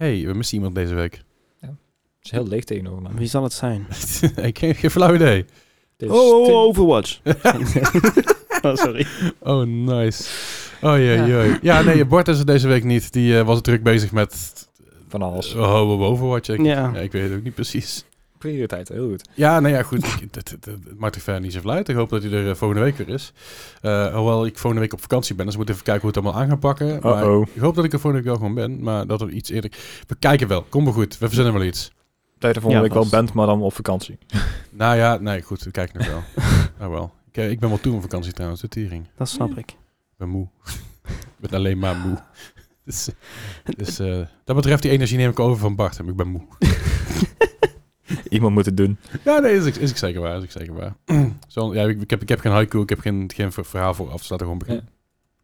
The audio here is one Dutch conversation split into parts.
hey, we missen iemand deze week. Het is heel leeg tegenover me. Wie zal het zijn? ik heb geen flauw idee. Oh, oh, oh, Overwatch. oh, sorry. Oh, nice. Oh, jee, jee. Ja, nee, Bart is er deze week niet. Die eh, was druk bezig met Van alles. oh, oh, Overwatch. Ik, Ja. ja, ik weet het ook niet precies. Prioriteit, heel goed. Ja, nou ja, goed. Ik- Het, het, het- het maakt er verder niet zoveel uit. Ik hoop dat hij er eh, volgende week weer is. Eh, hoewel ik volgende week op vakantie ben, dus we moeten even kijken hoe we het allemaal aan gaan pakken. Maar Uh-oh. ik hoop dat ik er volgende week wel gewoon ben, maar dat er iets eerder... We kijken wel. Kom maar goed. We verzinnen wel iets. Dat je er volgende Ja, week wel bent, maar dan op vakantie. Nou ja, nee, goed. We kijken nog wel. oh wel. Ik, eh, ik ben wel toe op vakantie trouwens, de tering. Dat snap ik. Ik ben moe. ik ben alleen maar moe. dus dus eh, dat betreft die energie neem ik over van Bart. En ik ben moe. Iemand moet het doen. Ja, nee, is, ik- is ik zeker waar. Is ik zeker waar. Zo, ja, ik, ik, heb, ik heb geen haiku, ik heb geen, geen ver- verhaal voor af. Dus laten we gewoon beginnen.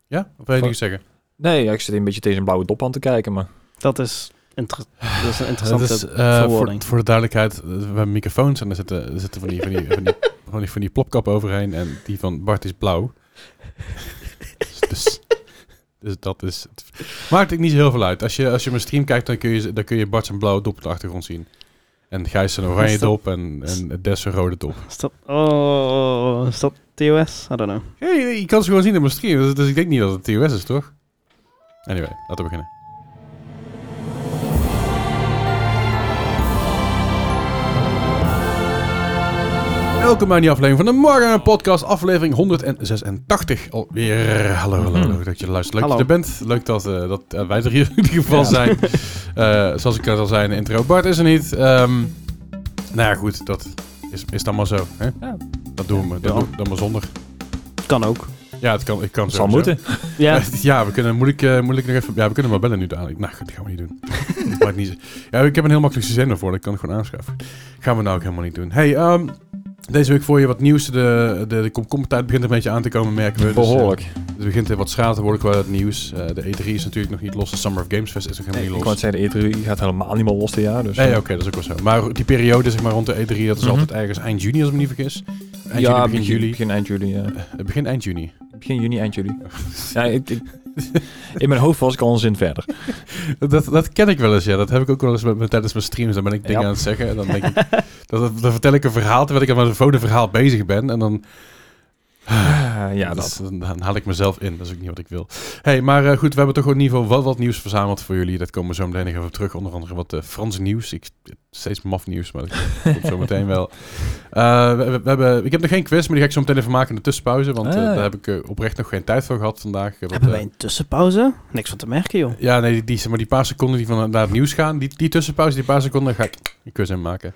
Ja? Of wil je niet zeggen? Nee, ja, ik zit een beetje tegen een blauwe dop aan te kijken, maar... Dat is, inter dat is een Dat interessante is, eh, voor, verwoording. voor de duidelijkheid, eh, we hebben microfoons en er zitten, er zitten van, die, van, die, van, die, van, die, van die plopkap overheen en die van Bart is blauw. dus, dus, dus dat is... Het maakt ook niet zo heel veel uit. Als je, als je mijn stream kijkt, dan kun je, dan kun je Bart zijn blauwe dop op de achtergrond zien. En Gijs een oranje dat- dop en, en Des een rode dop. Is dat, oh, is dat TOS? I don't know. Ja, je, je kan ze gewoon zien op mijn stream, dus, dus ik denk niet dat het TOS is, toch? Anyway, laten we beginnen. Welkom bij die aflevering van de Morgen Podcast, aflevering 186 alweer. Hallo, hallo, hallo, dat je luistert. Leuk dat je er bent. Leuk dat, eh, dat eh, wij er hier in ieder geval Ja. zijn. Eh, zoals ik al zei in de intro, Bart is er niet. Ehm nou ja, goed, dat is, is dan maar zo. Hè? Ja. Dat doen we, dat Ja. doen we dan maar zonder. Kan ook. Ja, het kan, ik kan zal moeten. Ja. Ja, we kunnen moeilijk, eh, moeilijk nog even... Ja, we kunnen maar bellen nu dadelijk. Nou, dat gaan we niet doen. dat maakt niet, ja, ik heb een heel makkelijk systeem daarvoor. Dat kan ik gewoon aanschaffen. Gaan we nou ook helemaal niet doen. Hey, ehm, deze week voor je wat nieuws. De, de, de komkommertijd begint een beetje aan te komen, merken we. Dus, eh, Behoorlijk. het begint er wat schaal te worden qua het nieuws. Eh, de E3 is natuurlijk nog niet los. De Summer of Games Fest is nog helemaal ik niet los. het zeggen, de E3 gaat helemaal niet meer los dit jaar. Dus, Nee, eh, oké, dat is ook wel zo. Maar die periode, zeg maar, rond de E3, dat is Mhm. altijd ergens eind juni, als ik me niet vergis. Eind ja, juni, begin juli. Begin eind juli, ja. Eh, begin eind juni. Begin juni, eind juli. Ja, ik, ik- in mijn hoofd was ik al een zin verder. Dat, dat ken ik wel eens, ja. Dat heb ik ook wel eens met, met- tijdens mijn streams. Dan ben ik dingen Ja. aan het zeggen. En dan, denk ik, dat, dat- dan vertel ik een verhaal terwijl ik aan mijn volgende verhaal bezig ben. En dan, ja, dat dan, haal ik mezelf in. Dat is ook niet wat ik wil. hey, maar eh, goed, we hebben toch in ieder geval wel wat nieuws verzameld voor jullie. Dat komen we zo meteen nog even op terug. Onder andere wat eh Franse nieuws. Ik, steeds maf nieuws, maar dat komt zo meteen wel. Eh, we, we- we hebben, ik heb nog geen quiz, maar die ga ik zo meteen even maken in de tussenpauze. Want Ah, daar heb ik oprecht nog geen tijd voor gehad vandaag. Hebben wij een tussenpauze? Niks van te merken, joh. ja, nee, die, maar, die paar seconden die van naar het nieuws gaan, die, die tussenpauze, die paar seconden, ga ik een quiz in maken.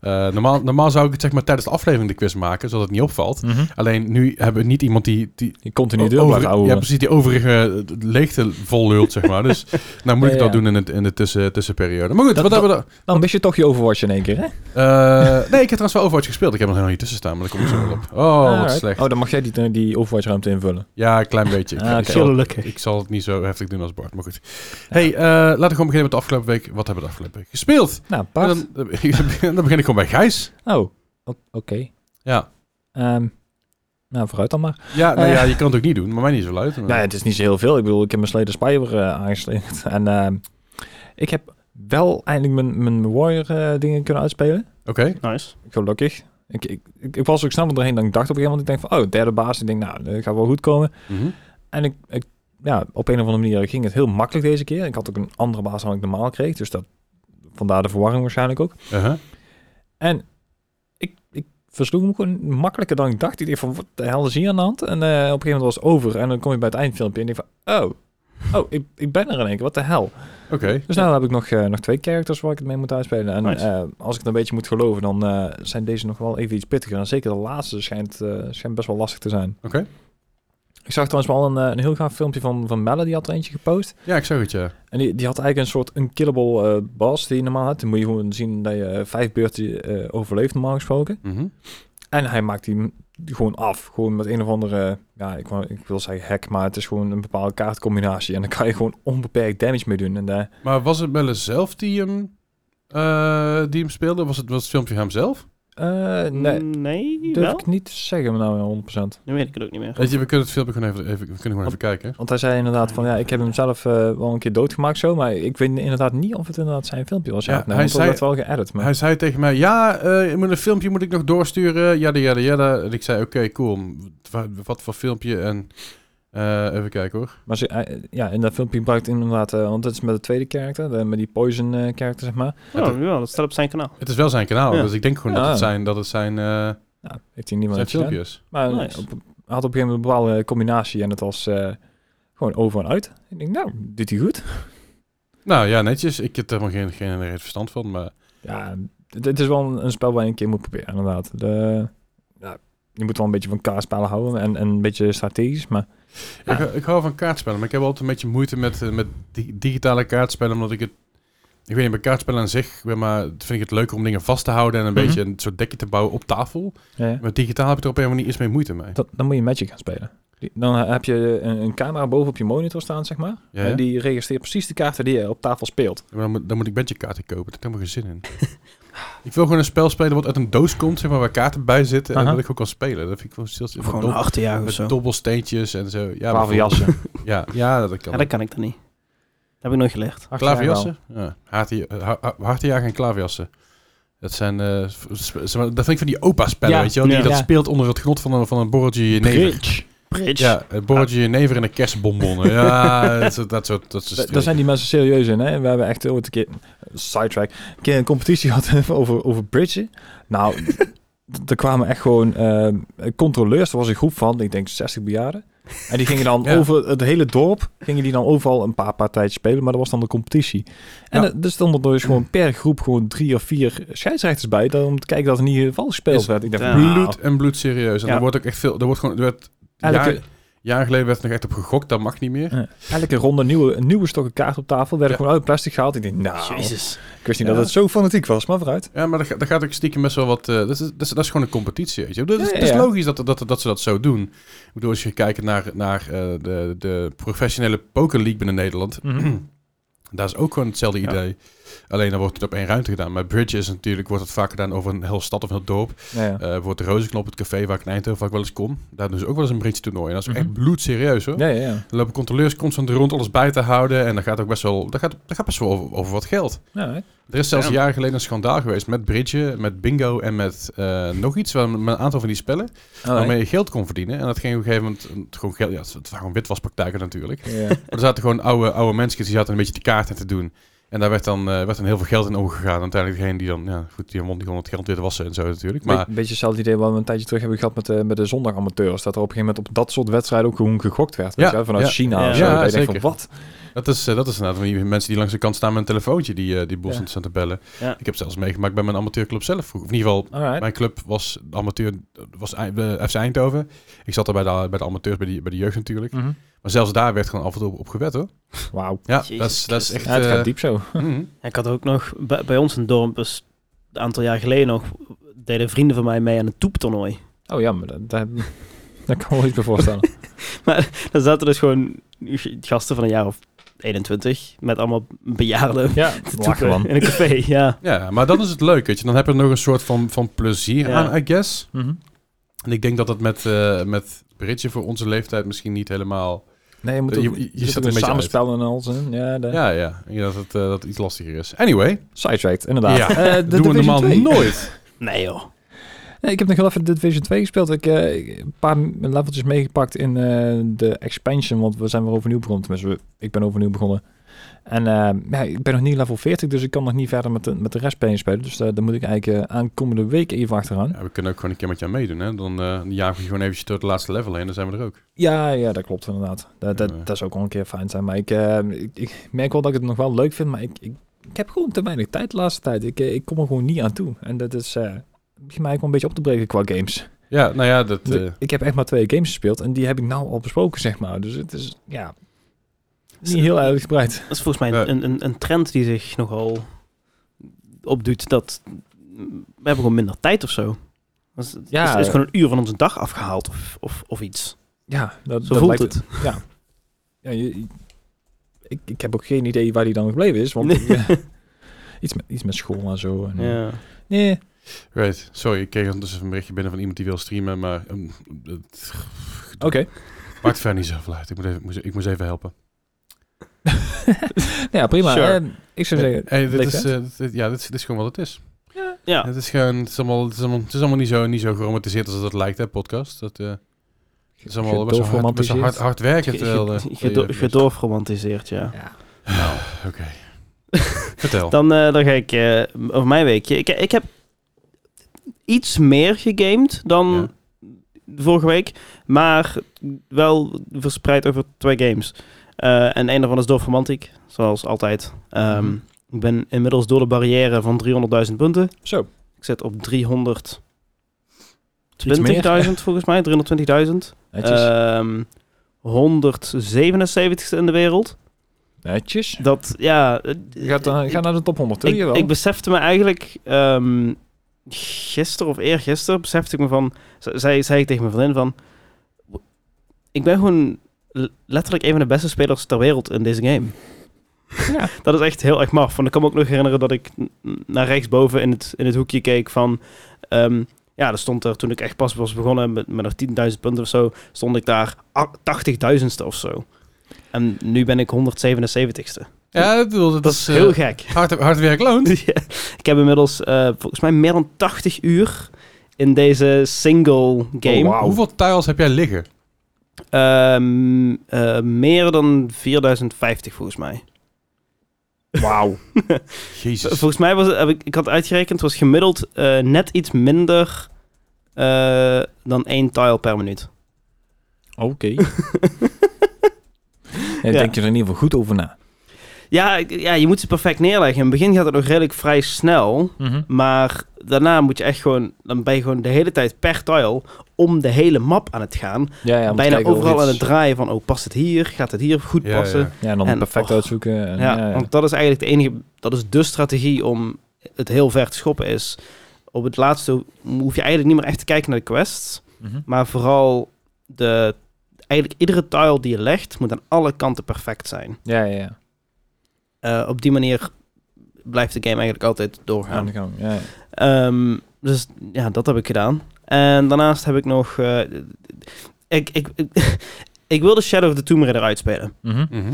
Eh, normaal, normaal zou ik het zeg maar tijdens de aflevering de quiz maken, zodat het niet opvalt. Mhm. Alleen nu hebben we niet iemand die... die Die continu deur over- blijft houden. Ja, precies, die overige leegte vol lult, zeg maar. Dus nou moet ik dat ja. doen in, het, in de tussen, tussenperiode. Maar goed, Dat- wat hebben we Dan mis je toch je Overwatch in één keer, hè? Eh, nee, ik heb trouwens wel Overwatch gespeeld. Ik heb er nog helemaal niet tussen staan, maar daar kom ik zo wel op. Oh, wat slecht. Oh, dan mag jij die, die Overwatch-ruimte invullen. Ja, een klein beetje. Ik, Ah, ik zal, Gelukkig. ik zal het niet zo heftig doen als Bart, maar goed. Hey, eh, laten we gewoon beginnen met de afgelopen week. Wat hebben we de afgelopen week gespeeld? Nou, En Bart. Dan, dan begin ik gewoon bij Gijs. Oh, oké. Ja. Ehm, nou, vooruit dan maar. Ja, nou Eh. ja, je kan het ook niet doen, maar mij niet zo luid. Maar- Nee, het is niet zo heel veel. Ik bedoel, ik heb mijn Spire eh aangesleept. En ehm, ik heb wel eindelijk mijn, mijn Warrior eh, dingen kunnen uitspelen. Oké. Nice. Gelukkig. Ik, ik, ik, ik was ook sneller doorheen dan ik dacht op een gegeven moment. Ik denk van, oh, derde baas. Ik denk, nou, dat gaat wel goed komen. Mhm. En ik, ik, ja, op een of andere manier ging het heel makkelijk deze keer. Ik had ook een andere baas dan ik normaal kreeg. Dus dat, vandaar de verwarring waarschijnlijk ook. Uh-huh. En ik, ik versloeg hem gewoon makkelijker dan ik dacht. Ik dacht van, wat de hel is hier aan de hand? En eh, op een gegeven moment was het over. En dan kom je bij het eindfilmpje en denk van, oh, oh, ik, ik ben er in één keer. Wat de hel? Oké. Dus nou heb ik nog, eh, nog twee characters waar ik het mee moet uitspelen. En Nice. eh, als ik het een beetje moet geloven, dan zijn deze nog wel even iets pittiger. En zeker de laatste schijnt, schijnt best wel lastig te zijn. Oké. Ik zag trouwens wel een, eh, een heel gaaf filmpje van, van Melle, die had er eentje gepost. Ja, ik zag het, ja. En die, die had eigenlijk een soort unkillable eh boss die je normaal had. Dan moet je gewoon zien dat je eh, vijf beurten overleeft, normaal gesproken. Mhm. En hij maakt die gewoon af. Gewoon met een of andere, ja, ik, ik wil zeggen hack, maar het is gewoon een bepaalde kaartcombinatie. En dan kan je gewoon onbeperkt damage mee doen. En eh, Maar was het Melle zelf die hem, eh, die hem speelde? Was het, was het filmpje hem zelf? Eh, nee, Nee, durf wel? ik niet te zeggen nou 100%. Nu weet ik het ook niet meer. Weet je, we kunnen het filmpje gewoon even, even, we kunnen gewoon even kijken. Want hij zei inderdaad van ja, ik heb hem zelf eh, wel een keer doodgemaakt zo, maar ik weet inderdaad niet of het inderdaad zijn filmpje was. Ja, Ja, nee, hij dat zei- wel geëdit. Maar Hij zei tegen mij, ja, eh, moet een filmpje moet ik nog doorsturen, jada, jada, jada. En ik zei, oké, cool. Wa- Wat voor filmpje? En eh, even kijken hoor. Maar ze, ja, in dat filmpje gebruikt inderdaad, eh, want dat is met de tweede karakter, de- met die poison eh karakter zeg maar. Oh, ja, dat staat op zijn kanaal. Het is wel zijn kanaal, Ja. dus ik denk gewoon Ja. dat het zijn, dat het zijn, eh, Nou, heeft hij niemand zijn gedaan. filmpjes. Maar Nice. op, had op een gegeven moment een bepaalde combinatie en het was eh, gewoon over en uit. Ik denk, nou, doet hij goed. Nou ja, netjes. Ik heb er helemaal geen, geen verstand van, maar Ja, het, het is wel een, een spel waar je een keer moet proberen, inderdaad. De, ja, je moet wel een beetje van kaartspellen houden en, en een beetje strategisch, maar ik, ik hou van kaartspellen. Maar ik heb altijd een beetje moeite met, eh, met di- digitale kaartspellen, omdat ik het... Ik weet niet, bij kaartspellen aan zich, weet maar, vind ik het leuker om dingen vast te houden en een Mhm. beetje een soort dekje te bouwen op tafel. ja, Met digitaal heb ik er op een of andere manier iets mee moeite mee. dat, dan moet je Magic gaan spelen. Dan heb je een, een camera boven op je monitor staan, zeg maar. Ja, ja. En die registreert precies de kaarten die je op tafel speelt. Maar Dan moet, dan moet ik bandjekaarten kopen. Daar heb ik helemaal geen zin in. ik wil gewoon een spel spelen wat uit een doos komt, zeg maar, waar kaarten bij zitten. En Aha. dat ik ook kan spelen. Dat vind ik wel stil. Of gewoon een achterjager of met zo. dobbelsteentjes en zo. Ja, Klaverjassen. Ja, ja, dat kan. Ja, dat kan ik dan niet. Dat heb ik nooit geleerd. Klaverjassen? Ja. Hartenja- ha- ha- Hartenjagen en klaverjassen. Dat zijn, eh, maar, dat vind ik van die opa-spellen, Ja, weet je wel? Die ja. dat speelt onder het genot van een, van een borreltje jenever. Bridge. Bridge. Ja, een borreltje jenever en een kerstbonbonnen. Ja, dat, soort- dat soort... Dat soort Da- Daar zijn die mensen serieus in, hè? We hebben echt ooit een keer, sidetrack, een keer een competitie gehad over, over bridgen. Nou, er kwamen echt gewoon eh, controleurs, er was een groep van, ik denk 60 bejaarden. En die gingen dan Ja. over het hele dorp, gingen die dan overal een paar partijtjes spelen, maar dat was dan de competitie. En Ja. er- er stonden dus gewoon per groep gewoon drie of vier scheidsrechters bij, dan om te kijken dat er niet vals gespeeld werd. Ik dacht, Ja. wauw. Bloed en bloed serieus. En Ja. er wordt ook echt veel... Er wordt gewoon... Er werd, Elke- jaar- jaren geleden werd er nog echt op gegokt. Dat mag niet meer. Ja. Elke ronde nieuwe, een nieuwe stokken kaart op tafel, werden Ja. gewoon uit plastic gehaald. Ik denk, nou, Jezus. ik wist niet Ja. dat het zo fanatiek was, maar vooruit. Ja, maar daar gaat ook stiekem best wel wat... eh, dat, is, dat, is, dat is gewoon een competitie, weet je. Dat is, Ja, ja, dat is ja. logisch dat, dat, dat ze dat zo doen. Ik bedoel, als je kijkt naar, naar eh, de, de professionele poker league binnen Nederland... Mhm. Daar is ook gewoon hetzelfde Ja. idee. Alleen dan wordt het op één ruimte gedaan. Maar bridges natuurlijk wordt het vaak gedaan over een hele stad of een heel dorp. Ja, ja. Eh de Rozenknop, het café waar ik in Eindhoven vaak wel eens kom. Daar doen ze ook wel eens een bridge toernooi. En dat is ook Mhm. echt bloedserieus hoor. Ja, ja, ja. Er lopen controleurs constant rond alles bij te houden. En dat gaat ook best wel, dat gaat, dat gaat best wel over, over wat geld. ja hè. Er is zelfs Ja. jaren geleden een schandaal geweest met bridgen, met bingo en met eh, nog iets. Met een aantal van die spellen. Oh, waarmee je geld kon verdienen. En dat ging op een gegeven moment, gewoon geld, ja, het waren gewoon witwaspraktijken natuurlijk. Ja. Maar er zaten gewoon oude, oude mensen die zaten een beetje de kaarten te doen. En daar werd dan, eh, werd dan heel veel geld in omgegaan. Uiteindelijk degene die dan, ja, goed, die, won, die kon het geld weer wassen en zo natuurlijk. Maar een beetje hetzelfde idee wat we een tijdje terug hebben gehad met de, met de zondag-amateurs. Dat er op een gegeven moment op dat soort wedstrijden ook gewoon gegokt werd. weet Ja, je vanuit ja. China Ja, of zo. ja, je denkt van, wat? Dat is, eh, dat is inderdaad van die mensen die langs de kant staan met een telefoontje die, eh die boel Ja. staan te bellen. Ja. Ik heb zelfs meegemaakt bij mijn amateurclub zelf. Of in ieder geval, Alright. mijn club was de amateur, was de FC Eindhoven. Ik zat er bij de, bij de amateurs, bij, die, bij de jeugd natuurlijk. Mhm. Maar zelfs daar werd gewoon af en toe op, op gewet hoor. Wauw. Ja, Jezus dat is, dat is echt... Ja, het eh, gaat diep zo. mhm. Ik had ook nog, bij, bij ons in het dorp, dus een aantal jaar geleden nog, deden vrienden van mij mee aan een toeptoernooi. Oh ja, maar dat, dat, dat kan me wel iets bij voorstellen. Daar zaten dus gewoon gasten van een jaar of 21, met allemaal bejaarden. ja, te. In een café, ja. Ja, maar dan is het leuk, weet je. Dan heb je nog een soort van, van plezier Ja. aan, I guess. Mhm. En ik denk dat dat met, eh met Bridge voor onze leeftijd misschien niet helemaal... Nee, je moet Je- ook, je- je, je zit een een beetje samenspel en alles in. Ja, de Ja, ja. Ik denk dat het, eh, dat iets lastiger is. Anyway, sidetracked, inderdaad. Ja, Eh, de doen we normaal 2. nooit. Nee joh. Nee, ik heb nog wel even Division 2 gespeeld. Ik eh, ik- een paar leveltjes meegepakt in eh, de expansion, want we zijn weer overnieuw begonnen. Tenminste, ik ben overnieuw begonnen. En eh, ja, ik ben nog niet level 40, dus ik kan nog niet verder met de, met de rest spelen. Dus daar moet ik eigenlijk aankomende week even achteraan. Ja, we kunnen ook gewoon een keer met jou meedoen, hè. Dan jagen we gewoon eventjes door het laatste level heen, dan zijn we er ook. Ja, ja dat klopt inderdaad. Dat, dat, dat zou ook wel een keer fijn zijn. Maar ik, ik, ik, merk wel dat ik het nog wel leuk vind, maar ik, ik, ik heb gewoon te weinig tijd de laatste tijd. Ik, eh, ik kom er gewoon niet aan toe. En dat is... Uh, begint mij ook wel een beetje op te breken qua games. Ja, nou ja, dat... Uh... Ik heb echt maar twee games gespeeld en die heb ik nou al besproken, zeg maar. Dus het is, ja, niet heel uitgebreid. Dat is volgens mij een, een, een trend die zich nogal opdoet dat we hebben gewoon minder tijd of zo. Dus het ja, is, is gewoon een uur van onze dag afgehaald of, of, of iets. Ja, dat, zo dat voelt lijkt het. Ja, ja je, ik, ik heb ook geen idee waar die dan gebleven is, want ik, iets, met, iets met school en zo. En, Ja. Nee, Right, sorry, ik kreeg ondertussen een berichtje binnen van iemand die wil streamen, maar ehm, het Oké. maakt verder niet zoveel uit. Ik moet even, ik moest, even helpen. ja, prima. Sure. Eh, ik zou zeggen, Hey, dit is, eh, dit- ja, dit, is- dit is gewoon wat het is. Ja, Het is gewoon, het is allemaal, het is allemaal, het is allemaal niet, zo, niet zo geromantiseerd als dat lijkt, hè, podcast. Dat, eh, het is allemaal best wel hard, best wel hard, hard werken. Terwijl, eh, Gedo- je- Gedoofromantiseerd, ja. ja. Oké. Vertel. Dan, eh, dan ga ik eh, over mijn weekje. Ik, ik heb iets meer gegamed dan vorige week, maar wel verspreid over twee games. Eh, en een daarvan is Doof Romantic, zoals altijd. Ehm, Mhm. Ik ben inmiddels door de barrière van 300.000 punten. Zo. Ik zit op 320.000 meer. volgens mij, 320.000. Netjes. Ehm 177ste in de wereld. Netjes. Dat, ja... eh, Gaat, dan, ga naar de top 100 toe, ik, ik besefte me eigenlijk ehm gisteren of eergisteren besefte ik me van, ze- zei, zei ik tegen mijn vriendin van, ik ben gewoon letterlijk een van de beste spelers ter wereld in deze game. Ja. Dat is echt heel erg maf. Want ik kan me ook nog herinneren dat ik naar rechtsboven in het, in het hoekje keek van, ehm, ja, er stond er toen ik echt pas was begonnen met, met nog 10.000 punten of zo, stond ik daar a- 80.000ste of zo. En nu ben ik 177ste. Ja, bedoel, dat, Dat is is heel eh, gek. hard, hard werk loont. Ja. Ik heb inmiddels eh, volgens mij meer dan 80 uur in deze single game. Oh, wauw. Hoeveel tiles heb jij liggen? Ehm, eh, meer dan 4050 volgens mij. Wauw. Jezus. Volgens mij was het, heb ik, ik had uitgerekend, het was gemiddeld eh, net iets minder eh, dan één tile per minuut. Oké. ja, denk je er in ieder geval goed over na. Ja, ja, je moet ze perfect neerleggen. In het begin gaat het nog redelijk vrij snel. Mhm. Maar daarna moet je echt gewoon, dan ben je gewoon de hele tijd per tile om de hele map aan het gaan. Ja, ja, bijna overal aan het draaien van, oh, past het hier? Gaat het hier goed Ja, passen? ja. Ja, en dan En- perfect uitzoeken. En, Ja, ja, ja. want dat is eigenlijk de enige, dat is de strategie om het heel ver te schoppen is. Op het laatste hoef je eigenlijk niet meer echt te kijken naar de quests, Mhm. maar vooral de, eigenlijk iedere tile die je legt moet aan alle kanten perfect zijn. Ja, ja, ja. Eh, op die manier blijft de game eigenlijk altijd Aan doorgaan. de gang. Ja, ja. Ehm, dus ja, dat heb ik gedaan. En daarnaast heb ik nog, eh, ik, ik, ik, ik wilde Shadow of the Tomb Raider uitspelen. Mhm. Mhm.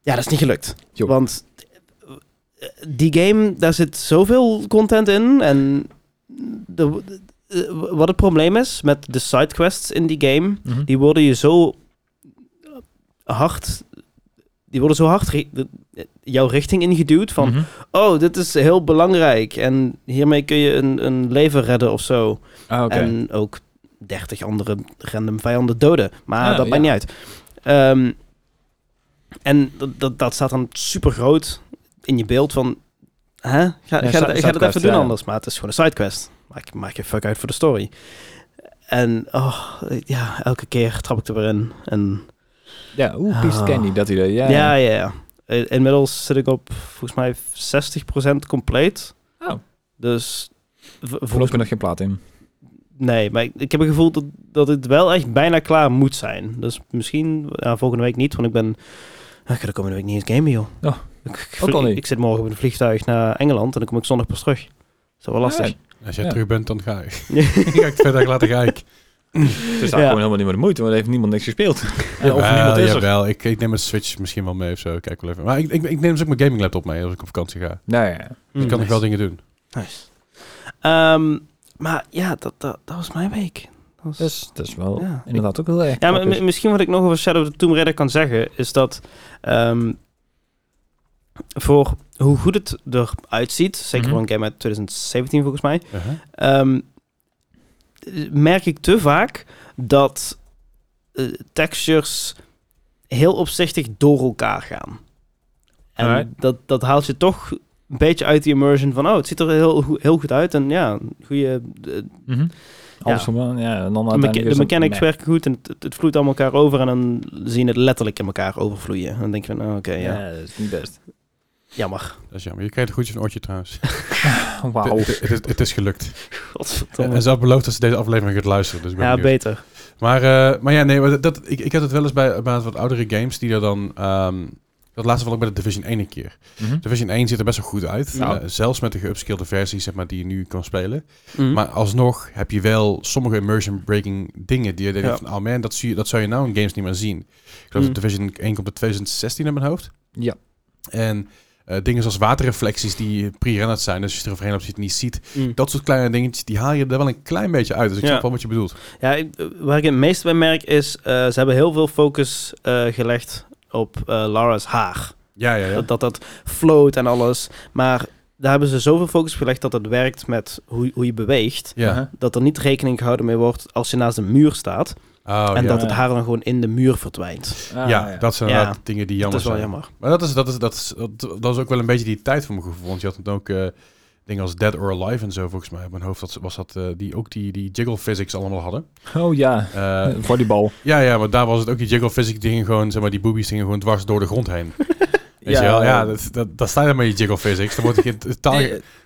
Ja, dat is niet gelukt. Jo. Want eh, die game, daar zit zoveel content in. En de, wat het probleem is met de sidequests in die game, Mhm. die worden je zo hard. Die worden zo hard jouw richting ingeduwd van, Mhm. oh, dit is heel belangrijk en hiermee kun je een, een leven redden of zo. Ah. En ook 30 andere random vijanden doden. Maar Ah, dat maakt ja. niet uit. Ehm, en dat, dat, dat staat dan super groot in je beeld van... Hè? Ga, ga, side- ga dat sidequest, even doen ja. anders. Maar het is gewoon een sidequest. Maak, maak je fuck uit voor de story. En oh, ja, elke keer trap ik er weer in. En Ja, piece of Ah. candy, dat idee. Ja, ja, ja, ja. Inmiddels zit ik op volgens mij 60% compleet. Oh. Dus Voorlopig nog geen plaat in. Nee, maar ik, ik heb het gevoel dat, dat het wel echt bijna klaar moet zijn. Dus misschien ja, volgende week niet, want ik ben... Ah, Ik ga de komende week niet eens gamen, joh. Oh, ik, ik, ook al niet. ik zit morgen op een vliegtuig naar Engeland en dan kom ik zondag pas terug. Dat is wel lastig. Ja, Als jij Ja. terug bent, dan ga ik. ga ik twee dagen later ga ik. Het is daar Ja. gewoon helemaal niet meer de moeite, want er heeft niemand niks gespeeld. Ja, of Jawel, niemand is er. jawel. Ik, ik neem een Switch misschien wel mee of zo. Kijk wel even. Maar ik, ik, ik neem dus ook mijn gaming laptop mee als ik op vakantie ga. Nou ja. Dus ik kan nog wel dingen doen. Nice. Ehm, maar ja, dat, dat, dat was mijn week. Dat was- Dus dat is wel Ja. inderdaad ook heel erg Ja, maar misschien wat ik nog over Shadow of the Tomb Raider kan zeggen, is dat ehm, voor hoe goed het eruit ziet, zeker Mhm. voor een game uit 2017 volgens mij, ehm, merk ik te vaak dat eh, textures heel opzichtig door elkaar gaan. En dat, dat haalt je toch een beetje uit die immersion van, oh, het ziet er heel, goed- heel goed uit en ja, goede, de, Mhm. Alles van, ja, en dan de, mecha- de mechanics nee. werken goed en het, het vloeit allemaal elkaar over en dan zie je het letterlijk in elkaar overvloeien. En dan denk je van, oh, oké, ja, Ja, dat is niet best. Jammer. Dat is jammer. Je krijgt een goedje een oortje trouwens. Wauw. Het, het, is, het is gelukt. Godverdomme. En ze had beloofd dat ze deze aflevering gaat luisteren. Dus ik ben Ja, benieuwd. beter. Maar, eh, maar ja, nee, maar dat, ik, ik had het wel eens bij, bij wat oudere games die er dan... ehm, Dat laatste wel ook bij de Division 1 een keer. Mhm. Division 1 ziet er best wel goed uit. Eh, zelfs met de geupskillede versie zeg maar, die je nu kan spelen. Mhm. Maar alsnog heb je wel sommige immersion breaking dingen die je denkt Ja. van, oh man, dat, zie je, dat zou je nou in games niet meer zien. Ik geloof Mm. dat Division 1 komt in 2016 in mijn hoofd. Ja. En eh, dingen zoals waterreflecties die pre-rendered zijn, dus als je er overheen loopt, je het niet ziet. Mhm. Dat soort kleine dingetjes, die haal je er wel een klein beetje uit. Dus ik Ja. snap wel wat je bedoelt. Ja, ik- waar ik het meest bij merk is, eh, ze hebben heel veel focus eh, gelegd op Lara's haar. Ja, ja, ja. Dat, dat dat float en alles. Maar daar hebben ze zoveel focus op gelegd dat het werkt met hoe, hoe je beweegt. ja. Dat er niet rekening gehouden mee wordt als je naast een muur staat. Oh, en ja. dat het haar dan gewoon in de muur verdwijnt. Ah, ja, dat zijn Ja. dingen die jammer dat is wel zijn. jammer. Maar dat is, dat, is, dat, is, dat, dat is ook wel een beetje die tijd voor mijn gevoel. Want je had dan ook eh, dingen als Dead or Alive en zo, volgens mij. Op mijn hoofd dat, was dat, eh, die ook die, die jiggle physics allemaal hadden. Oh ja, Eh, Eh, volleybal. ja, ja, maar daar was het ook die jiggle physics dingen gewoon, zeg maar, die boobies dingen gewoon dwars door de grond heen. Weet Ja, je wel? Ja, ja. dat, dat, dat staat er met je jiggle physics. Dan wordt het totaal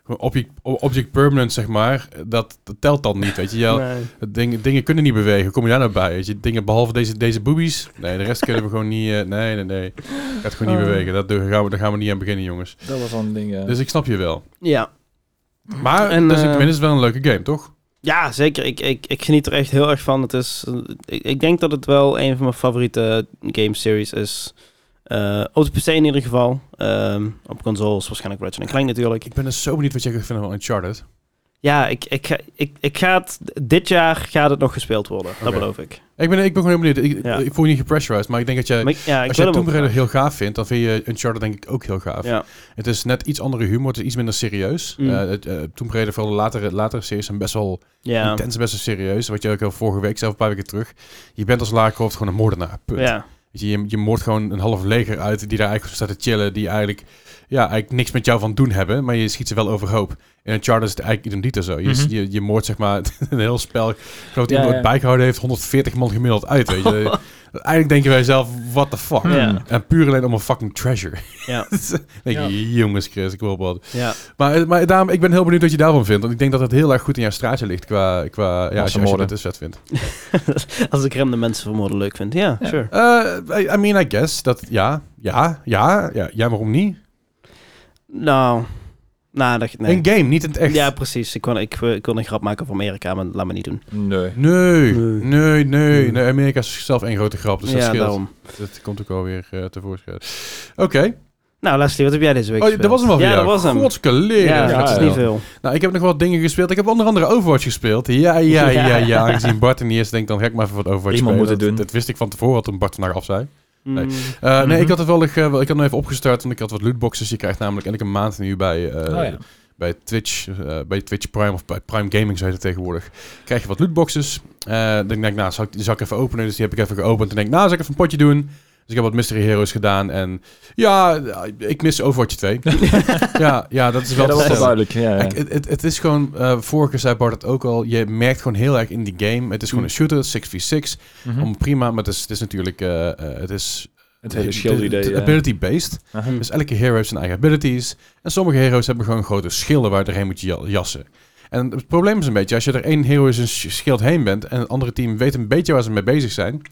object, object permanent, zeg maar. Dat, dat telt dan niet, weet je. Ja, Nee. Dingen, dingen kunnen niet bewegen. Kom je daar nou bij? Weet je, dingen behalve deze, deze boobies. Nee, de rest kunnen we gewoon niet. eh, nee, nee, nee. Gaat gewoon niet Oh. bewegen. Dat, daar, gaan we, daar gaan we niet aan beginnen, jongens. Dat was een ding. eh. Dus ik snap je wel. Ja. Maar En, dus eh, ik is wel een leuke game, toch? Ja, zeker. Ik, ik, ik geniet er echt heel erg van. Het is, eh, ik, ik denk dat het wel een van mijn favoriete game series is. Eh op de PC in ieder geval. Ehm, op consoles waarschijnlijk Ratchet Clank natuurlijk. Ik ben dus zo benieuwd wat jij vinden van Uncharted. Ja, ik, ik, ga, ik, ik ga het... Dit jaar gaat het nog gespeeld worden. Dat beloof ik. Ik ben, ik ben gewoon heel benieuwd. Ik, Ja. ik voel je niet gepressurized, maar ik denk dat jij... Ik- ja, ik als hem Tomb Raider heel gaaf vindt, dan vind je Uncharted denk ik ook heel gaaf. Ja. Het is net iets andere humor, het is iets minder serieus. Mm. Tomb Raider, vooral de latere, latere series, zijn best wel Ja. intens en best wel serieus. Wat je ook al vorige week, zelf een paar weken terug. Je bent als Lara Croft gewoon een moordenaar, punt. Ja. Je, je moordt gewoon een half leger uit die daar eigenlijk staat te chillen, die eigenlijk, ja, eigenlijk niks met jou van doen hebben, maar je schiet ze wel overhoop. In Uncharted is het eigenlijk identiek zo. Je, Mhm. je, je moordt zeg maar een heel spel. Ik geloof dat Ja, iemand ja. het bijgehouden heeft, 140 man gemiddeld uit, weet je. eigenlijk denk je bij jezelf, what the fuck. Ja. En puur alleen om een fucking treasure. Ja. denk Ja. je, jongens Chris, ik wil wat. Ja. Maar, maar daarom, ik ben heel benieuwd wat je daarvan vindt. Want ik denk dat het heel erg goed in jouw straatje ligt qua, qua ja, als je, als je het dus vet vindt. Als ik rende mensen vermoorden leuk vind. Ja, Ja. sure. Eh, I, I mean, I guess. Dat, ja, ja, ja, ja, ja, waarom niet? Nou, nou dat, nee. Een game, niet in het echt. Ja, precies. Ik wil, ik, ik wil een grap maken voor Amerika, maar laat me niet doen. Nee. Nee, Nee. nee, nee, nee. Amerika is zelf één grote grap, dus dat ja, scheelt. daarom. Dat komt ook alweer uh, tevoorschijn. Oké. Nou, Leslie, wat heb jij deze week Oh, dat was hem al Ja, dat was hem. Godske leren. Ja, Ja, dat is ja. niet veel. Nou, ik heb nog wat dingen gespeeld. Ik heb onder andere Overwatch gespeeld. Ja, ja, ja, ja. Ja. Aangezien Bart er niet is, denk ik dan ga ik maar even wat Overwatch Iemand spelen. moet het dat, doen. dat wist ik van tevoren, toen Bart vandaag af zei. Nee. Mm. Uh, Nee, Mhm. ik had het wel, uh, wel ik had hem even opgestart, want ik had wat lootboxes. Je krijgt namelijk elke maand nu bij, uh, Oh ja. bij Twitch, bij Twitch Prime of bij Prime Gaming, zo heet het tegenwoordig. Krijg je wat lootboxes. Dan denk ik, nou, zal ik, die zal ik even openen. Dus die heb ik even geopend. En denk, nou, zal ik even een potje doen. Dus ik heb wat Mystery Heroes gedaan. En ja, ik mis Overwatch 2. ja, ja, dat is wel Ja, dat wel duidelijk. Ja, ja. Het, het, het is gewoon, uh, vorige keer zei Bart het ook al, je merkt gewoon heel erg in die game. Het is gewoon Mm. een shooter, 6v6. Mhm. Om prima, maar het is, het is natuurlijk, uh, uh, het is Het hele shield-idee. ja. ability-based. Dus elke hero heeft zijn eigen abilities. En sommige heroes hebben gewoon grote schilden waar je erheen moet ja- jassen. En het probleem is een beetje, als je er één hero is een sch- schild heen bent... en het andere team weet een beetje waar ze mee bezig zijn...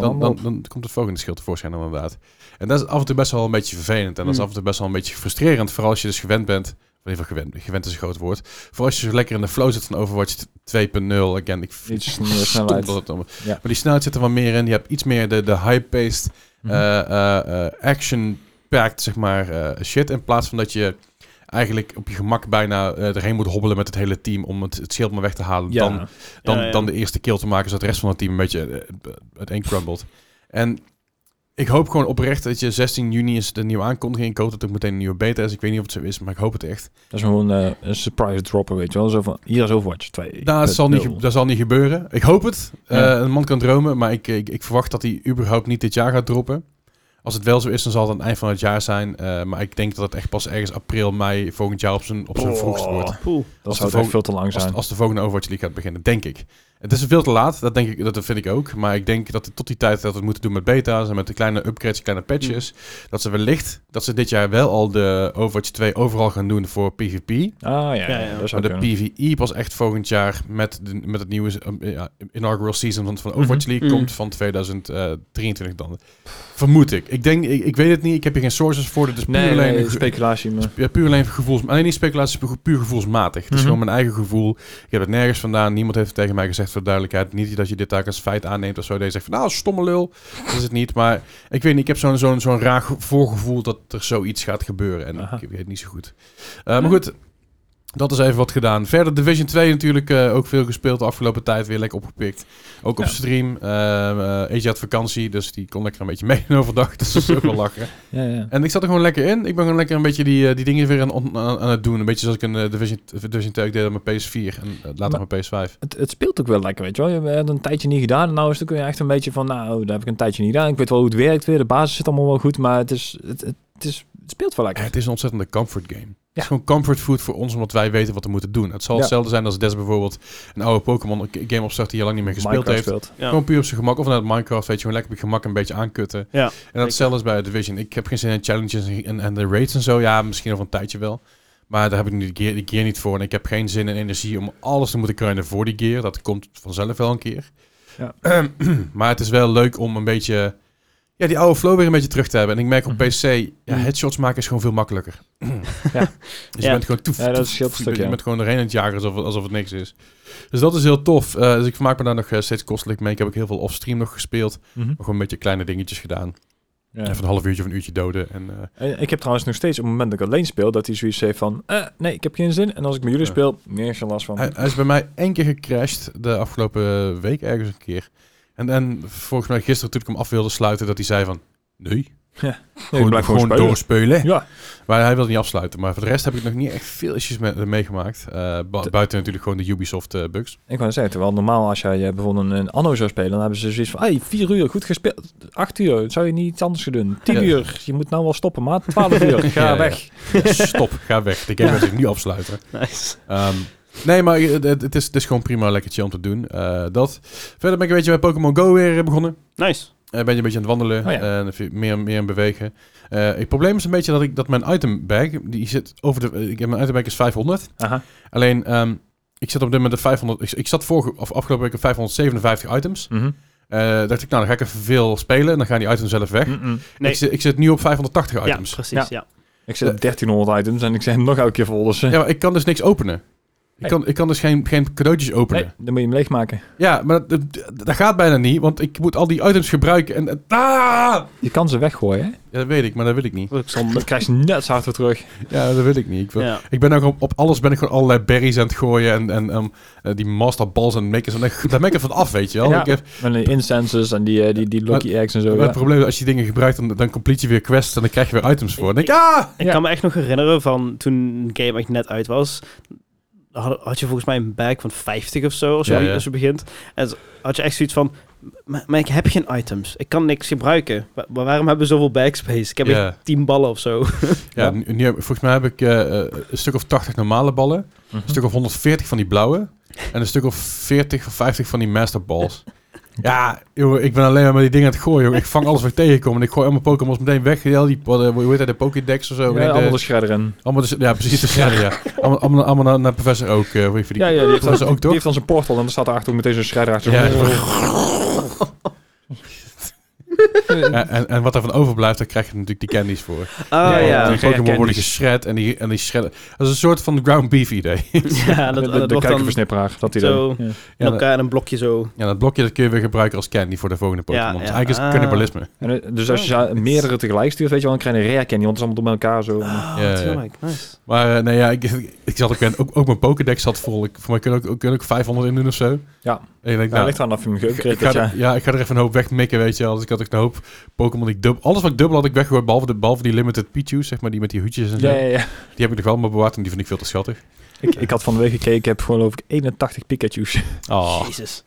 Dan, dan, dan, komt het volgende schild tevoorschijn inderdaad. En dat is af en toe best wel een beetje vervelend. En dat is Mm. af en toe best wel een beetje frustrerend. Vooral als je dus gewend bent... Of in ieder geval gewend, gewend is een groot woord. Vooral als je zo lekker in de flow zit van Overwatch 2.0. Again, ik vind het snelheid. Ja. Maar die snelheid zit er wat meer in. Je hebt iets meer de, de high-paced Mhm. eh, eh, eh, action-packed, zeg maar, shit. In plaats van dat je eigenlijk op je gemak bijna eh, erheen moet hobbelen met het hele team om het, het schild maar weg te halen. ja. Dan, dan, Ja, ja. dan de eerste kill te maken, zodat de rest van het team een beetje uiteen crumbled. En ik hoop gewoon oprecht dat je 16 juni is de nieuwe aankondiging. Ik hoop dat ook meteen een nieuwe beta is. Ik weet niet of het zo is, maar ik hoop het echt. Dat is gewoon eh, een surprise dropper, weet je wel. Zo van, hier is Overwatch 2. Nou, dat, zal niet, dat zal niet gebeuren. Ik hoop het. Eh, een man kan dromen, maar ik, ik, ik verwacht dat hij überhaupt niet dit jaar gaat droppen. Als het wel zo is, dan zal het aan het eind van het jaar zijn. Eh, maar ik denk dat het echt pas ergens april, mei volgend jaar op zijn, op zijn Oh. vroegst wordt. Poeh. Dat Als zou de echt veel te lang Als, zijn. als de volgende Overwatch League gaat beginnen, denk ik. Het is veel te laat, dat, denk ik, dat vind ik ook. Maar ik denk dat het tot die tijd dat we het moeten doen met beta's en met de kleine upgrades, kleine patches, dat ze wellicht, dat ze dit jaar wel al de Overwatch 2 overal gaan doen voor PvP. Ah ja, Ja, ja. dat Maar zou de kunnen. PvE pas echt volgend jaar met, de, met het nieuwe ja, inaugural season van, van Overwatch League Mhm. komt van 2023 dan. Vermoed ik. Ik denk, ik, ik weet het niet, ik heb hier geen sources voor, is puur Nee, alleen... nee, een- speculatie. Maar... ja, puur alleen gevoels... Nee, niet speculatie, puur- puur gevoelsmatig. Het is Mhm. gewoon mijn eigen gevoel. Ik heb het nergens vandaan. Niemand heeft tegen mij gezegd voor de duidelijkheid. Niet dat je dit daar als feit aanneemt of zo. Je zegt van, nou, stomme lul. Dat is het niet. Maar ik weet niet, ik heb zo'n zo'n zo'n raar ge- voorgevoel dat er zoiets gaat gebeuren. En Aha. ik weet het niet zo goed. Uh, maar goed, dat is even wat gedaan. Verder Division 2 natuurlijk uh, ook veel gespeeld de afgelopen tijd. Weer lekker opgepikt. Ook op stream. Uh, uh, had vakantie, dus die kon lekker een beetje mee overdag. Dus dat is ook wel lachen. Ja, ja. En ik zat er gewoon lekker in. Ik ben gewoon lekker een beetje die, uh, die dingen weer aan, aan, aan het doen. Een beetje zoals ik een Division, Division 2 deed op mijn PS4 en later op mijn PS5. Het, het speelt ook wel lekker, weet je wel. Je hebt een tijdje niet gedaan en nou is het ook echt een beetje van, nou, daar heb ik een tijdje niet gedaan. Ik weet wel hoe het werkt weer, de basis zit allemaal wel goed, maar het, is, het, het, het, is, het speelt wel lekker. Het is een ontzettende comfort game. Het Ja. is gewoon comfort food voor ons, omdat wij weten wat we moeten doen. Het zal Ja. hetzelfde zijn als Des bijvoorbeeld een oude Pokémon game opstart die je lang niet meer gespeeld Minecraft heeft. Ja. Gewoon puur op zijn gemak. Of naar Minecraft, weet je, gewoon lekker op je gemak een beetje aankutten. Ja, En dat hetzelfde is bij Division. Ik heb geen zin in challenges en, en, en de raids en zo. Ja, misschien over een tijdje wel. Maar daar heb ik nu de gear, de gear niet voor. En ik heb geen zin en energie om alles te moeten kruinen voor die gear. Dat komt vanzelf wel een keer. Ja. maar het is wel leuk om een beetje... Ja, die oude flow weer een beetje terug te hebben. En ik merk op Mhm. PC... Ja, Mhm. headshots maken is gewoon veel makkelijker. Ja. Dus je bent gewoon toef, Ja, dat een toef, stuk, Je bent gewoon erheen aan het jagen alsof, alsof het niks is. Dus dat is heel tof. Eh, dus ik vermaak me daar nog eh, steeds kostelijk mee. Ik heb ook heel veel offstream nog gespeeld. Mhm. Gewoon een beetje kleine dingetjes gedaan. Ja. Even een half uurtje of een uurtje doden. En, En Ik heb trouwens nog steeds op het moment dat ik alleen speel, dat hij zoiets heeft van, nee, ik heb geen zin. En als ik met jullie Ja. speel, nee, is er last van. hij, hij is bij mij één keer gecrashed de afgelopen week ergens een keer. En, en volgens mij gisteren toen ik hem af wilde sluiten, dat hij zei van... Nee, Nee, gewoon, blijf gewoon spelen. doorspelen. Ja, Maar hij wilde niet afsluiten. Maar voor de rest heb ik nog niet echt veel issues mee, meegemaakt. Eh, bu- buiten natuurlijk gewoon de Ubisoft eh, bugs. ik wou zeggen, terwijl normaal als jij eh, bijvoorbeeld een, een anno zou spelen, dan hebben ze zoiets van, hey, vier uur, goed gespeeld. Acht uur, zou je niet iets anders gaan doen? Tien Ja. uur, je moet nou wel stoppen, maar twaalf uur, ga Ja, ja. weg. Stop, ga weg. De game Ja. wil zich nu afsluiten. nice. Ehm, nee, maar het, het is, het is gewoon prima lekker chill om te doen. Eh, dat. Verder ben ik een beetje bij Pokémon Go weer eh, begonnen. Nice. Eh, ben je een beetje aan het wandelen Oh ja. en meer, meer aan bewegen. Eh, het probleem is een beetje dat, ik, dat mijn itembag, die zit over de... Ik heb mijn itembag is 500. Aha. Alleen, ehm, ik zit op dit moment de 500... Ik, ik zat vorige, of afgelopen week op 557 items. Mhm. Eh dacht ik, nou, dan ga ik even veel spelen en dan gaan die items zelf weg. Nee. Ik, zit, ik zit nu op 580 Ja, items. precies. Ja. Ja. Ik zit op 1300 items en ik zeg nog elke keer vol, dus... Ja, maar ik kan dus niks openen. Ik, kan, ik kan dus geen, geen cadeautjes openen. nee, dan moet je hem leegmaken. Ja, maar dat, dat, dat gaat bijna niet, want ik moet al die items gebruiken en... ah! Je kan ze weggooien, hè? Ja, dat weet ik, maar dat wil ik niet. Dan krijg je net zo hard weer terug. Ja, dat wil ik niet. Ik, wil- Ja. ik ben ook op, op alles ben ik gewoon allerlei berries aan het gooien en, en ehm, eh, die master balls en makers. En daar ben ik van af, weet je wel. Ja. Ik heb, En die instances en die, eh, die, die lucky eggs en zo. maar ja. het probleem is, als je dingen gebruikt, dan, dan complete je weer quests en dan krijg je weer items voor. En dan denk ik, ah! Ik Ja. kan me echt nog herinneren van toen game echt net uit was. Had, had je volgens mij een bag van 50 of zo, als, Ja, je, ja. als je begint. En had je echt zoiets van, maar, maar ik heb geen items. Ik kan niks gebruiken. Wa- Maar waarom hebben we zoveel backspace? Ik heb Ja. echt 10 ballen of zo. Ja, Ja. Nu, nu heb- volgens mij heb ik eh, eh, een stuk of 80 normale ballen, Mhm. een stuk of 140 van die blauwe en een stuk of 40 of 50 van die master balls. Ja, joh, ik ben alleen maar met die dingen aan het gooien. joh. Ik vang alles wat ik tegenkom en ik gooi allemaal Pokémons meteen weg. Die, wat, eh, hoe heet dat, de Pokédex of zo. Ja, Nee, de- allemaal de in. allemaal de- ja, precies. De shredder, ja. Allemaal, allemaal, allemaal naar, naar professor ook. heet die, Ja, ja, die heeft, dan, ook, die toch? heeft dan zijn portal en dan staat erachter ook meteen zo'n shredder achter. Ja. En, en, en wat er van overblijft, daar krijg je natuurlijk die candies voor. Ah Ja, ja, die Pokémon worden geschred en die, en die shredden. Dat is een soort van ground beef idee. ja, de, dat, de, dat de wordt dan kuikenversnipperaar, dat hij zo. Ja. in elkaar in een blokje zo. ja, dat blokje dat kun je weer gebruiken als candy voor de volgende Pokémon. Ja, Dus ja. eigenlijk is het Ah. cannibalisme. En, eh, dus als je meerdere tegelijk stuurt, weet je wel, dan krijg je een rare candy, want het is allemaal door elkaar zo. Ah, Ja. Nice. Maar eh, nee, ja, ik, ik zat ook, in- ook, ook mijn Pokédex zat vol. Ik, voor mij kunnen ook, ook, kunnen ook 500 in doen of zo. Ja. En ik denk, nou, ligt aan of je hem geüpgrade ga hebt, er, ja. ja, ik ga er even een hoop wegmikken, weet je wel. Dus ik had een hoop Pokémon die ik dubbel... Alles wat ik dubbel had ik weggegooid, behalve, de, behalve die limited Pichu's, zeg maar, die met die hoedjes en zo. Ja, ja, ja. Die heb ik nog wel maar bewaard en die vind ik veel te schattig. Ik, ik had van de week gekeken, ik heb gewoon geloof ik 81 Pikachu's. Oh. Jezus.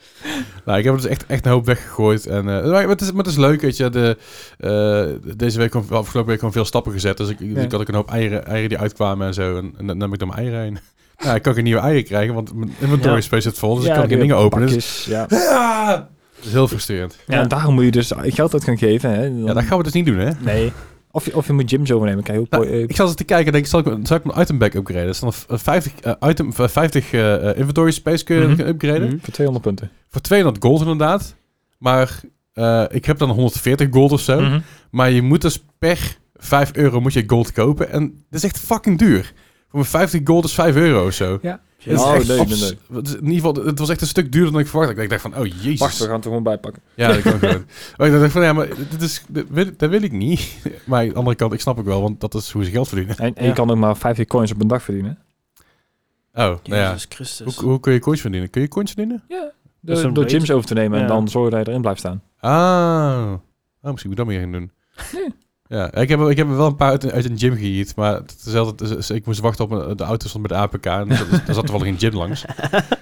Nou, ik heb er dus echt, echt een hoop weggegooid. En, eh, maar, het is, maar het is leuk, weet je. De, eh, deze week, afgelopen week, gewoon veel stappen gezet. Dus ik, Ja. ik had ook een hoop eieren, eieren die uitkwamen en zo. En, en dan nam ik dan mijn eieren heen. Nou, ik kan geen nieuwe eieren krijgen, want mijn inventory Ja. space zit vol, dus ik kan geen dingen openen. Dus, pakjes, ja. ja, dat is heel frustrerend. ja, en daarom moet je dus geld uit gaan geven. Hè. Dan- Ja, dat gaan we dus niet doen, hè? Nee. Of je, of je moet gyms overnemen. Kijk, hoe Nou, eh, ik zat eens te kijken en denk, zal ik, zal ik mijn item back upgraden? Dat is dan een 50, eh, item, eh, 50 eh, eh, inventory space kun je Mhm. upgraden. Mhm. voor 200 punten. Voor 200 gold inderdaad. Maar eh, ik heb dan 140 gold of zo. Mhm. Maar je moet dus per 5 euro moet je gold kopen. En dat is echt fucking duur. Voor mijn 50 gold is 5 euro of zo. Ja. Oh, echt nee, nee, In ieder geval, het was echt een stuk duurder dan ik verwacht. Ik dacht van, oh jezus. Wacht, we gaan het er gewoon bij pakken. Ja, dat kan gewoon. Maar ik dacht van, ja, maar dit is, dit wil, dat wil ik niet. Maar aan de andere kant, ik snap ook wel, want dat is hoe ze geld verdienen. En, en Ja. je kan ook maar 50 coins op een dag verdienen. Oh, nou ja. Jezus Christus. Hoe, hoe kun je coins verdienen? Kun je coins verdienen? Ja. Door, gyms over te nemen en dan zorgen dat je erin blijft staan. Ah. Oh, misschien moet ik dat meer gaan doen. Ja, ik heb, ik heb wel een paar uit, uit een gym geëat, maar het is altijd, ik moest wachten op de auto stond bij de APK en er zat- er toevallig een gym langs.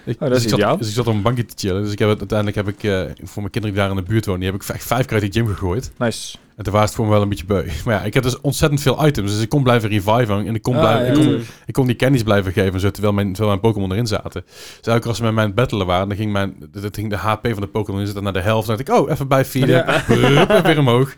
Ik, dat dus ik zat. Dus ik zat op een bankje te chillen. Dus ik heb uiteindelijk heb ik eh, voor mijn kinderen die daar in de buurt wonen, die heb ik echt vijf keer uit die gym gegooid. Nice. En toen was het voor me wel een beetje beu. Maar ja, ik heb dus ontzettend veel items, dus ik kon blijven reviven en ik kon, Ah, blijven, ja, ik kon, ik kon die candies blijven geven, zo, terwijl, mijn, terwijl mijn Pokémon erin zaten. Dus elke keer als ze met mij aan het battelen waren, dan ging, mijn, dat ging de HP van de Pokémon in zitten naar de helft. Dan dacht ik, oh, even bijvieren. Ja. Weer omhoog.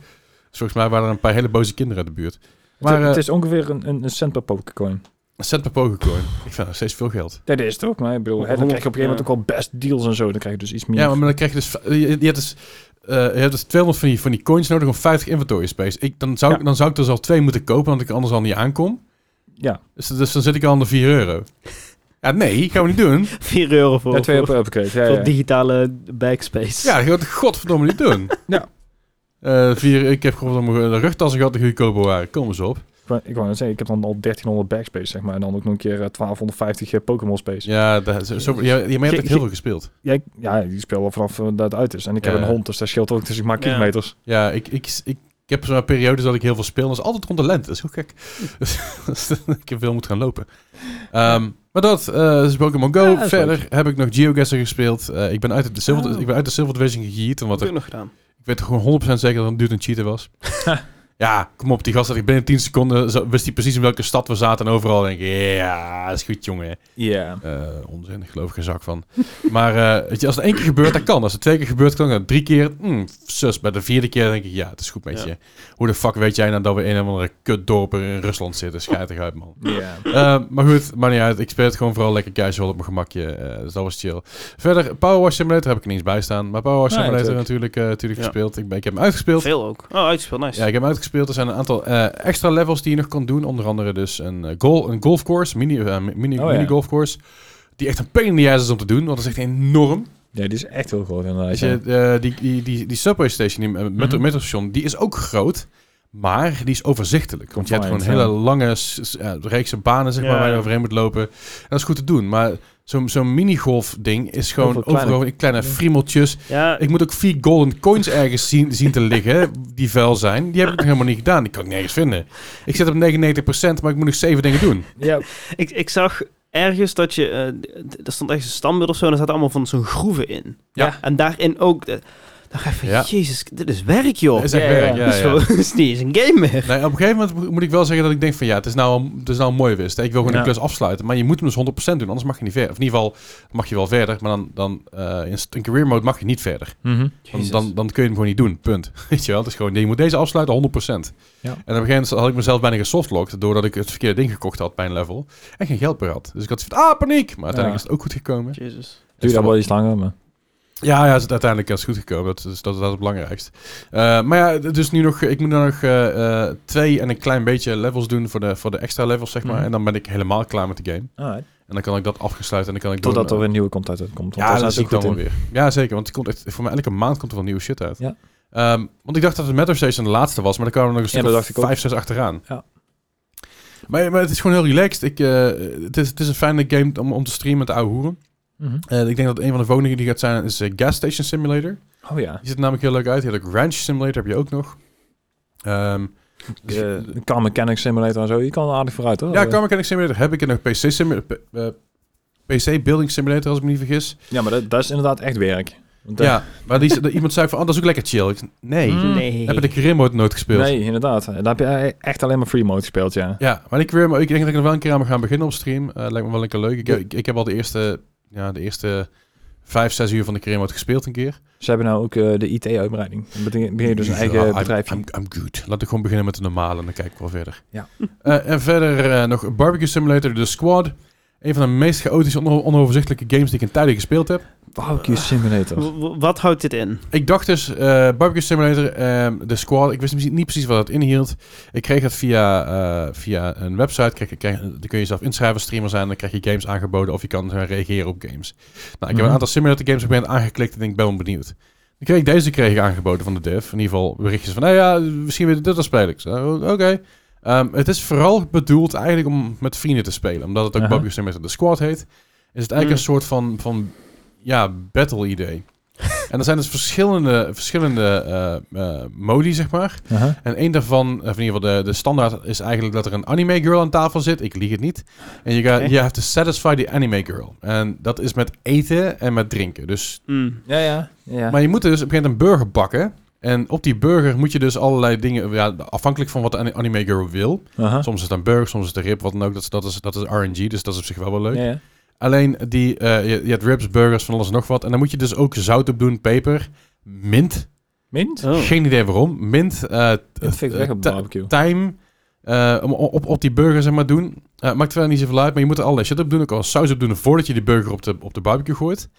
Dus volgens mij waren er een paar hele boze kinderen uit de buurt. Maar het, eh, het is ongeveer een, een, een cent per Pokécoin. een cent per Pokécoin. Ik vind dat steeds veel geld. Ja, dat is het ook. Maar ik bedoel, hè, dan krijg je op een gegeven moment ook wel best deals en zo. Dan krijg je dus iets meer. Ja, maar dan krijg je dus... Je, je hebt dus eh, je hebt dus 200 van die, van die coins nodig om 50 inventory space. Ik, dan, zou, Ja. ik dan zou ik dus al twee moeten kopen, want ik anders al niet aankom. ja. Dus, dus dan zit ik al aan de 4 euro. Ja, nee, gaan we niet doen. 4 euro voor, Ja, twee voor, upgrade. Ja, voor ja. digitale backspace. Ja, dat gaat godverdomme niet doen. Ja. Eh, vier, ik heb gewoon de rugtassen gehad die goedkoper waren. Kom eens op. Ik wou- net zeggen, ik heb dan al 1300 backspace, zeg maar. En dan ook nog een keer eh, 1250 eh, Pokémon space. Ja, dat, zo, ja, je hebt echt heel veel gespeeld. Ja, ik, ja, die speel al vanaf eh, dat het uit is. En ik heb Ja. een hond, dus dat scheelt ook. Dus ik maak Ja. kilometers. Ja, ik, ik, ik, ik heb zo'n periodes dat ik heel veel speel. En dat is altijd rond de lente. Dat is heel gek. Dus ik heb veel moet gaan lopen. Ehm, maar dat eh, is Pokémon Go. Ja, dat is Verder heb ik nog GeoGuessr gespeeld. Eh, ik, ben uit de Silver, Oh. ik ben uit de Silver Division. Omdat Wat heb er, ik nog gedaan? Ik weet gewoon 100% zeker dat dude een cheater was. ja, kom op. Die gast had ik binnen 10 seconden... Wist hij precies in welke stad we zaten. En overal denk ik... Ja, dat is goed, jongen. Ja. Eh, onzin, ik geloof geen zak van. maar eh, weet je, als het één keer gebeurt, dat kan. Als het twee keer gebeurt, kan het. Drie keer, hmm, sus. Bij de vierde keer denk ik, ja, het is goed met Ja. je. Hoe de fuck weet jij nou dat we in een of andere kutdorp in Rusland zitten? Schijtig uit, man. Ja. Eh, maar goed, maar niet uit. Ik speel het gewoon vooral lekker casual op mijn gemakje. eh, dus dat was chill. Verder, Power Wash Simulator heb ik er niet eens bij staan. Maar Power Wash Nee, Simulator natuurlijk. natuurlijk, natuurlijk Ja. gespeeld. Ik, ben, ik heb hem uitgespeeld. Veel ook. Oh, uitgespeeld, nice. Ja, ik heb hem uitgespeeld. Er zijn een aantal eh, extra levels die je nog kan doen. Onder andere dus een, eh, gol een golfcourse, mini, eh, mini, Oh, ja. mini golfcourse. Die echt een pain in the ass is om te doen, want dat is echt enorm. ja, die is echt heel groot inderdaad. Ja. je, die, die, die, die subway station, die eh, metro, Mhm. metrostation, die is ook groot. Maar die is overzichtelijk. Want je hebt gewoon hele lange reekse banen zeg maar, waar je overheen moet lopen. En dat is goed te doen. Maar zo'n zo'n minigolf ding is gewoon kleine- overal kleine Ja. friemeltjes. Ja, Ik moet ook vier golden coins ergens zien, zien te liggen, die vuil zijn. Die heb ik nog helemaal niet gedaan. Die kan ik nergens vinden. Ik zit op 99%, maar ik moet nog zeven dingen doen. ja. ik, ik zag ergens dat je... eh, d- er stond ergens een standbeeld of zo... en er zaten allemaal van zo'n groeven in. Ja. En daarin ook... De, dan ga je van, Ja. jezus, dit is werk, joh. Is echt Ja, werk, ja. ja, Dat is niet eens een game meer. Nee, op een gegeven moment moet ik wel zeggen dat ik denk van ja, het is nou, het is nou mooi wist. Ik wil gewoon Ja. een klus afsluiten, maar je moet hem dus 100% doen, anders mag je niet verder. Of in ieder geval mag je wel verder, maar dan, dan eh, in, career mode mag je niet verder. Mhm. Dan, dan, dan kun je hem gewoon niet doen, punt. Weet je wel, het is gewoon, je moet deze afsluiten 100%. Ja. En op een gegeven moment had ik mezelf bijna gesoftlocked, doordat ik het verkeerde ding gekocht had bij een level. En geen geld meer had. Dus ik had zoiets van, ah, paniek! Maar uiteindelijk Ja. is het ook goed gekomen. Jezus. Duurt dat wel iets langer, maar... Ja, ja, het uiteindelijk is het goed gekomen. Dat is, dat, is het belangrijkste. Eh, maar ja, dus nu nog, ik moet nog eh, eh, twee en een klein beetje levels doen voor de, voor de extra levels, zeg maar. Mhm. En dan ben ik helemaal klaar met de game. Alright. En dan kan ik dat afgesluiten en dan kan ik Totdat er een nieuwe content uitkomt. Ja, dat zie ik dan wel weer. Ja, zeker. Want het komt echt, voor mij elke maand komt er wel nieuwe shit uit. Ja. Ehm, want ik dacht dat het Metro Station de laatste was, maar dan kwamen er nog een Ja, stuk vijf, zes achteraan. Ja. Maar, maar het is gewoon heel relaxed. Ik, het, is, het is een fijne game om, om te streamen met de oude hoeren. Mhm. Eh, ik denk dat een van de volgende die gaat zijn is eh, Gas Station Simulator. Oh ja. Die ziet er namelijk heel leuk uit. Je hebt ook Ranch Simulator, heb je ook nog. De Car Mechanic Simulator en zo. Je kan er aardig vooruit hoor. ja, Car Mechanic Simulator heb ik en nog PC Simulator. PC Building Simulator, als ik me niet vergis. Ja, maar dat, dat is inderdaad echt werk. Want, Ja, maar die, iemand zei van, oh, dat is ook lekker chill. Ik zei, nee, Mm. Nee. heb je de career mode nooit gespeeld? Nee, inderdaad. Dan heb je echt alleen maar free mode gespeeld, ja. Ja, maar ik, weer, ik denk dat ik nog wel een keer aan me gaan beginnen op stream. Eh lijkt me wel lekker leuk. Ik, ik, ik heb al de eerste, ja, de eerste vijf, zes uur van de career mode gespeeld een keer. Ze hebben nou ook eh, de IT-uitbreiding. Dan begin je dus een eigen bedrijfje. I'm, I'm good. Laat ik gewoon beginnen met de normale en dan kijk ik wel verder. Ja. Eh, en verder eh, nog Barbecue Simulator The Squad. Een van de meest chaotische, on- onoverzichtelijke games die ik in tijden gespeeld heb. Barbecue Simulator. Wat houdt dit in? Ik dacht dus, eh, Barbecue Simulator, ehm The Squad, ik wist misschien niet precies wat het inhield. Ik kreeg het via, eh, via een website, krijg, krijg, dan kun je jezelf inschrijven, streamer zijn, dan krijg je games aangeboden of je kan eh, reageren op games. Nou, ik heb Mhm. een aantal simulator games op een moment aangeklikt en ik ben wel benieuwd. Dan kreeg ik deze kreeg ik aangeboden van de dev, in ieder geval berichtjes van, nou ja, misschien wil je dit wel spelen. Ik zei, oké. Ehm, het is vooral bedoeld eigenlijk om met vrienden te spelen, omdat het ook. Barbecue Simulator The Squad heet. Is het eigenlijk Mm. een soort van, van ja, battle idee. En er zijn dus verschillende, verschillende eh, eh, modi, zeg maar. En één daarvan, of in ieder geval de, de standaard, is eigenlijk dat er een anime girl aan tafel zit. Ik lieg het niet. En je gaat, je have to satisfy the anime girl. En dat is met eten en met drinken. Dus, Hmm. Ja, ja. ja. Maar je moet dus op een gegeven moment een burger bakken. En op die burger moet je dus allerlei dingen, ja, afhankelijk van wat de ani- anime girl wil. Soms is het een burger, soms is het een rib, wat dan ook. Dat is, dat is, dat is RNG, dus dat is op zich wel wel leuk. Ja, ja. Alleen die, eh, je, je hebt ribs, burgers, van alles en nog wat. En dan moet je dus ook zout op doen, peper, mint. Mint? Oh. Geen idee waarom. Mint, eh, ik weg op thyme, eh, om- op, op die burger zeg maar doen. Maakt verder niet zoveel uit, maar je moet er allerlei shit op doen. Ook al saus op doen voordat je die burger op de, op de barbecue gooit.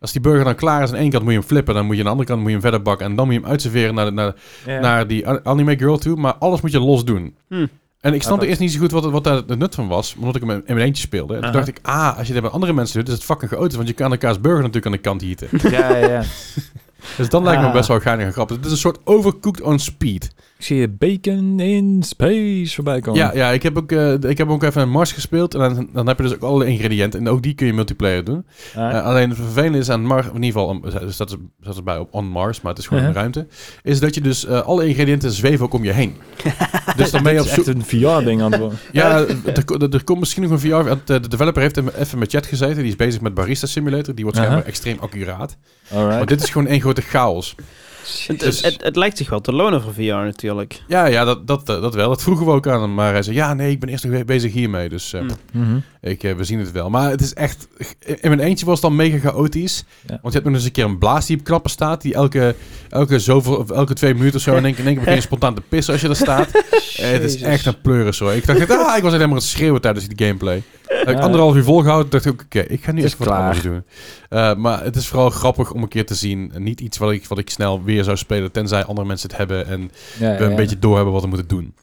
Als die burger dan klaar is aan één kant moet je hem flippen, dan moet je aan de andere kant moet je hem verder bakken en dan moet je hem uitserveren naar, de, naar, naar die anime girl toe. Maar alles moet je los doen. Hm. En ik snapte Apart. eerst niet zo goed wat, wat daar het nut van was, omdat ik hem in mijn eentje speelde. En toen dacht ik, ah, als je dit met andere mensen doet, is het fucking chaotisch, want je kan elkaars burger natuurlijk aan de kant hieten. ja, ja, ja. dus dat lijkt me Ah. best wel geinig en grappig. Het is een soort overcooked on speed. Ik zie je bacon in space voorbij komen. Ja, ja ik, heb ook, eh, ik heb ook even een Mars gespeeld. En dan, dan heb je dus ook alle ingrediënten. En ook die kun je multiplayer doen. Ah, Eh, alleen het vervelende is aan Mars, in ieder geval, om- dus dat is bij op on Mars, maar het is gewoon Uh-huh. een ruimte. Is dat je dus eh, alle ingrediënten zweven ook om je heen. dus dan ben je op zoek. een VR-ding aan het worden. Ja, er, komt misschien nog een VR. De, de developer heeft even met chat gezeten. Die is bezig met Barista Simulator. Die wordt schijnbaar Uh-huh. extreem accuraat. Alright. Maar dit is gewoon één grote chaos. Het, Dus- het, het lijkt zich wel te lonen voor VR natuurlijk. Ja, ja dat, dat, eh, dat wel. Dat vroegen we ook aan hem. Maar hij zei, ja, nee, ik ben eerst nog bezig hiermee. Dus eh, Hm. Mhm. Ik, eh, we zien het wel. Maar het is echt... In mijn eentje was het dan mega chaotisch. Ja. Want je hebt nog eens een keer een blaas die op knappen staat. Die elke, elke, zoveel, of elke twee minuten of zo... in één keer, begin je spontaan te pissen als je er staat. Eh, het is echt een pleuris hoor. Ik dacht, ah, ik was helemaal aan het schreeuwen tijdens die gameplay. Heb ik Ja. anderhalf uur volgehouden. dacht ik, oké, ik ga nu even wat anders doen. Eh, maar het is vooral grappig om een keer te zien. En Niet iets wat ik, wat ik snel weer zou spelen. Tenzij andere mensen het hebben. En Ja, we ja, een beetje doorhebben wat we moeten doen.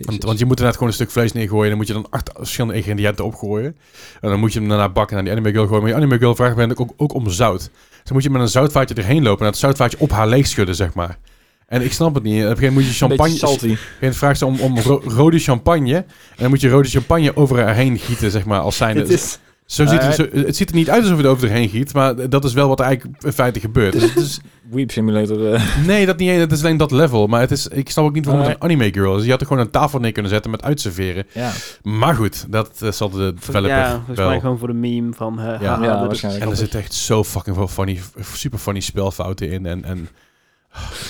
Want, want je moet inderdaad gewoon een stuk vlees neergooien. Dan moet je dan acht verschillende ingrediënten opgooien. En dan moet je hem daarna bakken naar die anime girl gooien. Maar die anime girl vraagt ben ook, ook om zout. Dus dan moet je met een zoutvaatje erheen lopen. En dat zoutvaatje op haar leeg schudden, zeg maar. En ik snap het niet. Op een gegeven moment moet je champagne... salty. Op een gegeven moment vraagt ze om, om ro- rode champagne. En dan moet je rode champagne over haar heen gieten, zeg maar, als zijnde. Het is, Zo ziet het, zo, het ziet er niet uit alsof je het over erheen giet. Maar dat is wel wat er eigenlijk in feite gebeurt. Dus het is, Weep Simulator. eh. nee, dat niet. Het is alleen dat level. Maar het is, ik snap ook niet waarom het een anime girl is. Je had er gewoon een tafel neer kunnen zetten met uitserveren. ja. Maar goed, dat eh, zal de developer ja, volgens wel. mij gewoon voor de meme van... eh, Ja. Ja, waarschijnlijk. En er zitten echt zo fucking veel funny, super funny spelfouten in. En, en oh,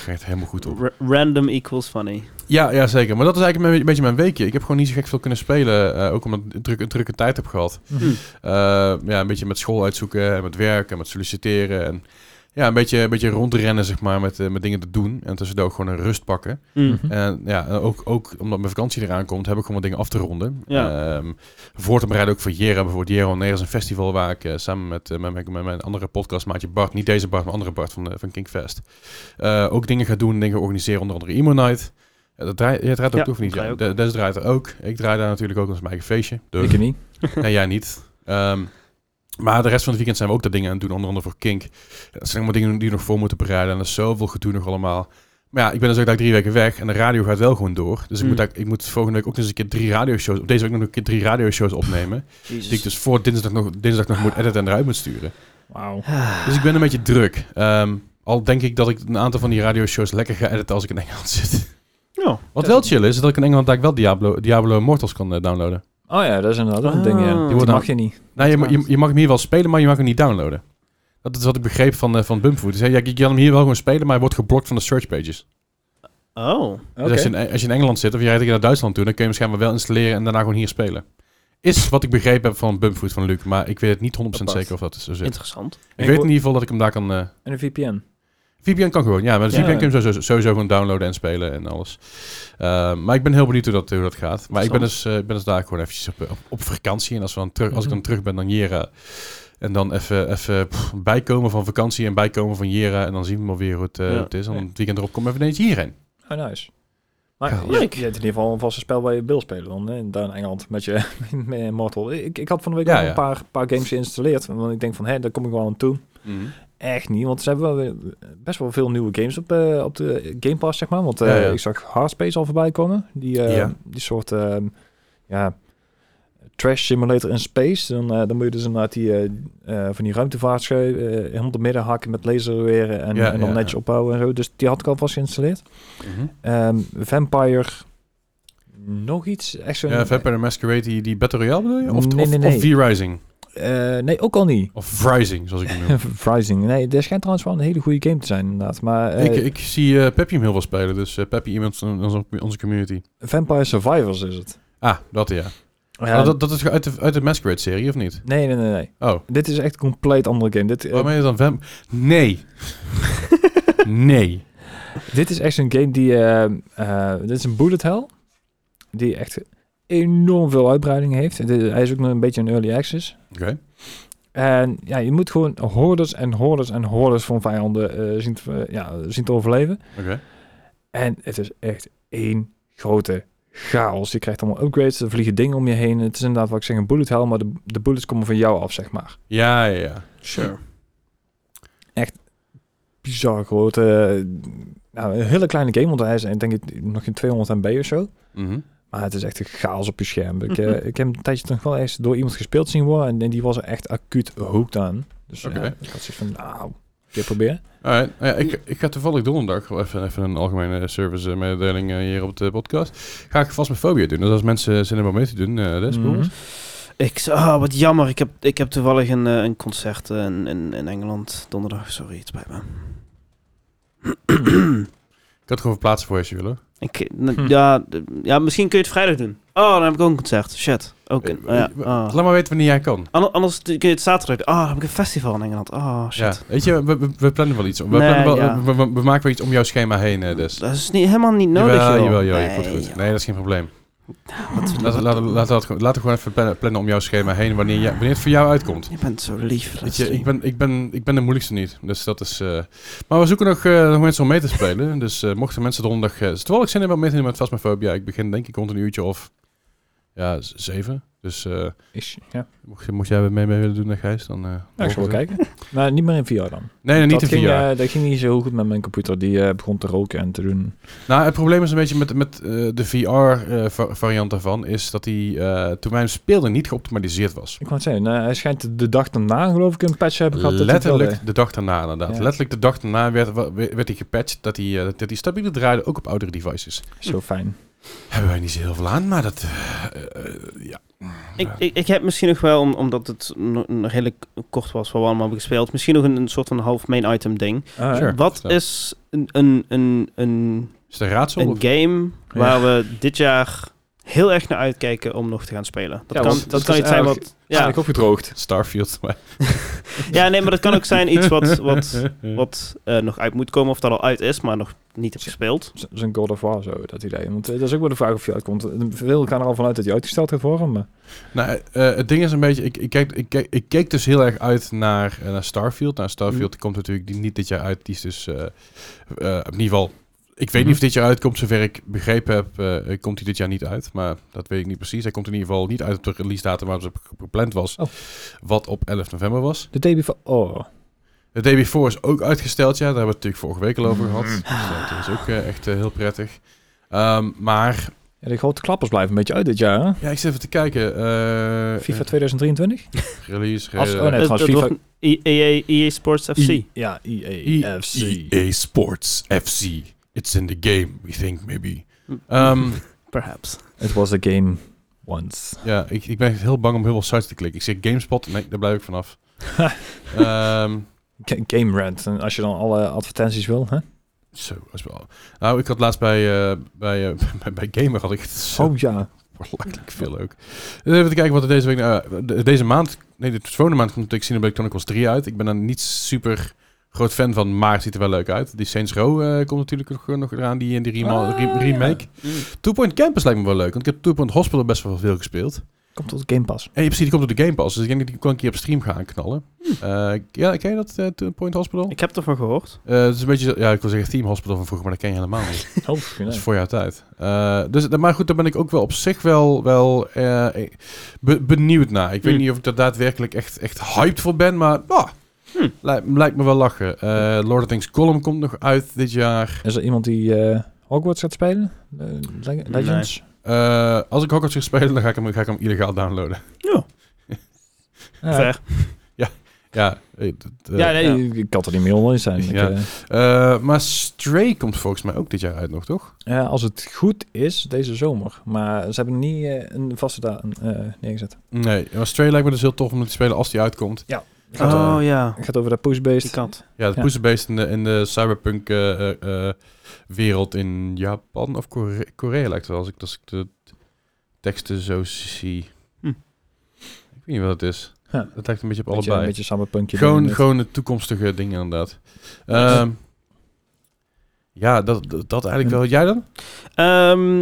het helemaal goed op. Ra- random equals funny. Ja, ja, zeker. Maar dat is eigenlijk een beetje mijn weekje. Ik heb gewoon niet zo gek veel kunnen spelen. eh, ook omdat ik een drukke, een drukke tijd heb gehad. Hm. Eh, ja, een beetje met school uitzoeken en met werk en met solliciteren. En ja, een beetje, een beetje rondrennen, zeg maar, met, eh, met dingen te doen. En tussendoor ook gewoon een rust pakken. Hm. Mhm. En ja, ook, ook omdat mijn vakantie eraan komt, heb ik gewoon wat dingen af te ronden. Ja. Ehm, voor te bereiden ook voor Jera. Bijvoorbeeld Jera Neer is een festival waar ik eh, samen met, eh, met, met, met mijn andere podcastmaatje Bart, niet deze Bart, maar andere Bart van, van Kinkfest, eh, ook dingen ga doen, dingen organiseren, onder andere Emo Night. Dat draai, jij draait ook Ja, toch of niet? Ja, Des draait er ook. Ik draai daar natuurlijk ook als mijn eigen feestje. Dus. Ik niet. Nee, jij niet. Ehm, maar de rest van het weekend zijn we ook dat dingen aan het doen, onder andere voor Kink. Dat zijn allemaal dingen die we nog voor moeten bereiden. En er is zoveel gedoe nog allemaal. Maar ja, ik ben dus ook daar drie weken weg en de radio gaat wel gewoon door. Dus ik, Mm. moet, ik moet volgende week ook nog eens een keer drie radioshows, deze week nog een keer drie radioshows opnemen. Jezus. Die ik dus voor dinsdag nog, dinsdag nog moet editen en eruit moet sturen. Wauw. Dus ik ben een beetje druk. Ehm, al denk ik dat ik een aantal van die radioshows lekker ga editen als ik in Engeland zit. Ja. Wat wel chill is, is dat ik in Engeland eigenlijk wel Diablo, Diablo Immortals kan eh, downloaden. Oh ja, dat is inderdaad een ding, ja. Ah. Die mag je niet. Nou, je, je, je mag hem hier wel spelen, maar je mag hem niet downloaden. Dat is wat ik begreep van, eh, van Bumfood. Die zei, ja, je kan hem hier wel gewoon spelen, maar hij wordt geblokt van de search pages. Oh. Oké. Dus als je, in, als je in Engeland zit of je rijdt naar Duitsland toe, dan kun je hem schijnbaar wel installeren en daarna gewoon hier spelen. Is wat ik begrepen heb van Bumfood van Luc, maar ik weet het niet 100% Apart. zeker of dat is zo zit. Interessant. Ik En weet in ieder geval dat ik hem daar kan... eh, En een VPN. VPN kan gewoon, ja. Maar de Ja. VPN kun je sowieso, sowieso gewoon downloaden en spelen en alles. Uh, maar ik ben heel benieuwd hoe dat, hoe dat gaat. Maar ik ben, dus, eh, ik ben dus daar gewoon eventjes op, op, op vakantie. En als, we dan terug, als ik dan terug ben, dan Jera. En dan even, even bijkomen van vakantie en bijkomen van Jera. En dan zien we maar weer hoe het, eh, Ja. het is. En dan het weekend erop komen we even ineens hierheen. Oh, nice. Maar Ja, je, leuk. je hebt in ieder geval een vaste spel waar je wil spelen dan, hè? daar in Engeland met je met Mortal. Ik, ik had van de week Ja, een paar, paar games geïnstalleerd, want ik denk van, hé, daar kom ik wel aan toe. Echt niet, want ze hebben wel best wel veel nieuwe games op, eh, op de Game Pass, zeg maar. Want eh, Ja, ja. ik zag Hardspace al voorbij komen. Die, eh, Ja. die soort, ehm, ja, trash simulator in space. Dan, dan moet je dus inderdaad die, van die ruimtevaartschepen eh helemaal de midden hakken met laserweren en, Ja, en dan netjes opbouwen en zo. Dus die had ik alvast geïnstalleerd. Ehm, Vampire. Nog iets? Echt zo'n... Ja, Vampire Masquerade, die, die Battle Royale bedoel je? Of, Nee, of, nee, nee. of V-Rising? Eh, nee, ook al niet. Of Vrising, zoals ik hem noem. Rising. Nee, dit schijnt trouwens wel een hele goede game te zijn, inderdaad. Maar eh, ik, ik zie eh Peppy hem heel veel spelen. Dus Peppy, iemand van onze, onze community. Vampire Survivors is het. Ah, dat ja. Ja, Oh, dat, dat is uit de, uit de Masquerade-serie, of niet? Nee, nee, nee, nee. Oh, Dit is echt een compleet andere game. Dit, waarom heet het dan Vamp... Nee. nee. dit is echt zo'n game die... dit is een bullet hell. Die echt enorm veel uitbreiding heeft. Hij is ook nog een beetje een early access. Oké. En ja, je moet gewoon hordes en hordes en hordes van vijanden eh, zien, te, eh, ja, zien te overleven. Oké. En het is echt één grote chaos. Je krijgt allemaal upgrades, er vliegen dingen om je heen. Het is inderdaad wat ik zeg, een bullet hell, maar de, de bullets komen van jou af, zeg maar. Ja, ja, ja. Sure. Bizar groot. eh, nou, een hele kleine game, want hij is denk ik nog geen 200 MB of zo. Mhm. Maar het is echt een chaos op je scherm. Ik, eh, ik heb een tijdje nog wel eens door iemand gespeeld zien worden en, en die was er echt acuut hooked aan. Dus Oké. ja, ik had zoiets van, nou, een keer proberen. Alright. Ja, ik, ik ga toevallig donderdag wel even, even een algemene service eh, mededeling eh, hier op de podcast. Ga ik vast met Fobia doen. Dus als mensen zin hebben om mee te doen, eh dat is Mhm. Ik, ah, wat jammer. Ik heb, ik heb toevallig een, eh, een concert eh, in, in, in Engeland donderdag. Sorry, het spijt me. Ik had gewoon verplaatsen voor je als je wil. hoor. Ik, Hm. ja, ja, misschien kun je het vrijdag doen. Oh, dan heb ik ook een concert. Shit. Ook in, ja, eh, ah. Laat maar weten wanneer jij kan. Ander- Anders kun je het zaterdag doen. Ah, dan heb ik een festival in Engeland. Oh, shit. Ja, weet je, we, we, we plannen wel iets. We, Nee, plannen wel, ja. we, we- we maken wel iets om jouw schema heen, eh, dus. Dat is niet, helemaal niet nodig, jawel, joh. jawel, jawel, Nee, goed, goed. joh. Nee, dat is geen probleem. Wat- Laten, we gewoon- laten we gewoon even plannen, om jouw schema heen wanneer, jij- wanneer het voor jou uitkomt. Je bent zo lief, Weet je, ik ben, ik, ben, ik ben de moeilijkste niet. Dus dat is. eh, Maar we zoeken nog, eh, nog mensen om mee te spelen. Dus eh, mochten mensen donderdag. Uh, terwijl ik zin heb om mee te doen met Phasmophobia. Ik begin denk ik rond een uurtje of. Ja, zeven. Dus eh, Is, ja. mocht, je- mocht jij mee, mee willen doen, dan Gijs, dan. eh, ja, ik zal wel kijken. maar niet meer in VR dan. Nee, nee, niet dat, in ging, VR. eh, dat ging niet zo goed met mijn computer. Die begon te roken en te doen. Nou, het probleem is een beetje met, met de VR-variant daarvan. Is dat die toen wij hem speelden niet geoptimaliseerd was. Ik wou het zeggen, eh, hij schijnt de dag daarna geloof ik een patch hebben gehad. Letterlijk de dag daarna, inderdaad. Ja. Letterlijk de dag daarna werd, werd hij gepatcht dat hij, dat hij stabieler draaide, ook op oudere devices. Zo fijn. Hebben wij niet zo heel veel aan, maar dat... eh, eh, ja. Ik, ik, ik heb misschien nog wel, om, omdat het nog, nog redelijk kort was wat we hebben gespeeld, misschien nog een, een soort van half main item ding. Ah, Sure. Wat is een, een, een, een, Is het een raadsel? een of- game waar we dit jaar heel erg naar uitkijken om nog te gaan spelen? Dat Ja, kan, dat dat kan is iets zijn wat... Ja, ik opgedroogd. Starfield. ja, nee, maar dat kan ook zijn iets wat, wat, wat eh, nog uit moet komen of dat al uit is, maar nog niet heb gespeeld. Z- Zo'n God of War, zo, dat idee. Want eh, dat is ook wel de vraag of je uitkomt. Veel gaan er al vanuit dat hij uitgesteld gaat worden, maar... nou, eh, het ding is een beetje... Ik, ik, kijk, ik, kijk, ik keek dus heel erg uit naar, naar Starfield. Nou, Starfield Mhm. komt natuurlijk die- niet dit jaar uit. Die is dus... in ieder geval... Ik weet Mhm. niet of dit jaar uitkomt. Zover ik begrepen heb, eh, komt hij dit jaar niet uit. Maar dat weet ik niet precies. Hij komt in ieder geval niet uit op de release datum waar ze gepland was. Oh. Wat op 11 november was. De day before... Oh. De day before is ook uitgesteld, ja. Daar hebben we het natuurlijk vorige week al over gehad. Mm. Dus, dat is ook eh, echt eh, heel prettig. Ehm, maar, Ja, de grote klappers blijven een beetje uit dit jaar, hè? ja, ik zit even te kijken. eh, FIFA eh, 2023? release. Als- eh, oh nee, trouwens, FIFA... EA, EA Sports FC. I- Ja, E- EA, FC. EA Sports FC. It's in the game, we think maybe. Ehm, Perhaps. It was a game once. ja, ik, ik ben echt heel bang om heel veel sites te klikken. Ik zeg GameSpot, nee, daar blijf ik vanaf. Ehm Ga- Game Rant. En als je dan alle advertenties wil, hè? Zo, is wel... Nou, ik had laatst bij, eh, bij, eh, bij, bij Gamer had ik het zo Oh ja. belachelijk veel ook. Even te kijken wat er deze week... de- deze maand... Nee, de volgende maand komt natuurlijk Xenoblade Chronicles 3 uit. Ik ben dan niet super groot fan van, maar het ziet er wel leuk uit. Die Saints Row eh, komt natuurlijk nog, nog eraan, die, die rema- Ah, re- ja. remake. Two Point Campus lijkt me wel leuk, want ik heb Two Point Hospital best wel veel gespeeld. Komt tot Game Pass. En je precies, die komt op de Game Pass, dus ik denk dat ik die een keer op stream ga aanknallen. Eh, ja, ken je dat, eh, Two Point Hospital? Ik heb ervan gehoord. Eh, het is een beetje, ja, ik wil zeggen Team Hospital van vroeger, maar dat ken je helemaal niet. Oh, Dat is voor jouw tijd. Eh, dus, maar goed, daar ben ik ook wel op zich wel, wel eh, be- benieuwd naar. Ik weet Hmm. niet of ik daar daadwerkelijk echt, echt hyped voor ben, maar Hmm. lijkt, lijkt me wel lachen. Eh, Lord of the Rings Column komt nog uit dit jaar. Is er iemand die eh, Hogwarts gaat spelen? Eh, Le- Legends? Eh, als ik Hogwarts ga spelen, dan ga ik hem, ga ik hem illegaal downloaden. Ja. Ver. Ja, dat, eh, Ja, nee, ik kan er niet meer onder zijn. Ja. maar Stray komt volgens mij ook dit jaar uit nog, toch? ja, als het goed is, deze zomer. Maar ze hebben niet een vaste datum eh, neergezet. Nee, maar Stray lijkt me dus heel tof om te spelen als die uitkomt. Het gaat, Oh ja, het gaat over de die push-based. kant. Ja, de Ja. poesenbeest in de, in de cyberpunk eh, eh, eh, wereld in Japan of Korea, Korea lijkt het wel, als ik, als ik de teksten zo zie. Hm. Ik weet niet wat het is. Ja. Het lijkt een beetje op Beetje, allebei. Een beetje cyberpunkje. gewoon, gewoon de toekomstige dingen inderdaad. Ehm, ja, dat, dat, dat eigenlijk wel. Jij dan? Ehm,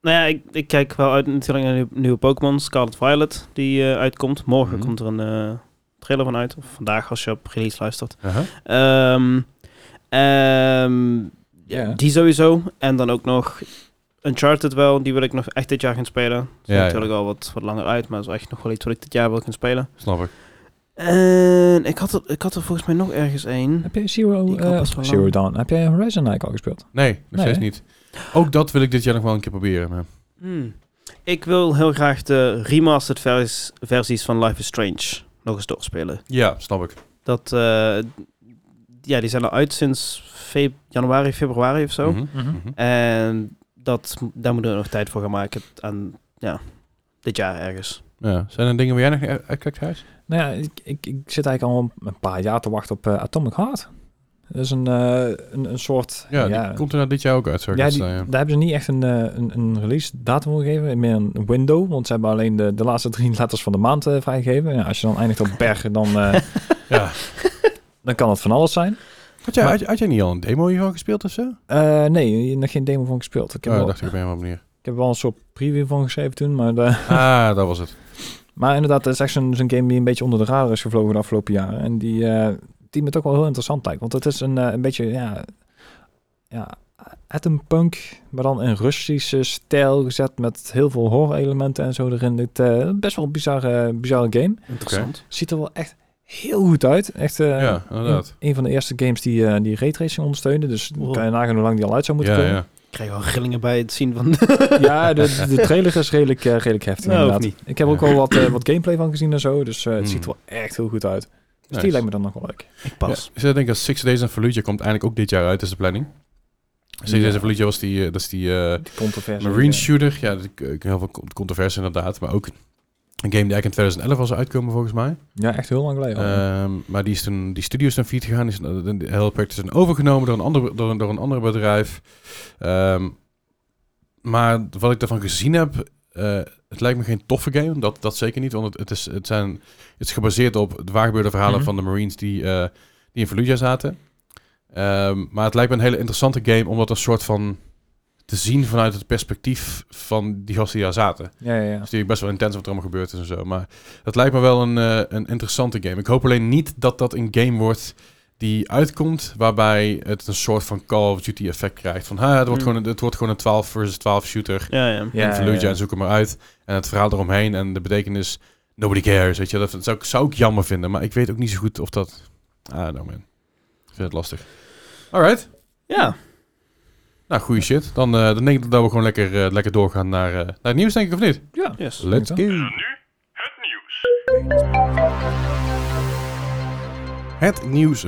nou ja, ik, ik kijk wel uit natuurlijk naar de nieuwe, Pokémon, Scarlet Violet, die eh, uitkomt. Morgen Mhm. komt er een eh, trailer van uit, of vandaag als je op release luistert. Ehm, ehm, Ja. Die sowieso. En dan ook nog Uncharted wel, die wil ik nog echt dit jaar gaan spelen. Dat is Ja, ja. natuurlijk al wat, wat langer uit, maar dat is echt nog wel iets wat ik dit jaar wil gaan spelen. Snap ik. En ik had er, ik had er volgens mij nog ergens één. Heb je Zero, lang. Dawn? Heb jij Horizon eigenlijk al gespeeld? Nee, nog steeds niet. Ook dat wil ik dit jaar nog wel een keer proberen. Maar. Hmm. Ik wil heel graag de remastered vers- versies van Life is Strange nog eens doorspelen. Ja, snap ik. Dat, eh, ja, die zijn al uit sinds fe- januari, februari of zo. Mhm, Mhm. mhm. En dat, daar moeten we nog tijd voor gaan maken. Aan, ja, dit jaar ergens. Ja. Zijn er dingen waar jij nog uitkijkt, Gijs? Nou ja, ik, ik, ik zit eigenlijk al een paar jaar te wachten op eh, Atomic Heart. Dat is een, eh, een, een soort... Ja, die komt er nou dit jaar ook uit, ja, die, daar hebben ze niet echt een, eh, een, een release datum voor gegeven, meer een window, want ze hebben alleen de, de laatste drie letters van de maand eh, vrijgegeven. Ja, als je dan eindigt op berg, dan, Ja. dan kan het van alles zijn. Had jij, Maar- had, had jij niet al een demo hiervan gespeeld of zo? Nee, nog geen demo van gespeeld. Ik heb, Oh, wel, dacht ik op een manier. ik heb wel een soort preview van geschreven toen, maar, de, Ah, dat was het. maar inderdaad, het is echt zo'n game die een beetje onder de radar is gevlogen de afgelopen jaren. En die, die me toch wel heel interessant lijkt, want het is een, eh, een beetje, ja, ja, Punk, maar dan in Russische stijl gezet met heel veel horror-elementen en zo erin. Het, eh, best wel een bizarre, bizarre game. Interessant. Ziet er wel echt heel goed uit. Echt eh, Ja, inderdaad. een, een van de eerste games die, eh die raytracing ondersteunen. Dus Wow. kan je nagaan hoe lang die al uit zou moeten Ja, komen. ja. Ik krijg wel rillingen bij het zien van... Ja, de, de trailer is redelijk, redelijk heftig Nou, inderdaad. hoeft niet. Ik heb ook al wat, wat gameplay van gezien en zo. Dus eh, het Hmm. ziet er wel echt heel goed uit. Dus Nice. die lijkt me dan nog wel leuk. Ik pas. Ja, ik denk dat Six Days in Fallujah komt eindelijk ook dit jaar uit, is de planning. Six Ja. Days in Fallujah was die, eh, dat is die eh, Die controversie. marine eh, shooter. Ja, heel veel con- controversie inderdaad, maar ook een game die eigenlijk in 2011 was uitkomen volgens mij. Ja, echt heel lang geleden. Ehm, maar die, is toen, die studio is naar failliet gegaan. Die is, de, de hele project is overgenomen door een ander, door, een- door een ander bedrijf. Ehm, maar wat ik daarvan gezien heb, eh, het lijkt me geen toffe game. Dat, dat zeker niet, want het, het, is, het, zijn, het is gebaseerd op de waargebeurde verhalen Mhm. van de Marines die, eh, die in Fallujah zaten. Ehm, maar het lijkt me een hele interessante game, omdat een soort van te zien vanuit het perspectief van die gasten die daar zaten. ja, ja, ja. Is natuurlijk best wel intens wat er allemaal gebeurd is en zo. Maar het lijkt me wel een, eh, een interessante game. Ik hoop alleen niet dat dat een game wordt die uitkomt... waarbij het een soort van Call of Duty effect krijgt. Van, ha, het, wordt Hmm. gewoon, een- het wordt gewoon een 12 versus 12 shooter. Ja, ja. Ja, in Fallujah ja. en zoek hem maar uit. En het verhaal eromheen en de betekenis... Nobody cares, weet je. Dat zou, ik- zou ik jammer vinden. Maar ik weet ook niet zo goed of dat... Ah, no man. Ik vind het lastig. Alright. Ja. Nou, goede shit. Dan, eh, dan denk ik dat we gewoon lekker, eh, lekker doorgaan naar, eh, naar het nieuws, denk ik, of niet? Ja. Yes. Let's go. Het nieuws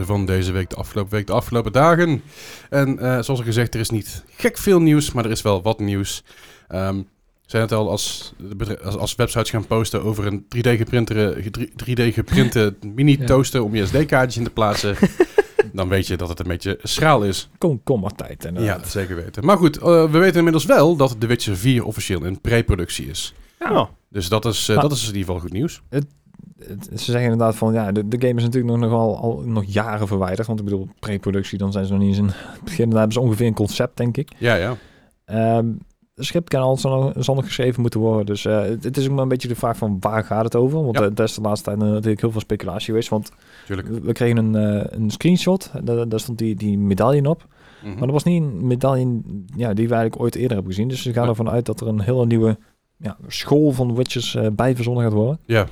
van deze week, de afgelopen week, de afgelopen dagen. En eh, zoals al gezegd, er is niet gek veel nieuws, maar er is wel wat nieuws. Ehm, Zijn het al als, als, als websites gaan posten over een 3D geprinte, 3D geprinte mini toaster om je SD-kaartjes in te plaatsen, dan weet je dat het een beetje schraal is. Kom, kom maar tijd. En, Ja, dat zeker weten. Maar goed, eh, we weten inmiddels wel dat The Witcher 4 officieel in pre-productie is. Ja. Dus dat is, eh, Maar- dat is in ieder geval goed nieuws. Het- Ze zeggen inderdaad van, ja, de, de game is natuurlijk nog, nogal al, nog jaren verwijderd. Want ik bedoel, pre-productie, dan zijn ze nog niet eens in het begin. Dan hebben ze ongeveer een concept, denk ik. Ja, ja. Ehm de scriptkanaal zal nog, zal nog geschreven moeten worden. Dus eh, het, het is ook maar een beetje de vraag van waar gaat het over? Want Ja. eh, daar is de laatste tijd natuurlijk heel veel speculatie geweest. Want Tuurlijk. we kregen een, eh, een screenshot. Daar, daar stond die, die medaille op. Mhm. Maar dat was niet een medaille ja, die we eigenlijk ooit eerder hebben gezien. Dus ze gaan ervan uit dat er een hele nieuwe ja, school van witches bij verzonnen gaat worden. Ja,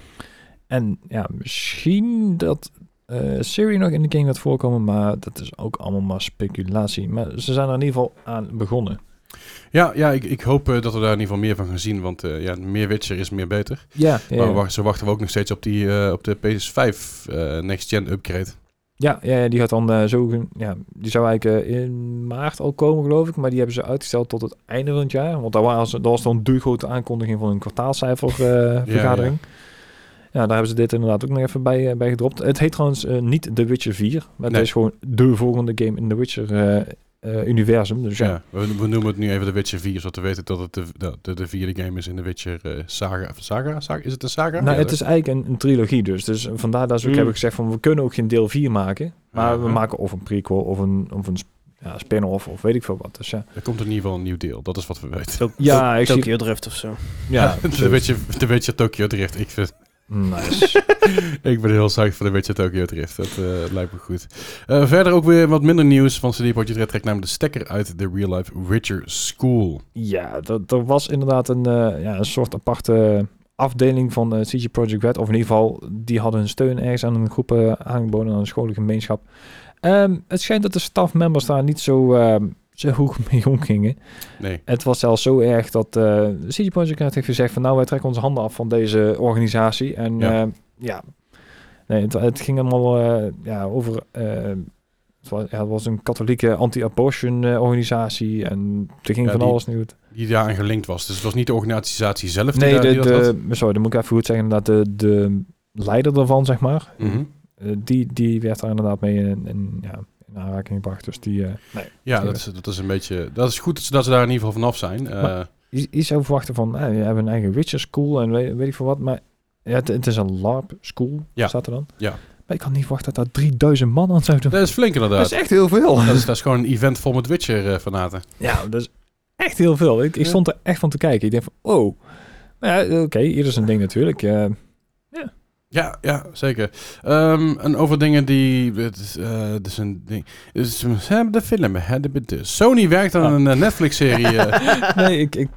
En ja, misschien dat eh Siri nog in de game gaat voorkomen, maar dat is ook allemaal maar speculatie. Maar ze zijn er in ieder geval aan begonnen. ja, ja ik, ik hoop eh, dat we daar in ieder geval meer van gaan zien. Want eh, ja, meer Witcher is meer beter. Ja, ja, Maar ja. wachten, zo wachten we ook nog steeds op, die, op de PS5 eh, Next Gen upgrade. ja, ja, die gaat dan zo, ja, die zou eigenlijk in maart al komen, geloof ik. Maar die hebben ze uitgesteld tot het einde van het jaar. Want daar was, dat was dan de grote aankondiging van een kwartaalcijfervergadering. vergadering. Ja, daar hebben ze dit inderdaad ook nog even bij, eh, bij gedropt. Het heet trouwens eh, niet The Witcher 4. Maar Nee. het is gewoon de volgende game in The Witcher eh, eh, universum. Dus ja, Ja, we, we noemen het nu even de Witcher 4, zodat we weten dat het de, de, de, de vierde game is in de Witcher eh, saga. saga. Saga? Is het een saga? Nou, Ja, het is eigenlijk een, een trilogie dus. Dus vandaar dat ze ook Mm. hebben gezegd van we kunnen ook geen deel 4 maken. Maar we maken of een prequel of een, of een ja, spin-off of weet ik veel wat. Dus ja, Er komt in ieder geval een nieuw deel, dat is wat we weten. Ja, ik zie- Tokyo Drift of zo. ja de, Witcher, de Witcher Tokyo Drift. Ik, vind, nice. ik ben heel psyched voor de Witcher Tokyo Drift. Dat eh, lijkt me goed. Eh, verder ook weer wat minder nieuws van CD Projekt Red. Trekt namelijk de stekker uit de Real Life Witcher School. ja, er was inderdaad een, eh, ja, een soort aparte afdeling van CG Project Red. Of in ieder geval, die hadden hun steun ergens aan een groep aangeboden aan een scholengemeenschap. Ehm, het schijnt dat de stafmembers daar niet zo, ehm, zo hoog mee omgingen. Nee. Het was zelfs zo erg dat eh CD Projekt Red heeft gezegd van nou wij trekken onze handen af van deze organisatie. En Ja. ja, ja. Nee, het, het ging allemaal eh, ja, over... eh, het, was, ja, het was een katholieke anti-abortion eh, organisatie en er ging Ja, van die- alles niet goed. Die daaraan gelinkt was. Dus het was niet de organisatie zelf Nee, daar- de, die dat de, sorry, dan moet ik even goed zeggen. Inderdaad, de, de leider daarvan, zeg maar, Mhm. eh, die, die werd daar inderdaad mee in, in, ja, in aanraking gebracht. Dus die... eh, nee. Ja, dat is, dat is een beetje... Dat is goed dat ze, dat daar in ieder geval vanaf zijn. Eh, Maar- Je, je zou verwachten van, eh, we hebben een eigen Witcher school en weet, weet ik veel wat. Maar ja, het, het is een LARP school, Ja. staat er dan. Ja. Maar ik had niet verwacht dat daar 3000 man aan zouden doen. dat is flink Dat inderdaad. is echt heel veel. Dat is, dat is gewoon een event vol met Witcher-fanaten. Ja, dat is echt heel veel. Ik, ik stond er echt van te kijken. Ik denk van, oh. Ja, oké, ieder zijn ding natuurlijk. Eh, Ja, ja, zeker. Ehm, en over dingen die... Het het is een ding... Ze hebben de film. hè, de- Sony werkt aan Ah. een eh, Netflix-serie... eh, nee, ik, ik,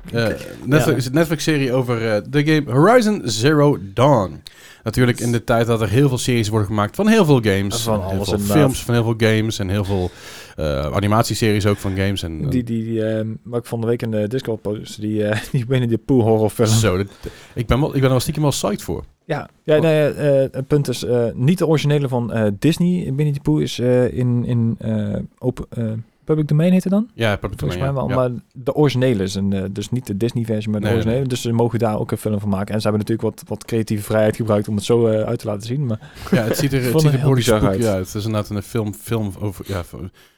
Netflix, Netflix-serie over de game Horizon Zero Dawn. Natuurlijk in de tijd dat er heel veel series worden gemaakt van heel veel games. Van heel alles veel inderdaad. films van heel veel games. En heel veel eh, animatieseries ook van games. En, die, die, die eh, wat ik van de week in de Discord post, die, eh die Winnie the Pooh horrorfilm. Zo, dat- ik, ben wel, ik ben er wel stiekem wel psyched voor. Ja, ja nee, eh, het punt is, niet de originele van Disney, Winnie the Pooh, is in, in open, public domain heet het dan? Ja, Public Volgens mij Domain, wel, ja. maar de originele is een, eh, dus niet de Disney-versie, maar de Nee, nee, originele. Dus ze mogen daar ook een film van maken. En ze hebben natuurlijk wat, wat creatieve vrijheid gebruikt om het zo eh, uit te laten zien. Maar Ja, het ziet er, het ziet er heel bizar uit. uit. Het is inderdaad een film, film over... Ja,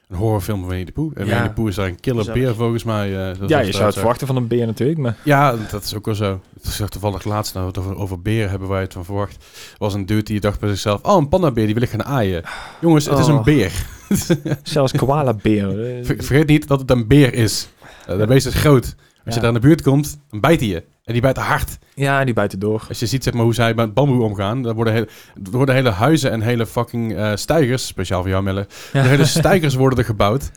een horrorfilm van Winnie the Pooh. En Ja. Winnie the Pooh is daar een killer beer volgens mij. eh, ja, je zou het verwachten van een beer natuurlijk. Maar Ja, dat is ook wel zo. Het is toevallig laatst nou, over, over beren hebben waar je het van verwacht. Er was een dude die dacht bij zichzelf, oh, een pandabeer, die wil ik gaan aaien. Jongens, het is een Oh. beer. zelfs koala-beren. Ver- Vergeet niet dat het een beer is. Uh, de beest is groot. Als je daar in de buurt komt, dan bijt hij je. En die bijt hard. Ja, die buiten door. Als je ziet zeg maar, hoe zij met bamboe omgaan, dan worden, hele, worden hele huizen en hele fucking eh stijgers, speciaal voor jou Melle, de hele stijgers worden er gebouwd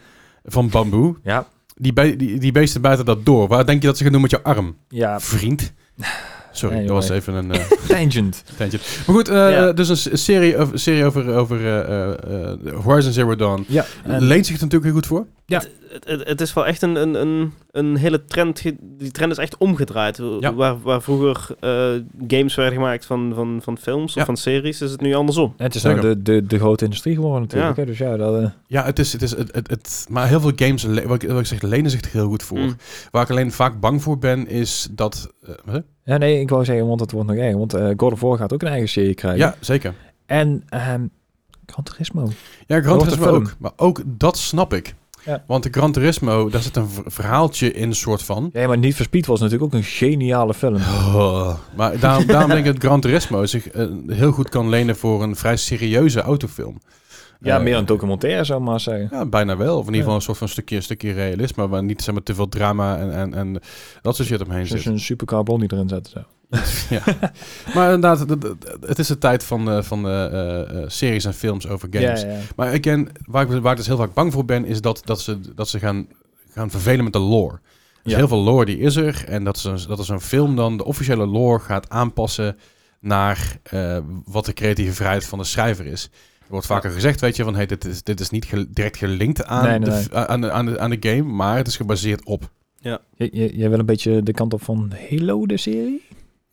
van bamboe. Ja, Die, die, die beesten bijten dat door. Waar denk je dat ze gaan doen met jouw arm? ja, Vriend. Sorry, Anyway. dat was even een uh, Tangent. tangent. Maar goed, uh, Ja. dus een serie, over, serie over, over uh, uh, Horizon Zero Dawn. Ja, en- Leent zich er natuurlijk heel goed voor. Ja. Het, het, het is wel echt een, een, een, een hele trend. Die trend is echt omgedraaid. Ja. Waar, waar vroeger eh, games werden gemaakt van, van, van films Ja. of van series, is het nu andersom. het is nou de, de, de grote industrie geworden natuurlijk. Ja. Hè? Dus ja, dat, eh, Ja, het is, het is het, het, het- maar heel veel games, wat ik, wat ik zeg, lenen zich er heel goed voor. Mm. Waar ik alleen vaak bang voor ben, is dat... eh, huh? Ja, nee, ik wou zeggen, want het wordt nog erger. Want eh God of War gaat ook een eigen serie krijgen. Ja, zeker. En ehm Gran Turismo. Ja, Gran Turismo ook. Maar ook dat snap ik. Ja. Want de Gran Turismo, daar zit een verhaaltje in, soort van. Ja, maar Need for Speed was natuurlijk ook een geniale film. Oh, maar daarom, daarom denk ik dat Gran Turismo zich eh, heel goed kan lenen voor een vrij serieuze autofilm. Ja, Eh, meer een documentaire zou maar zeggen. Ja, bijna wel. Of in ieder geval een soort van stukje, stukje realisme, waar niet zeg maar, te veel drama en, en, en dat soort shit omheen Dus zit. een supercar Bonnie erin zetten. Zo. ja. Maar inderdaad, het- is de tijd van, eh, van eh, eh, series en films over games. Ja, ja. Maar again, waar ik, waar ik dus heel vaak bang voor ben, is dat, dat ze, dat ze gaan, gaan vervelen met de lore. Dus Ja. heel veel lore die is er. En dat, ze, dat er zo'n film dan de officiële lore gaat aanpassen naar wat de creatieve vrijheid van de schrijver is. Er wordt vaker gezegd, weet je, van hey, dit, is, dit is niet ge- direct gelinkt aan, Nee, nee, de, nee. aan, de, aan, de, aan de game, maar het is gebaseerd op. J- j- jij wil een beetje de kant op van Halo, de serie?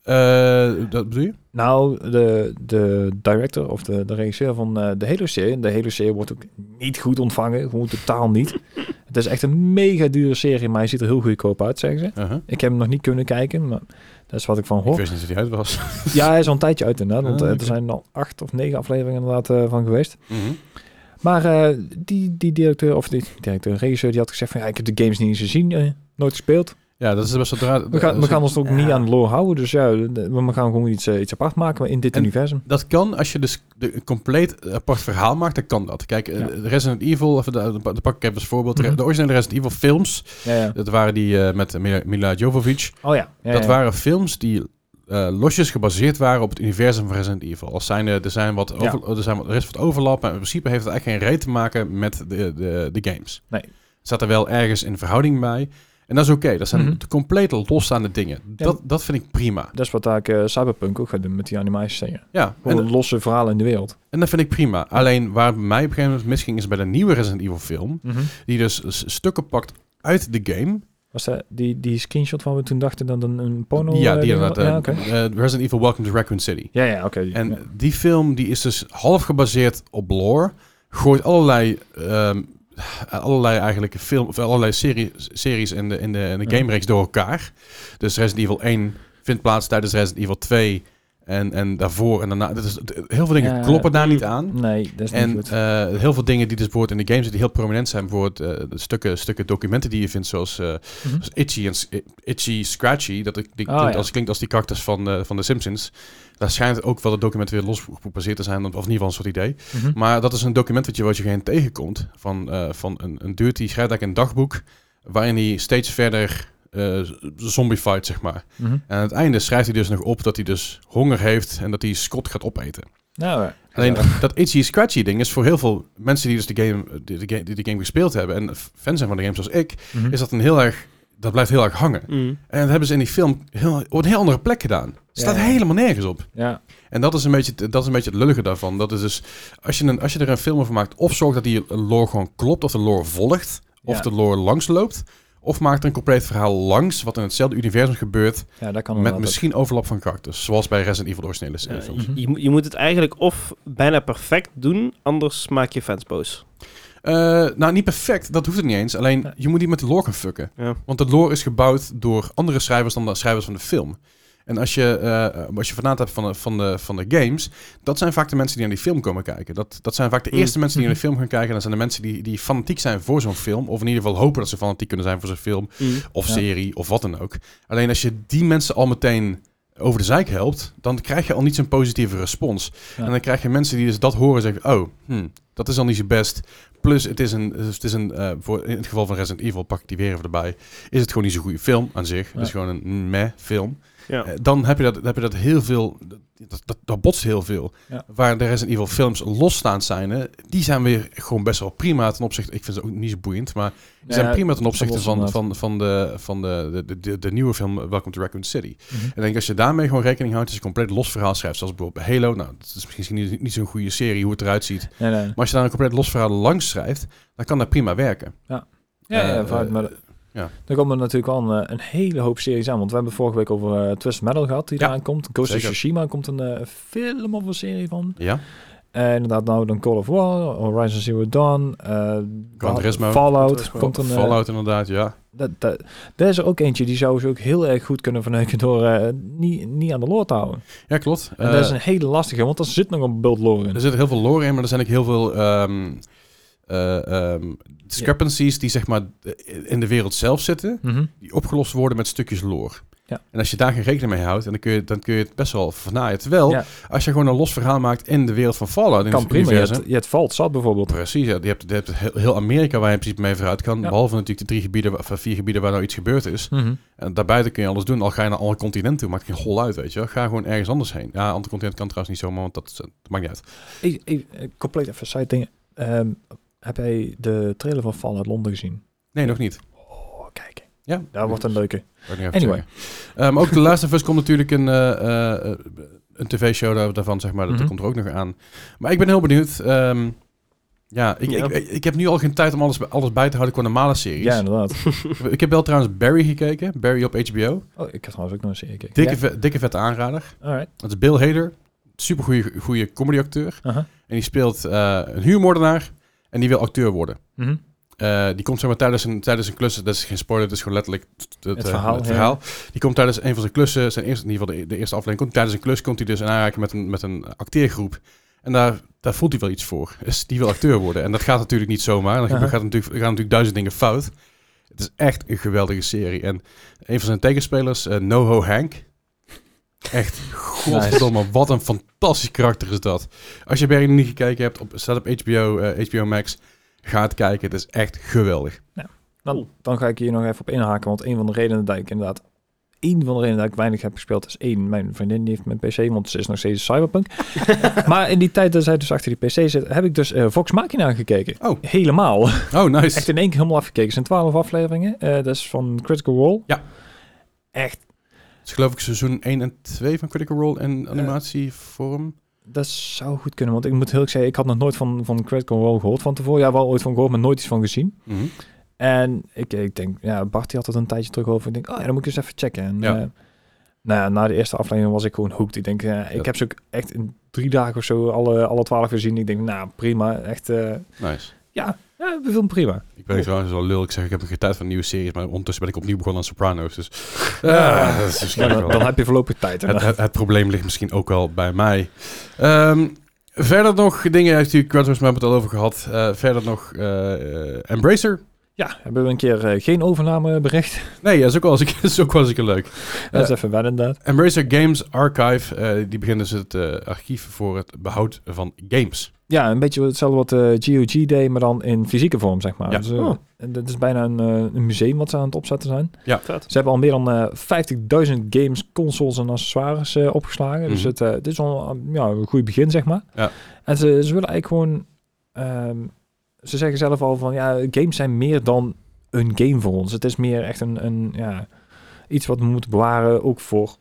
Eh, dat bedoel je? Nou, de, de director of de, de regisseur van eh, de Halo-serie. De Halo-serie wordt ook niet goed ontvangen. Gewoon totaal niet. Het is echt een mega dure serie, maar hij ziet er heel goedkoop uit, zeggen ze. Uh-huh. Ik heb hem nog niet kunnen kijken, maar dat is wat ik van Ik hoor. wist niet dat hij uit was. Ja, hij is al een tijdje uit inderdaad, want Ah, eh, er zijn al acht of negen afleveringen inderdaad van geweest. Mhm. Maar die, die directeur, of die directeur, regisseur, die had gezegd van ja, ik heb de games niet eens gezien, nooit gespeeld. Ja, dat is best wel draad. We gaan, we gaan ons ook Ja. niet aan lore houden, dus ja, we gaan gewoon iets, eh, iets apart maken in dit En- universum. Dat kan als je dus de, een compleet apart verhaal maakt, dan kan dat. Kijk, eh, Ja. Resident Evil, even de, de, pak ik even als voorbeeld. Mhm. De originele Resident Evil films, Ja, ja. dat waren die eh, met Mila, Mila Jovovich. Oh ja. dat waren films die losjes gebaseerd waren op het universum van Resident Evil. Als zijn er, er, zijn wat over, er, zijn wat, er is wat overlap, maar in principe heeft het eigenlijk geen reet te maken met de, de, de games. Nee. Staat er wel ergens in verhouding bij. En dat is oké. Dat zijn Mhm. compleet losstaande dingen. Dat, dat vind ik prima. Dat is wat daar eh, Cyberpunk ook gaat doen met die animatiescènes. Ja, en, losse verhalen in de wereld. en dat vind ik prima. Alleen waar bij mij op een gegeven moment misging is bij de nieuwe Resident Evil film. Die dus stukken pakt uit de game. Was dat die, die screenshot van we toen dachten dat een, een porno... ja, eh, die inderdaad. eh, Ja, eh, Resident Evil Welcome to Raccoon City. Ja, ja, oké. En ja. die film die is dus half gebaseerd op lore. Gooit allerlei, ehm, allerlei eigenlijk film, of allerlei serie, series in de, in de, in de gamereeks door elkaar. Dus Resident Evil 1 vindt plaats tijdens Resident Evil 2. En, en daarvoor en daarna. Dat is, heel veel dingen Ja. kloppen daar niet aan. Nee, dat is niet En eh, heel veel dingen die dus bijvoorbeeld in de games die heel prominent zijn, bijvoorbeeld de stukken, stukken documenten die je vindt, zoals, eh, Mhm. zoals Itchy en Itchy Scratchy, dat ik- die Oh, klinkt, ja. als, klinkt als die karakters van, van de Simpsons. Daar schijnt ook wel het document weer los gebaseerd te zijn, of in ieder geval een soort idee. Mhm. Maar dat is een document wat je, wat je geen tegenkomt van, van een, een dude die schrijft eigenlijk een dagboek waarin hij steeds verder eh zombie fight, zeg maar. Mhm. En aan het einde schrijft hij dus nog op dat hij dus honger heeft en dat hij Scott gaat opeten. Nou, ja. Alleen dat itchy scratchy ding is voor heel veel mensen die dus de game, die, de game, die de game gespeeld hebben en fan zijn van de game zoals ik, Mhm. is dat een heel erg, dat blijft heel erg hangen. Mm. En dat hebben ze in die film heel, op een heel andere plek gedaan. Het staat Ja. helemaal nergens op. Ja, En dat is een beetje, dat is een beetje het lullige daarvan. Dat is dus, als je, een, als je er een film over maakt, of zorg dat die lore gewoon klopt, of de lore volgt, of Ja. de lore langs loopt, of maak er een compleet verhaal langs, wat in hetzelfde universum gebeurt, ja, dat kan met misschien overlap van karakters. Zoals bij Resident Evil originele Ja, serie films. je, je, moet- je moet het eigenlijk of bijna perfect doen, anders maak je fans boos. Eh, nou, niet perfect, dat hoeft het niet eens. Alleen, Ja. je moet niet met de lore gaan fucken. Ja. Want de lore is gebouwd door andere schrijvers dan de schrijvers van de film. En als je, eh als je vanuit hebt van de, van, de, van de games, dat zijn vaak de mensen die naar die film komen kijken. Dat, dat zijn vaak de Mm. eerste mensen die naar de film gaan kijken. En dat zijn de mensen die, die fanatiek zijn voor zo'n film. Of in ieder geval hopen dat ze fanatiek kunnen zijn voor zo'n film. Of Ja. serie, of wat dan ook. Alleen als je die mensen al meteen over de zijk helpt, dan krijg je al niet zo'n positieve respons. Ja. En dan krijg je mensen die dus dat horen en zeggen, oh, hm, dat is al niet zo best. Plus, het is een, het is een eh, voor, in het geval van Resident Evil, pak ik die weer even erbij, is het gewoon niet zo'n goede film aan zich. Het is gewoon een meh film. Ja. Eh, dan heb je dat, heb je dat heel veel, dat, dat, dat botst heel veel. Ja. Waar de Resident Evil films losstaand zijn, hè, die zijn weer gewoon best wel prima ten opzichte. Ik vind ze ook niet zo boeiend, maar die zijn Ja, prima ten opzichte van, van, van, de, van de, de, de, de nieuwe film Welcome to Raccoon City. Mhm. En denk als je daarmee gewoon rekening houdt, als je een compleet los verhaal schrijft, zoals bijvoorbeeld Halo, nou, dat is misschien niet, niet zo'n goede serie hoe het eruit ziet. Nee, nee. Maar als je daar een compleet los verhaal langs schrijft, dan kan dat prima werken. Ja, ja, Eh, vooruit, maar eh, ja. er komen natuurlijk wel een, eh, een hele hoop series aan. Want we hebben vorige week over eh Twisted Metal gehad, die Ja, eraan komt. Ghost of. Tsushima komt een eh, film of een serie van. Ja, Eh, inderdaad, nou dan Call of War, Horizon Zero Dawn, eh, Gran Turismo. Fallout. Komt een, Fallout inderdaad, ja. dat, dat, daar is er ook eentje, die zou ze ook heel erg goed kunnen verneuken door niet, niet aan de lore te houden. Ja, klopt. En dat is een hele lastige, want er zit nog een bult lore in. Er zit heel veel lore in, maar er zijn ook heel veel ehm, eh, ehm, discrepancies die zeg maar in de wereld zelf zitten, Mhm. die opgelost worden met stukjes lore. Ja. En als je daar geen rekening mee houdt, dan kun je, dan kun je het best wel vernaaien. Terwijl, Ja. als je gewoon een los verhaal maakt in de wereld van Fallout, in Kan het prima, je universum, hebt, je hebt Vault zat bijvoorbeeld. Precies, ja. je hebt, je hebt heel, Amerika waar je in principe mee vooruit kan. Ja. Behalve natuurlijk de drie gebieden, of vier gebieden waar nou iets gebeurd is. Mhm. En daarbuiten kun je alles doen. Al ga je naar alle continenten toe, maakt geen hol uit, weet je. Ga gewoon ergens anders heen. Ja, ander continent kan trouwens niet zomaar, want dat, dat maakt niet uit. Ik, ik, ik- compleet even side dingen. Ehm, heb jij de trailer van Fallout Londen gezien? Nee, nog niet. Oh, kijk. Ja, Daar wordt een leuke. Anyway. Ehm, ook Last of Us komt natuurlijk een, eh, eh, een tv-show daar- daarvan, zeg maar. Dat Mhm. komt er ook nog aan. Maar ik ben heel benieuwd. Ehm, ja, ik, Ja. Ik, ik heb nu al geen tijd om alles, alles bij te houden qua normale series. Ja, inderdaad. ik heb wel trouwens Barry gekeken. Barry op HBO. Oh, ik heb trouwens ook nog een serie gekeken. Dikke, Ja. ve- dikke vette aanrader. Alright. Dat is Bill Hader. Super goede comedyacteur. Aha. En die speelt eh, een huurmoordenaar. En die wil acteur worden. Mhm. Eh, die komt zeg maar tijdens een, tijdens een klus, dat is geen spoiler, dat is gewoon letterlijk het, het, Het verhaal, ja. Die komt tijdens een van zijn klussen, zijn eerste, in ieder geval de, de eerste aflevering, komt tijdens een klus komt hij dus in aanraking met een, met een acteergroep. En daar, daar voelt hij wel iets voor. Dus die wil acteur worden. En dat gaat natuurlijk niet zomaar. Dan gaat natuurlijk, er gaan natuurlijk duizend dingen fout. Het is echt een geweldige serie. En een van zijn tegenspelers, eh, NoHo Hank. Echt, godverdomme, wat een fantastisch karakter is dat. Als je Barry nog niet gekeken hebt, op, staat op HBO, eh, HBO Max, ga het kijken. Het is echt geweldig. Dan, dan ga ik hier nog even op inhaken, want een van de redenen dat ik inderdaad... Een van de redenen dat ik weinig heb gespeeld is één, mijn vriendin die heeft mijn PC, want ze is nog steeds cyberpunk. maar in die tijd dat zij dus achter die PC zit, heb ik dus eh, Vox Machina gekeken. Oh. Helemaal. Oh, nice. Echt in één keer helemaal afgekeken. Het zijn twaalf afleveringen. Eh, dat is van Critical Role. Ja. Echt, is geloof ik seizoen 1 en 2 van Critical Role en animatievorm. dat zou goed kunnen. Want ik moet heel erg zeggen, ik had nog nooit van, van Critical Role gehoord van tevoren. Ja, wel ooit van gehoord, maar nooit iets van gezien. Mhm. En ik, ik denk, ja, Bart die had het een tijdje terug over. Ik denk, oh ja, dan moet ik eens even checken. En, Ja. eh, nou ja, na de eerste aflevering was ik gewoon hooked. Ik denk, eh, ik Ja. heb ze ook echt in drie dagen of zo alle, alle twaalf gezien. Ik denk, nou prima, echt, eh, Nice. ja, ja, we prima. Ik weet trouwens wel lul. Ik zeg, ik heb geen tijd voor nieuwe series, maar ondertussen ben ik opnieuw begonnen aan Sopranos. Dus Ja. Ah, dat is dan, wel. dan heb je voorlopig tijd. Het, het, het probleem ligt misschien ook wel bij mij. Ehm, verder nog dingen, Gran Turismo hebben we het al over gehad. Eh, verder nog eh, eh, Embracer. Ja, hebben we een keer geen overnamebericht. Nee, dat is ook wel eens, dat is ook wel eens een leuk. Dat is even wennen inderdaad. Embracer Games Archive, die beginnen dus het archief voor het behoud van games. Ja, een beetje hetzelfde wat eh GOG deed, maar dan in fysieke vorm, zeg maar. Ja. Dus, eh, Oh. en Dat is bijna een, eh, een museum wat ze aan het opzetten zijn. Vet. Ze hebben al meer dan eh 50.000 games, consoles en accessoires eh, opgeslagen. Dus Mhm. het, eh, dit is al ja, een goed begin, zeg maar. Ja. En ze, ze willen eigenlijk gewoon... ehm, ze zeggen zelf al van, ja, games zijn meer dan een game voor ons. Het is meer echt een, een ja, iets wat we moeten bewaren, ook voor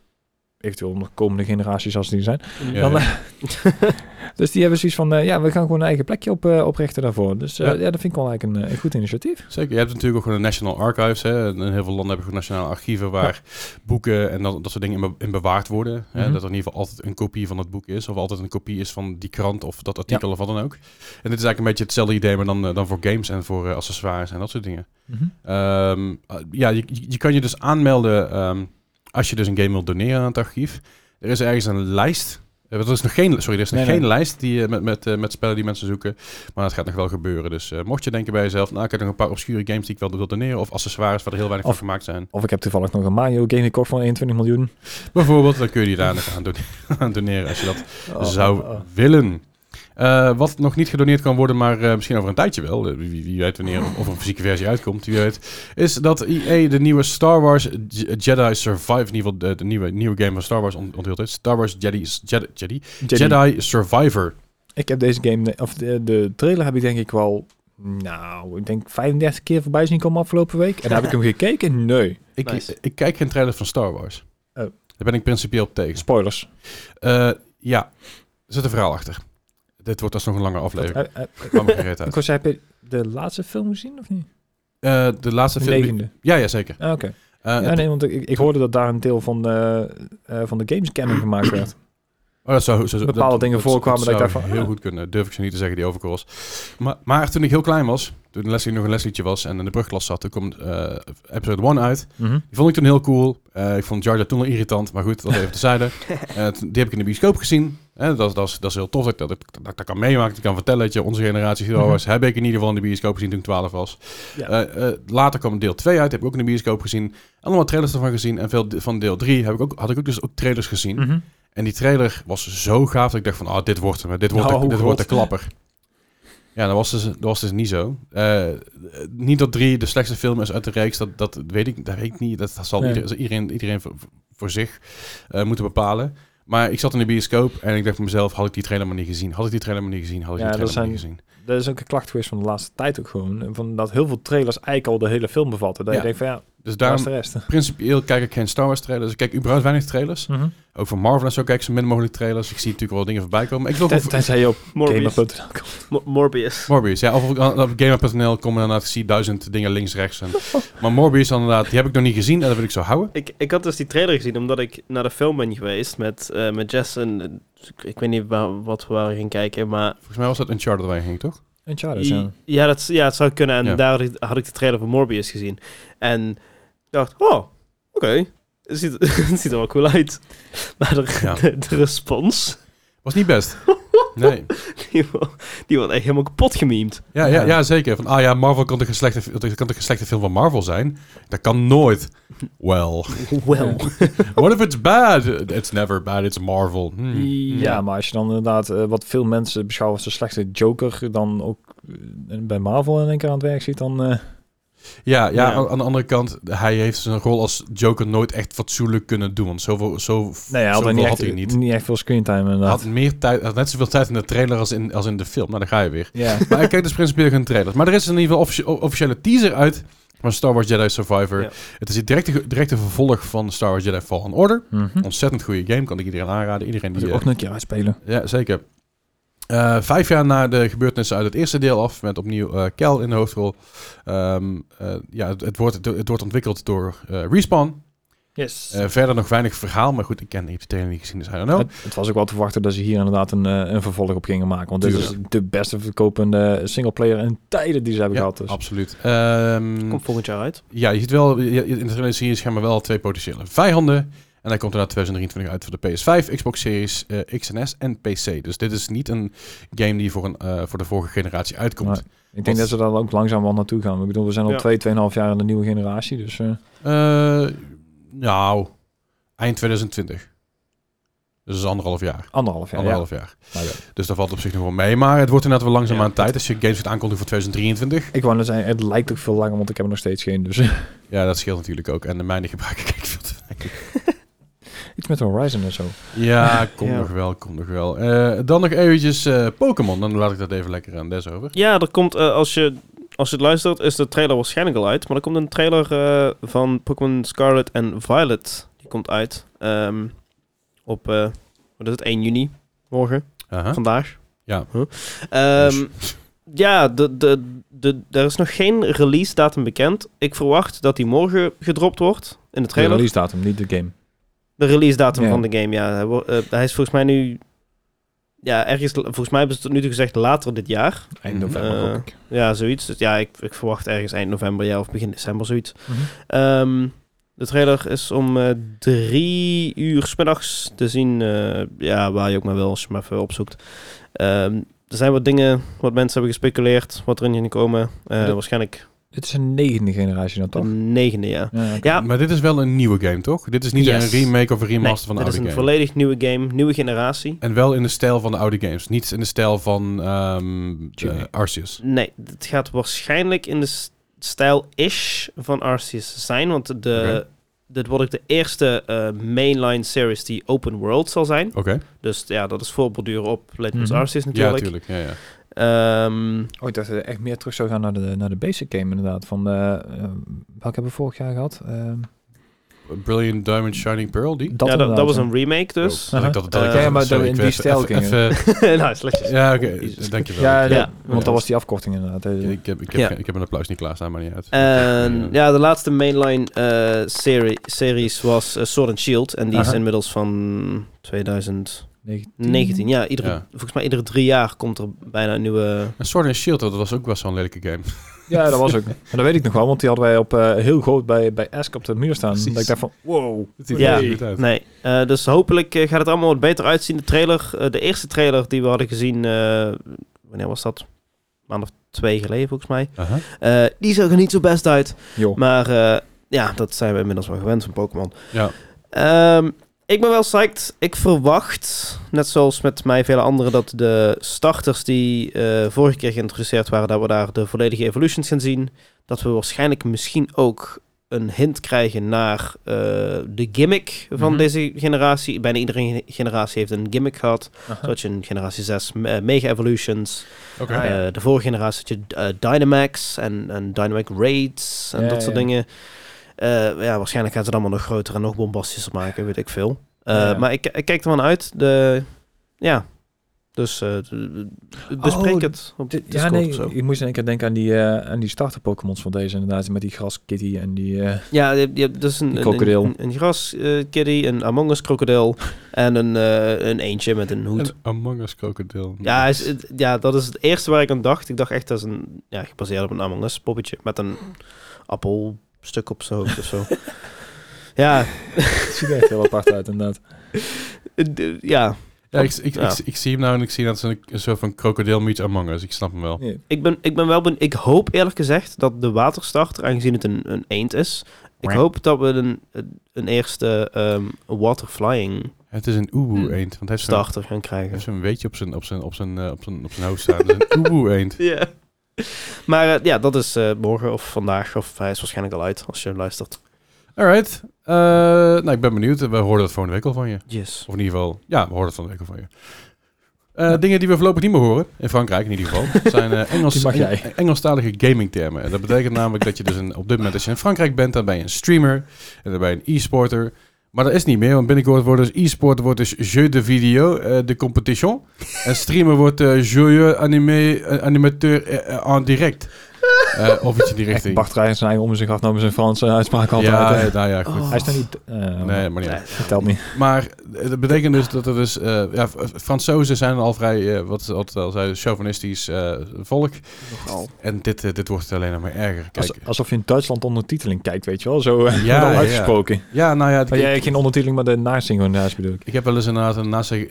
eventueel nog komende generaties als die er zijn. Ja, Dan, ja. dus die hebben zoiets van, eh, ja, we gaan gewoon een eigen plekje op, eh, oprichten daarvoor. Dus eh, Ja. ja. dat vind ik wel eigenlijk een, een goed initiatief. Zeker. Je hebt natuurlijk ook gewoon de National Archives. Hè. In heel veel landen hebben gewoon nationale archieven waar boeken en dat, dat soort dingen in, be- in bewaard worden. Hè. Mhm. Dat er in ieder geval altijd een kopie van het boek is. Of altijd een kopie is van die krant of dat artikel of wat dan ook. En dit is eigenlijk een beetje hetzelfde idee, maar dan, dan voor games en voor accessoires en dat soort dingen. Ehm, eh, ja, je, je kan je dus aanmelden ehm, als je dus een game wilt doneren aan het archief. Er is ergens een lijst. Eh, Er is nog geen, sorry, er is nog Nee, geen nee. lijst die, eh, met, met, eh, met spellen die mensen zoeken. Maar dat gaat nog wel gebeuren. Dus mocht je denken bij jezelf, nou ik heb nog een paar obscure games die ik wel wil doneren. Of accessoires waar er heel weinig Of- van gemaakt zijn. Of ik heb toevallig nog een Mario game gekocht van 21 miljoen. Bijvoorbeeld, dan kun je die daar nog aan, don- aan doneren als je dat Oh, zou oh. willen. Eh, wat nog niet gedoneerd kan worden, maar eh, misschien over een tijdje wel. eh, wie, wie weet wanneer of een fysieke versie uitkomt, wie weet. Is dat EA de nieuwe Star Wars J- Jedi Survive, in ieder geval de, de nieuwe, nieuwe game van Star Wars ont- onthuld heeft. Star Wars Jedi, Jedi, Jedi, Jedi Survivor. Ik heb deze game, of de, de trailer heb ik denk ik wel, nou, ik denk 35 keer voorbij zien komen afgelopen week. En heb ik hem gekeken? Nee. Ik, Nice. ik kijk geen trailers van Star Wars. Oh. Daar ben ik principieel op tegen. Spoilers. Eh, ja, er zit een verhaal achter. Dit wordt alsnog een lange aflevering. Eh, eh, Ik ik zeggen, heb je de laatste film gezien of niet? Eh, de laatste De film... negende. Ja, ja, zeker. Ah, Oké. Eh, Ja, nee, want ik, ik hoorde dat daar een deel van de, eh, van de games canon gemaakt werd. Oh, dat zou, zo, zo- Bepaalde dat- dingen dat- voorkwamen dat ik zou dacht van, heel ah. goed kunnen. Durf ik zo niet te zeggen, die overcalls. Maar, maar toen ik heel klein was, toen Leslie nog een Leslietje was en in de brugklas zat, toen kwam eh, episode 1 uit. Mhm. Die vond ik toen heel cool. Eh, ik vond Jar Jar toen al irritant, maar goed, dat even tezijde. Eh, t- die heb ik in de bioscoop gezien. Eh, dat, dat, is, dat is heel tof dat ik dat, dat, dat, dat kan meemaken. Ik kan vertellen dat je onze generatie Star Wars heb ik in ieder geval in de bioscoop gezien toen ik 12 was. Ja. Eh, eh, later kwam deel 2 uit, heb ik ook in de bioscoop gezien. Allemaal trailers ervan gezien. En veel van deel 3 heb ik ook, had ik ook dus ook trailers gezien. Mhm. En die trailer was zo gaaf dat ik dacht van, ah, dit wordt hem. Dit wordt, Oh, de, dit wordt de klapper. Ja, dat was dus, dat was dus niet zo. Eh, niet dat 3 de slechtste film is uit de reeks, dat, dat, weet, ik, dat weet ik niet. Dat, dat zal Nee. iedereen, iedereen, voor, voor zich moeten bepalen. Maar ik zat in de bioscoop en ik dacht bij mezelf, had ik die trailer maar niet gezien? Had ik die trailer maar niet gezien? Had ik Ja, die trailer maar niet gezien? Dat is ook een klacht geweest van de laatste tijd ook gewoon. Van dat heel veel trailers eigenlijk al de hele film bevatten. Dat Ja. je denkt van ja, Dus daarom, de rest. principieel kijk ik geen Star Wars trailers. Ik kijk überhaupt weinig trailers. Mhm. Ook van Marvel en zo kijk ik zo min mogelijk trailers. Ik zie natuurlijk wel dingen voorbij komen. Ik wil Ten- Tenzij je op Morbius. gamer.nl komt. Mo- Morbius. Morbius, ja. Of op, op Gamer.nl komen inderdaad, ik zie duizend dingen links, rechts. En, maar Morbius inderdaad, die heb ik nog niet gezien en dat wil ik zo houden. Ik, ik had dus die trailer gezien omdat ik naar de film ben geweest met, eh, met Jess en... eh, ik, ik weet niet waar, wat we waren gaan kijken, maar... Volgens mij was dat Uncharted waar je ging, toch? Uncharted, ja. Ja, dat, ja, het zou kunnen. En Ja. daar had ik, had ik de trailer van Morbius gezien. En dacht, oh, oké. Het, ziet, het ziet er wel cool uit. Maar de, Ja. de, de respons, Was niet best. Nee. die, die wordt echt helemaal kapot gememd. Ja, ja, ja, zeker. Van, ah ja, Marvel kan toch een slechte, kan toch een slechte film van Marvel zijn? Dat kan nooit. Well, Wel. what if it's bad? It's never bad, it's Marvel. Hmm. Ja, maar als je dan inderdaad eh, wat veel mensen beschouwen als de slechtste Joker, dan ook eh, bij Marvel in één keer aan het werk ziet, dan... eh, Ja, ja, Ja. aan de andere kant, hij heeft zijn rol als Joker nooit echt fatsoenlijk kunnen doen. Want zoveel, zo, nee, hij had, zoveel niet, had echt, hij niet. niet echt veel screentime Hij inderdaad. had, meer tijd, had net zoveel tijd in de trailer als in, als in de film. Nou, daar ga je weer. Ja. Maar ik kijk dus principieel geen trailers. Maar er is in ieder geval offici- officiële teaser uit van Star Wars Jedi Survivor. Ja. Het is het directe, directe vervolg van Star Wars Jedi Fallen Order. Mhm. Ontzettend goede game, kan ik iedereen aanraden. Iedereen die... ook nog een keer uitspelen. ja, zeker. Eh, vijf jaar na de gebeurtenissen uit het eerste deel af, met opnieuw eh Kel in de hoofdrol. Ehm, eh, ja, het, het, wordt, het wordt ontwikkeld door eh, Respawn. Yes. Eh, verder nog weinig verhaal, maar goed, ik ken die trailer niet gezien, dus I don't know. het, het was ook wel te verwachten dat ze hier inderdaad een, eh, een vervolg op gingen maken. Want dit is de beste verkopende singleplayer in tijden die ze hebben Ja, gehad. Dus. absoluut. Ehm, Komt volgend jaar uit. Ja, je ziet wel, in de trailer zie je schijnbaar wel twee potentiële vijanden. En hij komt er na 2023 uit voor de PS5, Xbox Series eh, X en S en PC. Dus dit is niet een game die voor, een, eh, voor de vorige generatie uitkomt. Nee. Ik denk dat ze daar ook langzaam wel naartoe gaan. Ik bedoel, we zijn al Ja. twee, tweeënhalf jaar in de nieuwe generatie. Dus eh, Eh, nou, eind 2020. Dus dat is anderhalf jaar. anderhalf jaar. anderhalf ja. jaar. Ja. Dus dat valt op zich nog wel mee. Maar het wordt inderdaad wel langzaam Ja. aan tijd. Als je games gaat aankondigen voor 2023. Ik wou net zeggen, het lijkt ook veel langer, want ik heb er nog steeds geen. Dus Ja, dat scheelt natuurlijk ook. En de mijne gebruik ik veel te weinig. iets met Horizon en zo. Ja, komt Ja. nog wel, komt nog wel. Eh, dan nog eventjes eh, Pokémon. Dan laat ik dat even lekker aan Des over. Ja, er komt, eh, als, je, als je het luistert, is de trailer waarschijnlijk al uit. Maar er komt een trailer eh, van Pokémon Scarlet en Violet. Die komt uit ehm, op, eh, wat is het, 1 juni, morgen, Aha. vandaag. Ja. Huh? Ehm, Ja, de, de, de, er is nog geen release datum bekend. Ik verwacht dat die morgen gedropt wordt in de De trailer. release datum, niet de game. De release datum Ja. van de game, ja. Hij, eh, hij is volgens mij nu... Ja, ergens... Volgens mij hebben ze het tot nu toe gezegd later dit jaar. Eind Mhm. november ik. Ja, zoiets. Dus ja, ik, ik verwacht ergens eind november, ja, of begin december, zoiets. Ehm, de trailer is om eh, drie uur 's middags te zien. eh, ja, waar je ook maar wil, als je maar even opzoekt. Ehm, er zijn wat dingen, wat mensen hebben gespeculeerd, wat erin gaan komen. Eh. Waarschijnlijk Dit is een negende generatie dan, toch? negende, ja. Ja, Maar dit is wel een nieuwe game, toch? Dit is niet Yes. een remake of een nee, remaster van de dit is oude een game. volledig nieuwe game, nieuwe generatie. En wel in de stijl van de oude games. Niet in de stijl van ehm eh, Arceus. Nee, het gaat waarschijnlijk in de stijl-ish van Arceus zijn, want de, Oké. dit wordt ook de eerste eh, mainline series die open world zal zijn. Oké. Dus ja, dat is voorborduren op Legends Mhm. Arceus Ja, natuurlijk. tuurlijk. Ja, ja. Ehm, Oh, dat het echt meer terug zou gaan naar de, naar de basic game inderdaad. Van, eh, eh, welke hebben we vorig jaar gehad? Ehm, Brilliant Diamond Shining Pearl, die? dat ja, dat, dat was een remake dus. Oh, dat ik dat, dat ik Eh, dat- maar sorry, in die stijl even- nou, slechtjes. Ja, oké. Dankjewel. Ja, ja, Ja. want dat was die afkorting inderdaad. Ik heb, ik, heb, Ja. ik heb een applaus niet klaarstaan, maar niet uit. En ja, de laatste mainline eh, serie, series was Sword and Shield. En die is inmiddels van 2019. 19. Ja, iedere, Ja. volgens mij iedere drie jaar komt er bijna een nieuwe... En Sword and Shield, dat was ook best wel een lelijke game. Ja, dat was ook. En dat weet ik nog wel, want die hadden wij op eh, heel groot bij, bij Ask op de muur staan. Precies. Dat ik dacht van, wow. Ja. uit. Nee, eh, dus hopelijk eh, gaat het allemaal wat beter uitzien. De trailer, de eerste trailer die we hadden gezien, eh, wanneer was dat? Maand of twee geleden volgens mij. Eh, die zag er niet zo best uit. Joh. Maar eh, ja, dat zijn we inmiddels wel gewend van Pokémon. Ja. Ehm, ik ben wel psyched. Ik verwacht, net zoals met mij vele anderen, dat de starters die eh, vorige keer geïntroduceerd waren, dat we daar de volledige evolutions gaan zien. Dat we waarschijnlijk misschien ook een hint krijgen naar eh, de gimmick van Mhm. deze generatie. Bijna iedere ge- generatie heeft een gimmick gehad. Aha. Zoals je in generatie 6 me- Mega Evolutions. Eh, de vorige generatie had je eh, Dynamax en, en Dynamic Raids en Ja, dat soort ja. dingen. Eh, ja, waarschijnlijk gaan ze het allemaal nog groter en nog bombastischer maken, weet ik veel. Eh, Ja. Maar ik, ik kijk er wel uit. De, ja, dus eh, d- d- bespreek Oh, het op Discord ja, nee, of zo. ik moest in één keer denken aan die, eh, aan die starter Pokémons van deze inderdaad. Met die graskitty en die... eh, Ja, je, hebt- je hebt dus een, een, krokodil. een, een gras eh, kitty, een Among Us krokodil en een, eh, een eentje met een hoed. Een Among Us krokodil. Ja, hij is, het- ja, dat is het eerste waar ik aan dacht. Ik dacht echt dat is een, ja, gebaseerd op een Among Us poppetje met een appelstuk op zijn hoofd of zo. ja, Het ziet er echt heel apart uit inderdaad. eh, ja, Ja, ik, ik, Ja. Ik, ik zie hem nou en ik zie dat ze een, een soort van krokodil meets Among Us. Ik snap hem wel. Ja. ik ben, ik ben wel ben, Ik hoop eerlijk gezegd dat de waterstarter, aangezien het een, een eend is, ik hoop dat we een, een eerste ehm waterflying Het is een oeboe Hmm. eend. Want hij starter gaan hij krijgen. heeft zo'n weetje op zijn, op zijn, op zijn, eh, op zijn, op zijn hoofd staan. Het is een oeboe eend. Ja. Maar eh, ja, dat is eh, morgen of vandaag, of hij is waarschijnlijk al uit als je luistert. Alright. Eh, nou, ik ben benieuwd. We hoorden het volgende week al van je. Yes. Of in ieder geval, ja, we hoorden het van de week al van je. Dingen die we voorlopig niet meer horen, in Frankrijk in ieder geval, zijn eh, Engels, Die mag jij. Eng- Engelstalige gamingtermen. En dat betekent namelijk dat je dus een, op dit moment, als je in Frankrijk bent, dan ben je een streamer en dan ben je een e-sporter. Maar dat is niet meer, want binnenkort wordt dus e-sport wordt dus jeu de video, eh, de competition. En streamer wordt eh joyeux animé, eh, animateur en direct. Eh, of iets in die richting. Bart Rijns zijn eigen om zich af met zijn Franse uitspraak altijd. ja, nou ja, goed. Oh. Hij is nog niet... eh, Nee, maar niet. Nee. Vertelt niet. Maar eh, dat betekent dus dat er dus... eh ja, Fransozen zijn al vrij, eh, wat, wat al zei, chauvinistisch eh, volk. Nogal. En dit, dit wordt alleen nog maar erger. Kijk, Als- alsof je in Duitsland ondertiteling kijkt, weet je wel. Zo eh, Ja, dan ja. uitgesproken. ja, nou ja, Maar jij geen ondertiteling, maar de nasynchronisatie bedoel ik. ik heb wel eens inderdaad een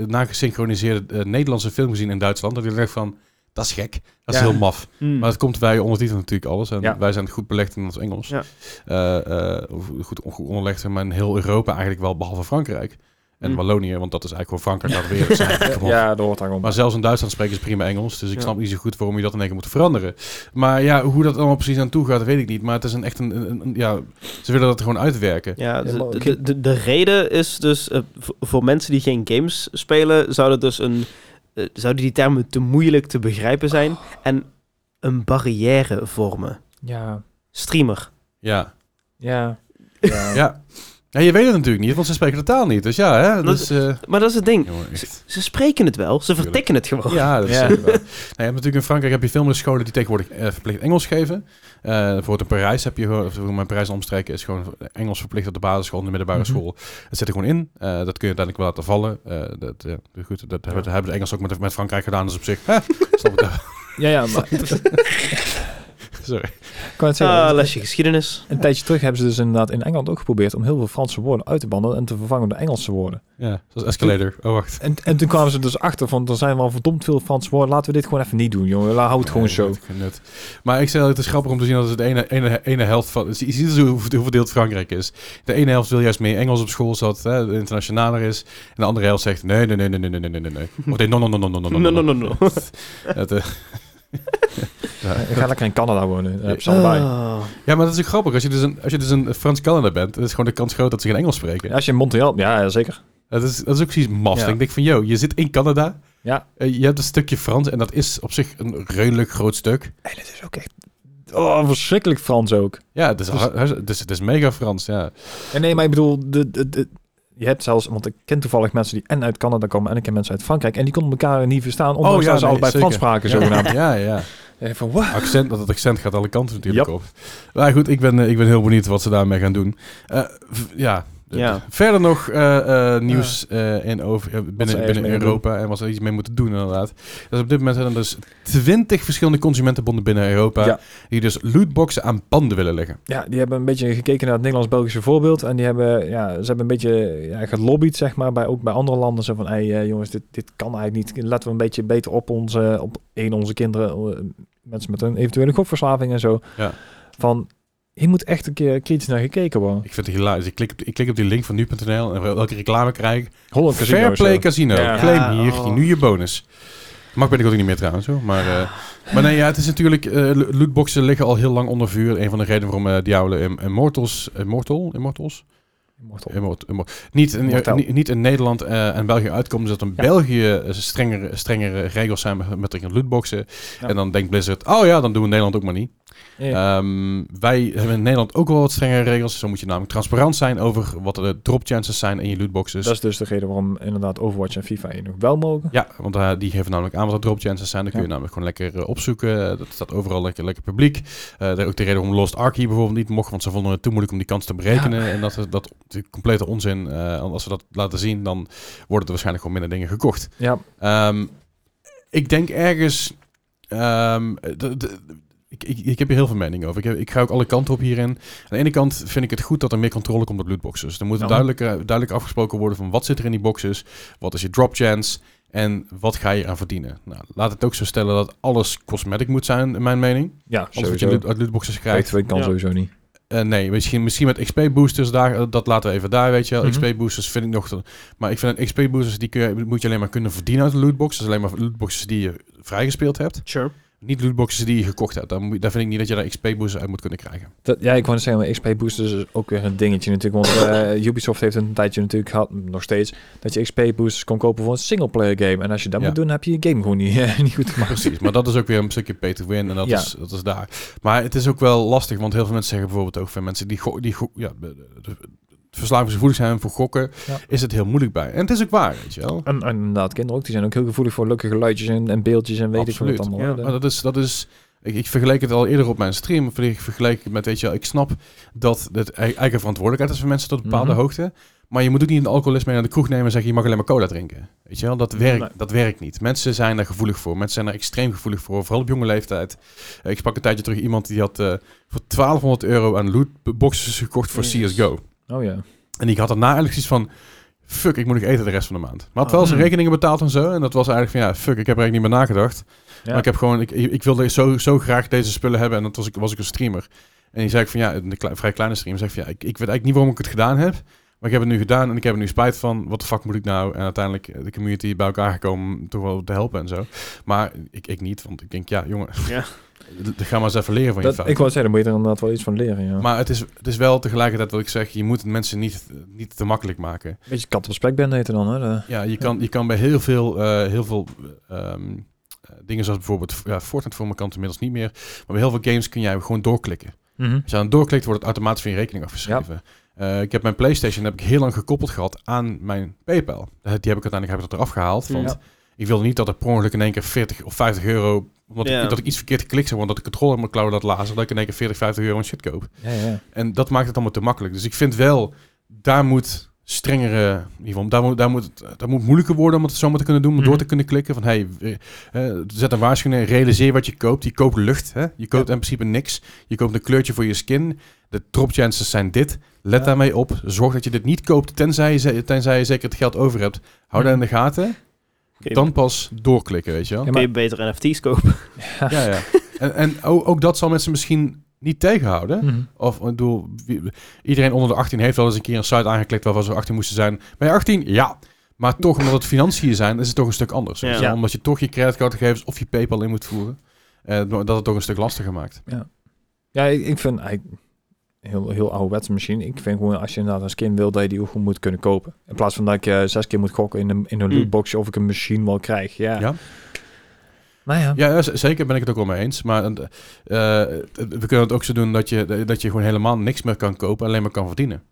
nagesynchroniseerde Nederlandse film gezien in Duitsland. Dat ik dacht van, dat is gek. Dat is Ja. heel maf. Hmm. Maar dat komt bij ondertitelen natuurlijk alles. En Ja. wij zijn goed belegd in ons Engels. Ja. Eh, eh, goed, goed onderlegd, maar in heel Europa eigenlijk wel, behalve Frankrijk. En Mm. Wallonië, want dat is eigenlijk gewoon Frankrijk laten weer zijn. Ja, dat hoort daar gewoon Maar zelfs in Duitsland spreken ze prima Engels. Dus ik Ja. snap niet zo goed waarom je dat in één keer moet veranderen. Maar ja, hoe dat allemaal precies aan toe gaat, weet ik niet. Maar het is een echt een, een- een- ja, ze willen dat gewoon uitwerken. Ja, de, de, de, de reden is dus, eh, voor mensen die geen games spelen, zou het dus een, zouden die termen te moeilijk te begrijpen zijn en een barrière vormen. Ja, Streamer. Ja. ja. Ja. Ja. ja, je weet het natuurlijk niet, want ze spreken de taal niet. Dus ja, hè, Dat- dus, eh, Maar dat is het ding. jongen, Ze, spreken het wel, ze vertikken het gewoon. Ja, dat is Ja. Nou, je hebt natuurlijk in Frankrijk heb je veel meer scholen die tegenwoordig eh, verplicht Engels geven. Eh bijvoorbeeld in Parijs heb je gewoon, of mijn Parijs en omstreken is gewoon Engels verplicht op de basisschool en de middelbare Mhm. school. Het zit er gewoon in. Eh, dat kun je uiteindelijk wel laten vallen. Eh, dat, ja, goed, dat hebben, hebben de Engels ook met, met Frankrijk gedaan, dus op zich. ik dat. Ja, ja, maar... Sorry. Ik wou net zeggen, Ah, lesje geschiedenis. Een tijdje terug hebben ze dus inderdaad in Engeland ook geprobeerd om heel veel Franse woorden uit te bannen en te vervangen door Engelse woorden. Ja, zoals escalator. Oh, wacht. En, en toen kwamen ze dus achter van, er zijn wel verdomd veel Franse woorden, laten we dit gewoon even niet doen, jongen. Laat hou het gewoon zo. Maar ik zeg het is grappig om te zien dat het de ene, ene, ene helft van... Je ziet dus hoe, hoe verdeeld Frankrijk is. De ene helft wil juist meer Engels op school, zodat hè, het internationaler is. En de andere helft zegt nee, nee, nee, nee, nee, nee, nee, nee, nee. Of nee, no, no, no, no, no, no, No, no, no, no. Het, eh, ja. Ik ga lekker in Canada wonen, daar heb ze allebei. Ah. ja, maar dat is ook grappig. Als je dus een, als je dus een Frans Canada bent, dan is gewoon de kans groot dat ze geen Engels spreken. Als je in Montreal, ja, ja, zeker. Dat, is, dat is ook precies maf. Ja. Ik denk van, yo, je zit in Canada. Ja. eh, je hebt een stukje Frans en dat is op zich een redelijk groot stuk. En het is ook echt, oh, verschrikkelijk Frans ook. Ja, het is, Dus- har- het is, het is mega Frans, ja. En nee, maar ik bedoel, de, de, de- je hebt zelfs, want ik ken toevallig mensen die en uit Canada komen en ik ken mensen uit Frankrijk en die konden elkaar niet verstaan, ondanks Oh, ja, dat ze nee, allebei zeker. Frans spraken, Ja, zogenaamd. Ja, ja. En van, wat? accent, dat het accent gaat alle kanten natuurlijk Yep. op. Maar goed, ik ben, eh, ik ben heel benieuwd wat ze daarmee gaan doen. Eh, ja. Ja. Verder nog eh, eh, nieuws eh, in over, binnen, binnen Europa en wat ze er iets mee moeten doen inderdaad. Dus op dit moment zijn er dus twintig verschillende consumentenbonden binnen Europa Ja. die dus lootboxen aan panden willen leggen. Ja, die hebben een beetje gekeken naar het Nederlands-Belgische voorbeeld. En die hebben, ja, ze hebben een beetje ja, gelobbyd, zeg maar, bij, ook bij andere landen. Zo van, hé hey, jongens, dit, dit kan eigenlijk niet. Laten we een beetje beter op onze, op één, onze kinderen, mensen met een eventuele gokverslaving en zo. Ja. Van, hier moet echt een keer kritisch naar gekeken worden. Ik vind het hilarisch. Ik klik, op, ik klik op die link van nu.nl en welke reclame krijg ik? Holland Casino. Fairplay. Casino. Ja. Claim hier, Oh. nu je bonus. Mag ben ik ook niet meer trouwens hoor. Maar, eh, maar nee, ja, het is natuurlijk... eh, lo- lootboxen liggen al heel lang onder vuur. Een van de redenen waarom eh Diablo Im- Immortals... Immortal? Immortals? Immortal. Niet, in, niet, niet in Nederland eh, en België uitkomen. Dus dat in Ja. België eh, strengere, strengere regels zijn met, met de lootboxen. Ja. En dan denkt Blizzard... Oh ja, dan doen we Nederland ook maar niet. Ja. Ehm, wij hebben in Nederland ook wel wat strengere regels. Zo moet je namelijk transparant zijn over wat de drop chances zijn in je lootboxes. dat is dus de reden waarom inderdaad Overwatch en FIFA hier nog wel mogen. Ja, want eh, die geven namelijk aan wat de drop chances zijn. Dan kun je namelijk gewoon lekker opzoeken. Dat staat overal lekker, lekker publiek. Dat is ook de reden waarom Lost Ark hier bijvoorbeeld niet mocht. Want ze vonden het te moeilijk om die kans te berekenen. En dat dat is complete onzin. Eh, als ze dat laten zien, dan worden er waarschijnlijk gewoon minder dingen gekocht. Ja, Ehm, ik denk ergens... ehm, de- de- ik, ik, ik heb hier heel veel mening over. Ik, heb, ik ga ook alle kanten op hierin. Aan de ene kant vind ik het goed dat er meer controle komt op lootboxes. Er moet Ja. duidelijk, eh, duidelijk afgesproken worden van wat zit er in die boxes. Wat is je drop chance? En wat ga je eraan verdienen? Nou, laat het ook zo stellen dat alles cosmetic moet zijn, in mijn mening. ja Alles wat je uit lootboxes krijgt. Weet kan Ja. sowieso niet. Eh, nee, misschien, misschien met XP boosters daar, eh, dat laten we even daar, weet je wel. Mhm. XP boosters vind ik nog, te- maar ik vind dat XP boosters die kun je, moet je alleen maar kunnen verdienen uit de lootbox. Dat is alleen maar lootboxes die je vrijgespeeld hebt, Sure. Niet lootboxes die je gekocht hebt. Daar, moet, daar vind ik niet dat je daar XP boosters uit moet kunnen krijgen. Dat, ja, ik wou zeggen, maar XP boosters is ook weer een dingetje natuurlijk. Want eh, Ubisoft heeft een tijdje natuurlijk gehad, nog steeds, dat je XP boosters kon kopen voor een singleplayer game. En als je dat Ja. moet doen, heb je je game gewoon niet, eh, niet goed gemaakt. Precies, maar dat is ook weer een stukje pay to win en dat, Ja. is, dat is daar. Maar het is ook wel lastig, want heel veel mensen zeggen bijvoorbeeld ook van mensen die, die ja, verslavingsgevoelig zijn voor gokken, Ja. is het heel moeilijk bij. En het is ook waar, weet je wel. En, en inderdaad, kinderen ook, die zijn ook heel gevoelig voor leuke geluidjes en, en beeldjes en weet Absoluut. ik wat allemaal. Ja. Maar dat is, dat is ik, ik vergeleek het al eerder op mijn stream. of Ik vergeleek het met, weet je wel, ik snap dat het ei- eigen verantwoordelijkheid is voor mensen tot een bepaalde Mhm. hoogte. Maar je moet ook niet een alcoholist mee naar de kroeg nemen en zeggen, je mag alleen maar cola drinken. Weet je wel, dat werkt, Nee. dat werkt niet. Mensen zijn daar gevoelig voor. Mensen zijn daar extreem gevoelig voor, vooral op jonge leeftijd. Ik sprak een tijdje terug iemand die had eh, voor 1200 euro aan lootboxes gekocht voor. CSGO. Oh ja. En die had daarna eigenlijk zoiets van... Fuck, ik moet nog eten de rest van de maand. Maar had wel Oh. zijn rekeningen betaald en zo. En dat was eigenlijk van, ja, fuck, ik heb er eigenlijk niet meer nagedacht. Ja. Maar ik heb gewoon... Ik, ik wilde zo, zo graag deze spullen hebben. En dat was ik, was ik een streamer. En die zei ik van, ja, een vrij kleine streamer. Zeg ik van, ja, ik, ik weet eigenlijk niet waarom ik het gedaan heb. Maar ik heb het nu gedaan en ik heb er nu spijt van. Wat de fuck moet ik nou? En uiteindelijk eh, de community bij elkaar gekomen om toch wel te helpen en zo. Maar ik, ik niet, want ik denk, ja, jongen, Ja. ga maar eens even leren van je Dat, fouten. ik wou zeggen, daar moet je er inderdaad wel iets van leren. Ja. Maar het is, het is wel tegelijkertijd wat ik zeg, je moet het mensen niet, niet te makkelijk maken. Beetje kat op spek ben heet dan, hè? De- Ja, je kan, je kan bij heel veel, eh, heel veel ehm, eh, dingen zoals bijvoorbeeld ja, Fortnite voor mijn kant inmiddels niet meer. Maar bij heel veel games kun jij gewoon doorklikken. Mhm. Als je dan doorklikt, wordt het automatisch van je rekening afgeschreven. Eh, ik heb mijn PlayStation heb ik heel lang gekoppeld gehad aan mijn PayPal. Die heb ik uiteindelijk heb ik dat eraf gehaald. Want Ja. Ik wilde niet dat er per ongeluk in één keer 40 of 50 euro. Omdat ik, dat ik iets verkeerd geklikt heb, want dat de controle op mijn cloud laat lazen. Dat ik in één keer 40, 50 euro aan shit koop. Ja, ja. En dat maakt het allemaal te makkelijk. Dus ik vind wel, daar moet strengere, in ieder geval, daar moet, daar moet, het- daar moet moeilijker worden om het zomaar te kunnen doen, om door Mhm. te kunnen klikken. Van hey, eh, zet een waarschuwing, in, realiseer wat je koopt. Je koopt lucht, hè? je koopt Ja. in principe niks. Je koopt een kleurtje voor je skin. De drop chances zijn dit. Let Ja. daarmee op. Zorg dat je dit niet koopt, tenzij je, tenzij je zeker het geld over hebt. Hou dat in de gaten. Dan pas doorklikken, weet je wel. Ja, kun je beter NFT's kopen. Ja, ja. En, en ook, ook dat zal mensen misschien niet tegenhouden. Mhm. Of ik bedoel, wie- iedereen onder de 18 heeft wel eens een keer een site aangeklikt waarvan ze 18 moesten zijn. Ben je 18? Ja. Maar toch, omdat het financiën zijn, is het toch een stuk anders. Ja. je. Ja. Omdat je toch je creditcardgegevens of je PayPal in moet voeren. eh, dat het toch een stuk lastiger maakt. Ja, ik, ik vind eigenlijk heel, heel ouderwetse machine. Ik vind gewoon als je inderdaad een skin wil, dat je die ook gewoon moet kunnen kopen. In plaats van dat ik eh, zes keer moet gokken in een, in een Mm. lootbox of ik een machine wel krijg. Ja. Ja. Nou ja. Ja, zeker ben ik het ook wel mee eens. Maar eh, eh, we kunnen het ook zo doen dat je, dat je gewoon helemaal niks meer kan kopen, alleen maar kan verdienen.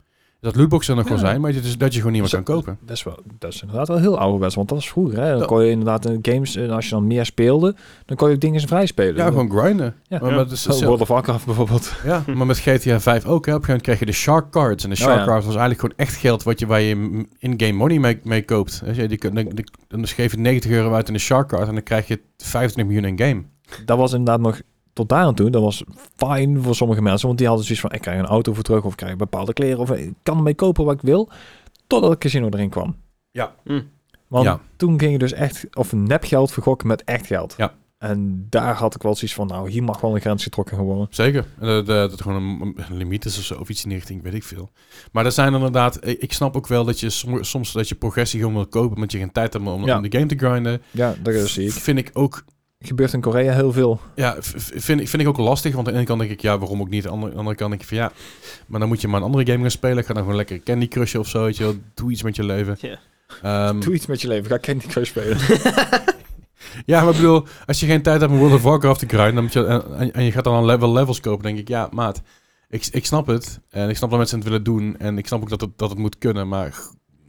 Dat lootboxen er nog wel zijn, maar dat, is, dat je gewoon niet meer Zo- kan kopen. Dat is, wel, dat is inderdaad wel heel ouderwets, want dat was vroeger. Hè? Dan Ja. kon je inderdaad in games, en als je dan meer speelde, dan kon je ook dingen vrij spelen. Ja, gewoon grinden. Ja. Maar, Ja. met- Zo, World of Warcraft bijvoorbeeld. Ja, maar met GTA 5 ook. Hè. Op een gegeven moment krijg je de Shark Cards. En de Oh, Shark ja. Cards was eigenlijk gewoon echt geld wat je, waar je in-game money mee, mee koopt. Je, die, kun- dan, die- dan geef je 90 euro uit in de Shark Card en dan krijg je 25 miljoen in game. Dat was inderdaad nog tot daar aan toe. Dat was fijn voor sommige mensen, want die hadden zoiets van, ik krijg een auto voor terug of ik krijg bepaalde kleren of ik kan ermee kopen wat ik wil, totdat het casino erin kwam. Ja. Hm. Want Ja. toen ging je dus echt, of nepgeld vergokken met echt geld. Ja. En daar had ik wel zoiets van, nou, hier mag wel een grens getrokken worden. Zeker. En Dat, het gewoon een, een limiet is of zo, of iets in die richting, weet ik veel. Maar er zijn inderdaad, ik ik snap ook wel dat je som- soms dat je progressie gewoon wil kopen, omdat je geen tijd hebt om, Ja. om de game te grinden. Ja, dat zie ik. Vind ik ook Gebeurt in Korea heel veel. Ja, vind, ik- vind ik ook lastig. Want aan de ene kant denk ik, ja, waarom ook niet? Aan de andere, andere kant denk ik van, ja, maar dan moet je maar een andere game gaan spelen. Ga dan gewoon lekker Candy Crushen of zo, weet je wel. Doe iets met je leven. Ja. Ehm, Doe iets met je leven. Ga Candy Crush spelen. ja, maar ik bedoel, als je geen tijd hebt om World of Warcraft te grinden dan moet je, en, je gaat dan een level levels kopen, denk ik, ja, maat, ik, ik snap het. En ik snap dat mensen het willen doen. En ik snap ook dat het, dat het moet kunnen, maar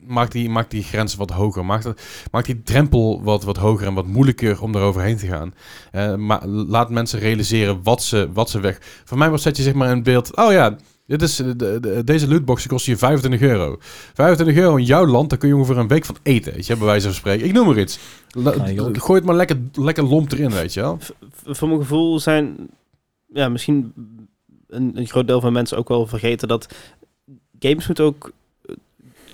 maak die, maak die grenzen wat hoger. Maak, dat, maak die drempel wat, wat hoger en wat moeilijker om eroverheen te gaan. Eh, maar laat mensen realiseren wat ze, wat ze weg... Voor mij was zet je zeg maar in beeld... Oh ja, dit is, de, de- deze lootbox kost je 25 euro. 25 euro in jouw land, daar kun je ongeveer een week van eten. Weet je, bij wijze van spreken. Ik noem maar iets. La- gooi het maar lekker, lekker lomp erin, weet je wel. V- voor mijn gevoel zijn ja, misschien een, een groot deel van mensen ook wel vergeten dat games moeten ook eh,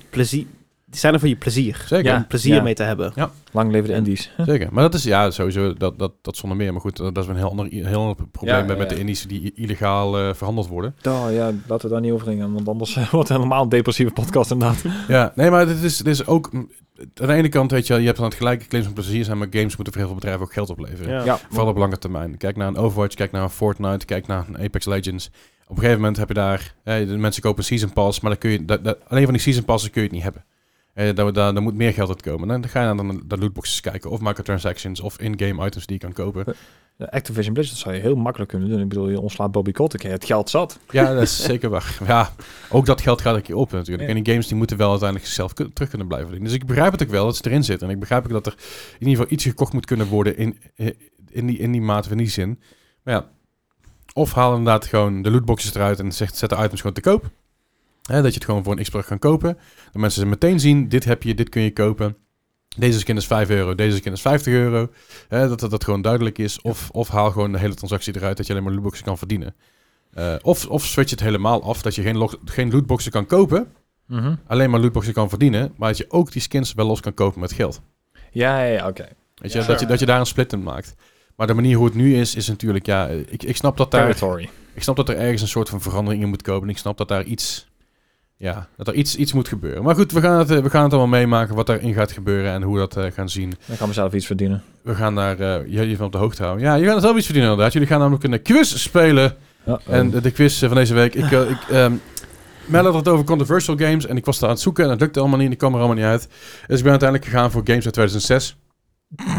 plezier. Die zijn er voor je plezier. Zeker. Ja. Om plezier Ja. mee te hebben. Lang leven de indies. Zeker. Maar dat is ja, sowieso, dat, dat, dat zonder meer. Maar goed, dat is een heel ander, heel ander probleem Ja, met, ja, met de ja. indies die illegaal eh, verhandeld worden. Oh, ja, laten we daar niet over gaan, want anders eh, wordt het helemaal een depressieve podcast inderdaad. Ja, nee, maar dit is, dit is ook... mm, Aan de ene kant, weet je je hebt dan het gelijke claims van plezier zijn, maar games moeten voor heel veel bedrijven ook geld opleveren. Ja. Ja, Vooral op lange termijn. Kijk naar een Overwatch, kijk naar een Fortnite, kijk naar een Apex Legends. Op een gegeven moment heb je daar... eh, de mensen kopen een Season Pass, maar dan kun je, dat, dat- alleen van die Season Passes kun je het niet hebben. Eh, daar, daar, daar moet meer geld uit komen. Dan ga je naar de, de lootboxes kijken, of microtransactions, of in-game items die je kan kopen. De Activision Blizzard zou je heel makkelijk kunnen doen. Ik bedoel, je ontslaat Bobby Kotick. Het geld zat. Ja, dat is zeker waar. Ja, ook dat geld gaat een keer op natuurlijk. Ja. En die games die moeten wel uiteindelijk ku- terug kunnen blijven verdienen. Dus ik begrijp het ook wel dat ze erin zitten. En ik begrijp ook dat er in ieder geval iets gekocht moet kunnen worden in, eh, in, die, in die mate, in die zin. Maar ja, of haal inderdaad gewoon de lootboxes eruit en zegt, zet de items gewoon te koop. Hè, dat je het gewoon voor een x-bedrag kan kopen. Dat mensen ze meteen zien, dit heb je, dit kun je kopen. Deze skin is 5 euro, deze skin is 50 euro. Hè, dat, dat dat gewoon duidelijk is. Of, of haal gewoon de hele transactie eruit, dat je alleen maar lootboxen kan verdienen. Eh, of, of switch het helemaal af, dat je geen, geen lootboxen kan kopen, alleen maar lootboxen kan verdienen, maar dat je ook die skins wel los kan kopen met geld. Ja, ja, ja, oké. Weet je, Ja. dat, je dat je daar een split in maakt. Maar de manier hoe het nu is, is natuurlijk, ja, ik, ik, snap dat daar, Territory. ik snap dat er ergens een soort van verandering in moet komen. En ik snap dat daar iets, ja, dat er iets, iets moet gebeuren. Maar goed, we gaan, het, eh, we gaan het allemaal meemaken wat daarin gaat gebeuren en hoe we dat eh, gaan zien. Dan gaan we zelf iets verdienen. We gaan daar eh, jullie van op de hoogte houden. Ja, je gaat zelf iets verdienen inderdaad. Jullie gaan namelijk een quiz spelen. En de, quiz van deze week. Ik, ik, ehm Mel had het over controversial games. En ik was daar aan het zoeken. En dat lukte allemaal niet. En ik kwam er allemaal niet uit. Dus ik ben uiteindelijk gegaan voor games uit 2006.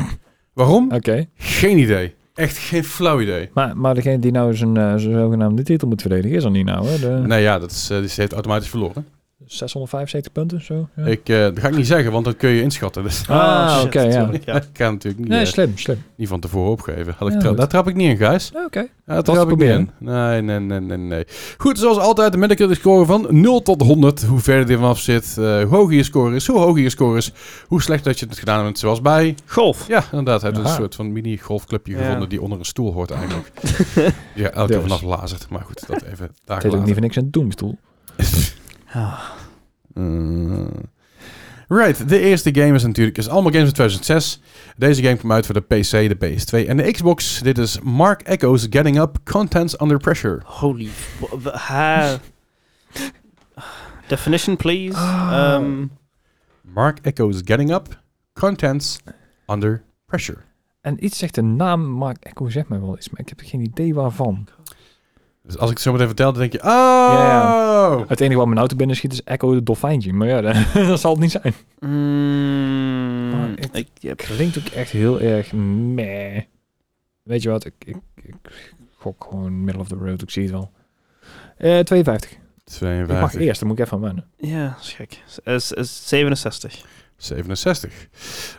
Waarom? Oké. Geen idee. Echt geen flauw idee. Maar, maar degene die nou zijn, eh, zijn zogenaamde titel moet verdedigen, is er niet nou, hè? De, Nee, ja, dat is, eh, die heeft automatisch verloren. 675 punten, zo. Ja. Ik, eh, dat ga ik niet zeggen, want dat kun je inschatten. Dus Ah, shit, oké, ja. ik kan natuurlijk niet, nee, eh, slim, slim. niet van tevoren opgeven. Had ik Ja, tra- goed. daar trap ik niet in, Gijs. Oké. Dat trap ik niet in. proberen. Nee, nee, nee, nee, nee. Goed, zoals altijd de Metacritic score van 0 tot 100. Hoe verder je vanaf zit, eh, hoe hoger je score is, hoe hoger je score is, hoe slecht dat je het gedaan hebt. Zoals bij, Golf. ja, inderdaad, hij heeft een soort van mini-golfclubje Ja. gevonden die onder een stoel hoort eigenlijk. ja, elke keer Dus. vanaf lazert. Maar goed, dat even daar Het heet ook niet voor niks een doemstoel. Ah. Uh, right, de eerste game is natuurlijk, is allemaal games uit 2006. Deze game kwam uit voor de PC, de PS2 en de Xbox. Dit is Mark Echo's Getting Up, Contents Under Pressure. Holy... ha- Definition, please. Ah. Ehm, Mark Echo's Getting Up, Contents Under Pressure. En iets zegt de naam Mark Echo zegt mij wel iets, maar ik heb geen idee waarvan. Dus als ik het zo meteen vertel, dan denk je, oh! Ja, Het enige wat mijn auto binnen schiet is Echo de dolfijntje. Maar ja, dat, dat zal het niet zijn. mm, Maar het- ik, yep. Klinkt ook echt heel erg meh. Weet je wat, ik, ik, ik gok gewoon middle of the road, ik zie het wel. Eh 52. Ik mag 52, eerst, dan moet ik even aan wennen. Ja, dat is gek. Is, is 67. 67.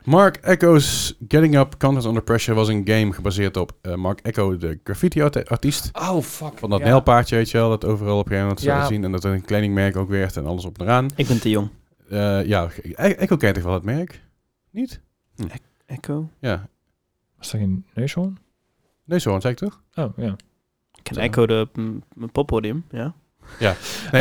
Mark Echo's Getting Up, Contents Under Pressure was een game gebaseerd op eh, Mark Echo, de graffiti-artiest. Oh, fuck. Van dat nijlpaardje, weet je wel, dat overal op een gegeven moment Ja. zien. En dat er een kledingmerk ook werd en alles op en eraan. Ik ben te jong. Eh, ja, E- Echo kent toch wel het merk? Niet? Echo? Ja. Was er geen neushoorn? Nee, zo, zei ik toch? Oh, ja. Ik ken Zo. Echo de poppodium, ja. Nee,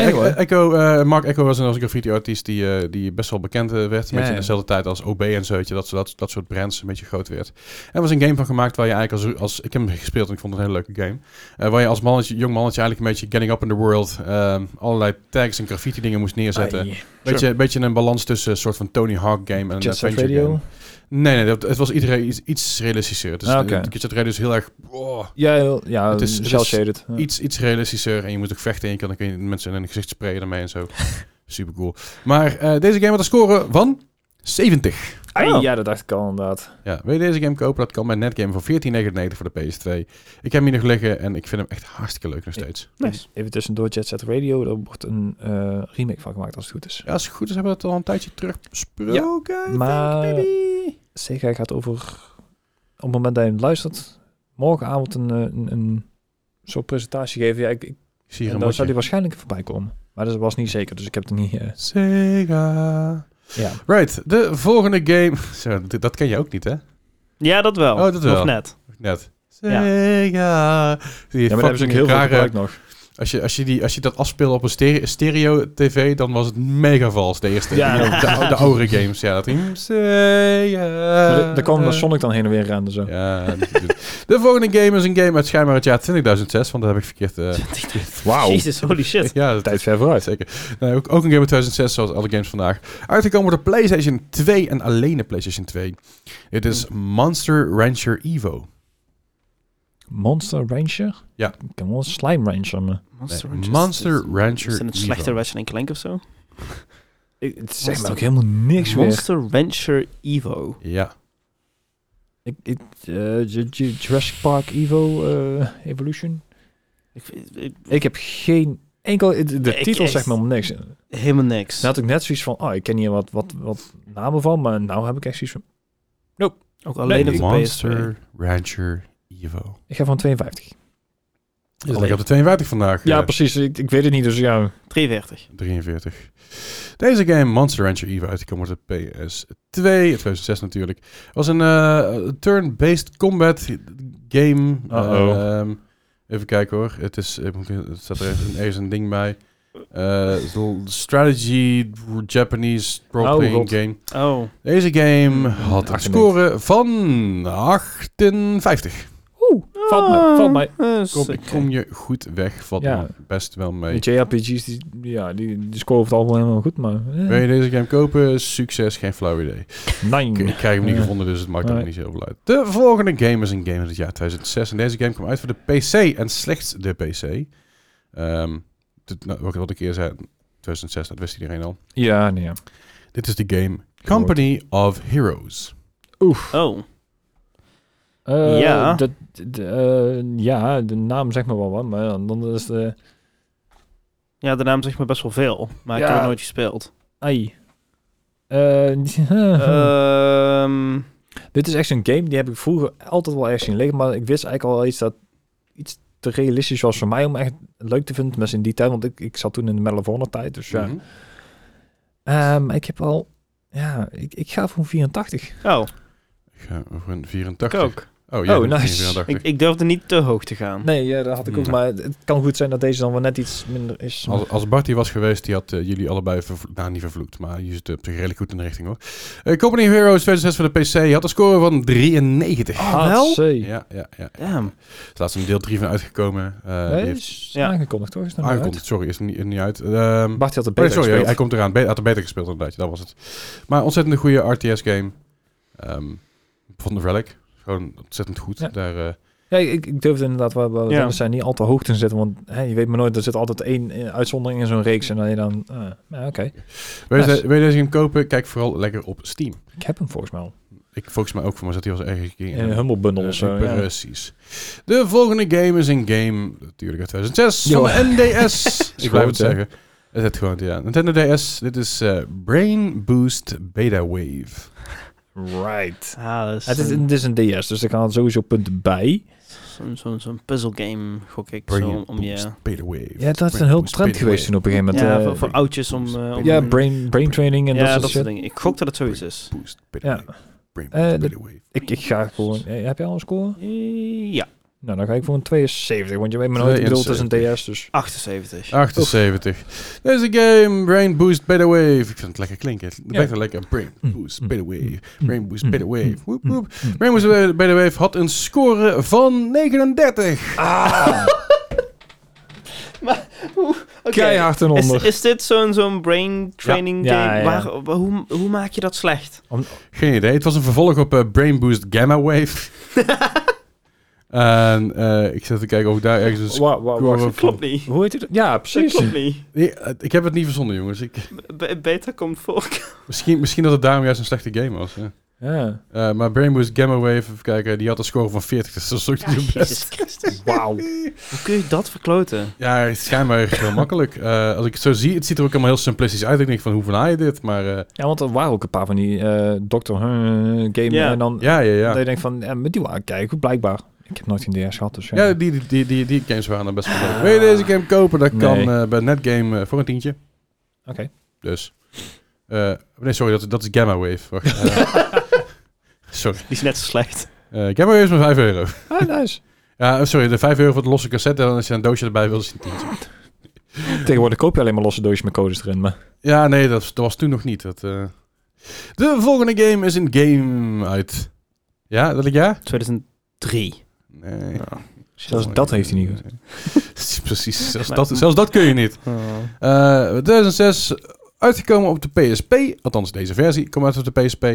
Anyway. Echo, eh, Mark Echo was een als graffiti-artiest die, eh, die best wel bekend eh, werd. Een beetje ja. in dezelfde tijd als OB en zo, weet je, dat, dat, dat soort brands een beetje groot werd. En er was een game van gemaakt waar je eigenlijk als... als ik heb hem gespeeld en ik vond het een hele leuke game. Waar je als mannetje, jong mannetje eigenlijk een beetje getting up in the world... ehm, allerlei tags en graffiti dingen moest neerzetten. Ai. Beetje, beetje een balans tussen een soort van Tony Hawk game en een Jet Radio? game. Nee, nee, dat, het was iedereen iets, iets realistischer. Dus Ah, Jet Set Radio is heel erg... oh, Ja, heel- ja Het is- het. Ja. iets, iets realistischer. En je moet ook vechten. En je kan, dan kun je mensen in hun gezicht sprayen daarmee en zo. Super cool. Maar eh, deze game had een score van 70. Ai, Oh. Ja, dat dacht ik al inderdaad. Ja, wil je deze game kopen? Dat kan bij Netgame voor 14,99 voor de PS2. Ik heb hem hier nog liggen en ik vind hem echt hartstikke leuk nog steeds. Nice. Even tussendoor Jet Set Radio. Daar wordt een eh, remake van gemaakt als het goed is. Ja, als het goed is hebben we het al een tijdje terug besproken. Think, maar- maybe. Sega gaat over... Op het moment dat je hem luistert... Morgenavond een, eh, een, een soort presentatie geven. Ja, ik, Ik zie hier en daar zou die waarschijnlijk voorbij komen. Maar dat was niet zeker, dus ik heb het niet... eh, Sega. ja. Right, de volgende game. Zo, dat ken je ook niet, hè? Ja, dat wel. Oh, dat wel. Nog net. Net. Ja. Sega. Die ja, maar daar hebben ze ook heel veel rare- gebruikt nog. Als je, als, je die, als je dat afspeelde op een stereo, stereo tv, dan was het mega vals. De eerste, Ja. de, de oude games. Ja, dat daar- daar kwam de Sonic dan heen en weer rennen. Zo. Ja, dat is goed. de volgende game is een game uit schijnbaar het jaar 2006, want dat heb ik verkeerd... eh Wauw. Jezus, holy shit. ja, dat Tijd ver vooruit. Zeker. Nee, ook, ook een game uit 2006, zoals alle games vandaag. Uitgekomen op de PlayStation 2 en alleen de PlayStation 2. Het is Monster Rancher Evo. Monster Rancher? Ja. Ik ken wel een Slime Rancher, maar... Monster Nee, Rancher. Monster Is- Rancher Is het een Evo. slechte Ratchet Clank of zo? Ik, het zegt me ook helemaal niks meer. Monster Rancher Evo. Ja. Ik, ik, eh, Jurassic Park Evo eh, Evolution? Ik, vind- ik- Ik heb geen enkel... De, titel zegt me helemaal niks. helemaal niks. Dan had ik net zoiets van... Oh, ik ken hier wat, wat, wat namen van, maar nou heb ik echt zoiets van... Ook alleen Nee, op de PS2. Monster Rancher Ik ga van 52. Je ligt op de 52 vandaag. Ja, eh, precies. Ik, ik weet het niet, dus ja... 43. 43. Deze game, Monster Rancher Evo, uitgekomen op de PS2, 2006 natuurlijk, was een eh, turn-based combat game. Ehm, even kijken hoor. Het is, ik er staat er ergens een, ergens een ding bij. Eh, zo- strategy Japanese role-playing Oh, game. Oh. Deze game Mm, had een 98. score van 58. Valt mij, valt mij. Eh, Kom, je goed weg, valt Ja. me best wel mee. De JRPG's, die, ja, die, die scoren het algemeen helemaal goed, maar... eh, Wil je deze game kopen? Succes, geen flauw idee. nee. Ik, ik krijg hem niet gevonden, dus het maakt ook Nee. niet zoveel uit. De volgende game is een game uit het jaar 2006. En deze game kwam uit voor de PC en slechts de PC. Ehm dit, nou, wat ik al een keer zei, 2006, dat wist iedereen al. Ja, nee, ja. Dit is de game Company of Heroes. Oef. Oh. Eh, Ja. De, eh, ja, de naam zegt me wel wat, maar dan is de... Ja, de naam zegt me best wel veel, maar ik heb het nooit gespeeld. Ai. Eh, Ehm Dit is echt zo'n game, die heb ik vroeger altijd wel ergens zien liggen, maar ik wist eigenlijk al iets dat iets te realistisch was voor mij om echt leuk te vinden, tenminste in die tijd, want ik, ik zat toen in de Medal of Honor tijd, dus ja. Ehm, ik heb al, ja, ik, ik ga voor een 84. oh, Ik ga een ik 84. ook. Oh, Oh, een nice. 84. Ik, ik durfde niet te hoog te gaan. Nee, ja, dat had ik ook, Nee. maar het kan goed zijn dat deze dan wel net iets minder is. Als, als Bart hier was geweest, die had eh, jullie allebei. Nou, niet vervloekt, maar je zit op zich redelijk goed in de richting hoor. Eh, Company Heroes 2006 voor de PC. Je had een score van 93. Oh, wel? Hatsé. Ja, ja, ja. Damn. Er is laatst een deel 3 van uitgekomen. Eh Nee, is Ja. aangekondigd toch? Is het aangekondigd. Sorry, is er niet, er niet uit. Ehm Bart had de oh, beter sorry, hij, gespeeld. hij komt eraan. Be had er beter gespeeld inderdaad. Dat was het. Maar ontzettend goede RTS-game. Ehm van de Relic. Gewoon ontzettend goed. Ja. Daar, eh, Ja, ik, ik durfde inderdaad wel, wel Ja. zijn niet al te hoog te zetten, want hè, je weet maar nooit, er zit altijd één eh, uitzondering in zo'n reeks en dan je dan, ah, ja, oké. wil, je Nice. de- wil je deze game kopen? Kijk vooral lekker op Steam. Ik heb hem volgens mij al. Ik volgens mij ook voor me zat hij als ergens In een in. Humble Bundle of zo. ja. Precies. De volgende game is een game, natuurlijk uit 2006, Jo. van de NDS. ik blijf het zeggen. Het is het gewoon, ja. Nintendo DS. Dit is eh, Brain Boost Beta Wave. Right. Ah, dat is Het is, een- het is een DS, dus er gaan sowieso punten bij. zo'n zo'n zo'n puzzle game, gok ik. Brain Zo, om je... Wave. Ja, dat is een heel Boost trend geweest toen op een gegeven moment. Ja, eh, voor, voor oudjes om... eh, om ja, brain, brain training en ja, dat soort dat soort shit. dingen. Ik gok dat het zoiets is. Boost Ja. Brain Eh, Beta Wave. Ik, ik ga gewoon... eh, heb je al een score? Eh, Ja, Nou, dan ga ik voor een 72, want je weet maar nooit, ik bedoel, het is een 72. DS, dus... 78. 78. Deze game, Brain Boost Beta Wave. Ik vind het lekker klinken. Het Ja. wel lekker. Brain Mm, Boost mm, Beta Wave. mm, Brain Boost mm, Beta mm, Wave. Woep, mm, woep. mm. Brain Boost Beta Wave had een score van 39. Ah, Oké. keihard en Is, onder. is dit zo'n zo'n brain training Ja, game? ja. Waar, waar- hoe, hoe maak je dat slecht? Geen idee. Het was een vervolg op eh, Brain Boost Gamma Wave. en eh, ik zit te kijken of ik daar ergens... een Wa- wa- score klopt niet. Hoe heet het? Ja, Dat precies. klopt niet. Nee, ik heb het niet verzonnen, jongens. Ik, Be- beta komt voor. misschien, misschien dat het daarom juist een slechte game was. Ja. Ja. Eh, maar Brain Boost Gamma Wave, even kijken, die had een score van 40. Dus dat is ook niet zo best. Jezus Christus. Wauw. Hoe kun je dat verkloten? Ja, schijnbaar heel makkelijk. Eh, als ik het zo zie, het ziet er ook allemaal heel simplistisch uit. Ik denk van, hoe verlaai je dit? Maar eh, Ja, want er waren ook een paar van die eh Dr. Huh game Ja. en dan ja, ja, dat je ja. denkt van, ja, met die waren kijken, blijkbaar. Ik heb nooit een DS gehad, dus ja. Ja, die, die, die, die, die games waren dan best wel leuk. Wil je deze game kopen? Dat kan eh, bij Netgame eh, voor een tientje. Oké. Dus. eh, nee, sorry, dat, dat is Gamma Wave. Wacht. eh, sorry. Die is net zo slecht. Eh, Gamma Wave is maar 5 euro. Ah, nice. Ja, sorry, de 5 euro voor de losse cassette. En als je een doosje erbij wil, is het een tientje. Tegenwoordig koop je alleen maar losse doosjes met codes erin, maar... Ja, nee, dat, dat was toen nog niet. Dat, eh. De volgende game is een game uit... Ja, dat ik ja? 2003. Nee. Zelfs dat heeft hij niet goed. Precies, zelfs dat, zelfs dat kun je niet. Oh. Eh 2006, uitgekomen op de PSP. Althans, deze versie komt uit op de PSP.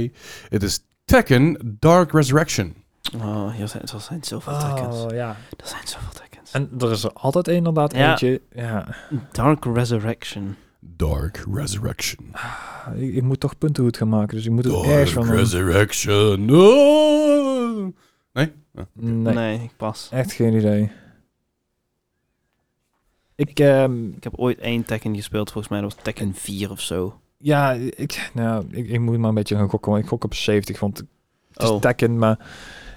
Het is Tekken Dark Resurrection. Oh, hier zijn, er zijn zoveel Tekkens. Oh, ja. Er zijn zoveel Tekkens. En er is er altijd inderdaad Ja. eentje. Ja. Dark Resurrection. Dark Resurrection. Ik, ik moet toch punten goed gaan maken, dus ik moet het Dark ergens van... een- Resurrection. Oh. Nee? Nee, Nee, ik pas. echt geen idee. Ik, ehm, Ik heb ooit één Tekken gespeeld, volgens mij dat was Tekken 4 of zo. ja, ik, nou, ik, ik moet maar een beetje gaan gokken. want Ik gok op 70, want het is Oh. Tekken, maar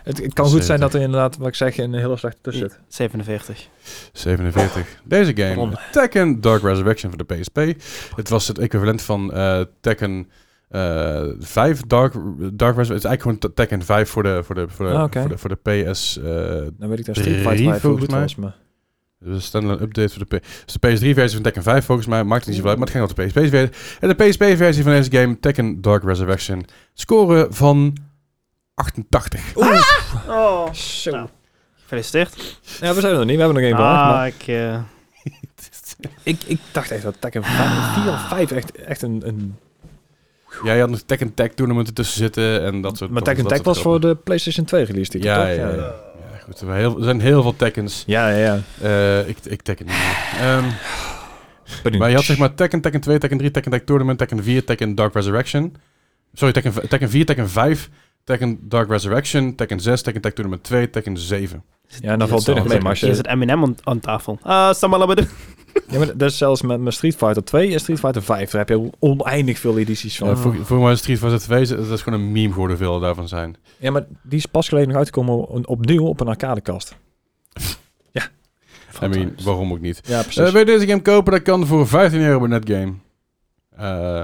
het, het kan goed zijn 70. dat er inderdaad, wat ik zeg, een hele slechte tussen zit. 47. 47. Deze game? Tekken Dark Resurrection voor de PSP. Het was het equivalent van eh, Tekken eh 5 Dark, Dark Resurrection. Het is eigenlijk gewoon Te- Tekken 5 voor de, voor de, voor de, Ah, oké. voor de, voor de PS. eh Dan weet ik daar Drie, Street Fighter 5 volgens mij. was, maar... dus een standalone update voor de, P dus de PS3-versie van Tekken 5 volgens mij. Maakt het niet zoveel uit, maar het ging op de PSP-versie. En de PSP-versie van deze game, Tekken Dark Resurrection. Score van 88. Oh. Zo. Nou. Gefeliciteerd. Ja, we zijn er nog niet. We hebben nog één. Ah, Maar ik... eh, ik, ik dacht echt dat Tekken 4 of 5 echt, echt een... een Ja, je had nog Tekken Tag tournamenten tussen zitten en dat soort maar Tekken Tag was voor de PlayStation 2 release titel, Ja, toch? ja, ja. Ja, goed. Er, heel- er zijn heel veel Tekkens. Ja, ja, ja. Eh, ik, ik Tekken niet meer. Ehm, maar je had zeg maar Tekken, Tekken 2, Tekken 3, Tekken Tag Tournament, Tekken 4, Tekken Dark Resurrection. Sorry, Tekken, Tekken 4, Tekken 5, Tekken Dark Resurrection, Tekken 6, Tekken Tag Tournament 2, Tekken 7. Ja, en dan valt dit nog mee. Maar Hier je, zit Eminem aan, aan tafel. Ah, Samalabadu. Ja, maar dat is zelfs met, met Street Fighter 2 en Street Fighter 5. Daar heb je oneindig veel edities van. Ja, voor, voor mij Street Fighter 2, dat is gewoon een meme geworden, veel daarvan zijn. Ja, maar die is pas geleden nog uitgekomen op- opnieuw op een arcadekast. ja. I mean, waarom ook niet. Ja, precies. Eh wil je deze game kopen? Dat kan voor 15 euro bij Netgame. Eh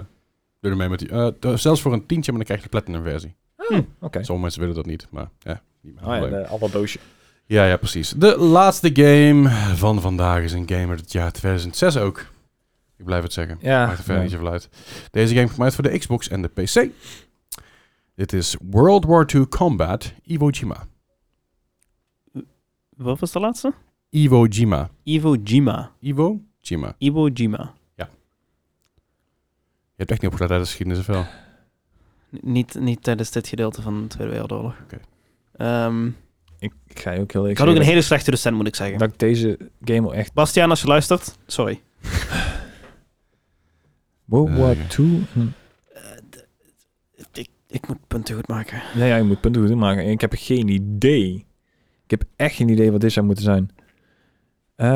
doe er mee met die. eh, zelfs voor een tientje, maar dan krijg je de platinum versie. Oh, Oké. Sommige mensen willen dat niet, maar ja, niet Oh ja, de alle doosje. Ja, ja, precies. De laatste game van vandaag is een game uit het jaar 2006 ook. Ik blijf het zeggen. Ja, Maakt er verder ja. niet zoveel uit. Deze game komt uit voor de Xbox en de PC. Dit is World War II Combat Iwo Jima. Wat was de laatste? Iwo Jima. Iwo Jima. Iwo Jima. Iwo Jima. Je hebt echt niet opgelet uit de geschiedenis of wel? Niet, niet tijdens dit gedeelte van de Tweede Wereldoorlog. Oké. Ehm, Ik, ik ga je ook heel ik had ook een hele slechte docent, moet ik zeggen. dat ik deze game al echt... Bastiaan, als je luistert, sorry. World Eh, War. II... hm. Ik, ik moet punten goed maken. Ja, ja, je moet punten goed maken. Ik heb geen idee. Ik heb echt geen idee wat dit zou moeten zijn. Eh,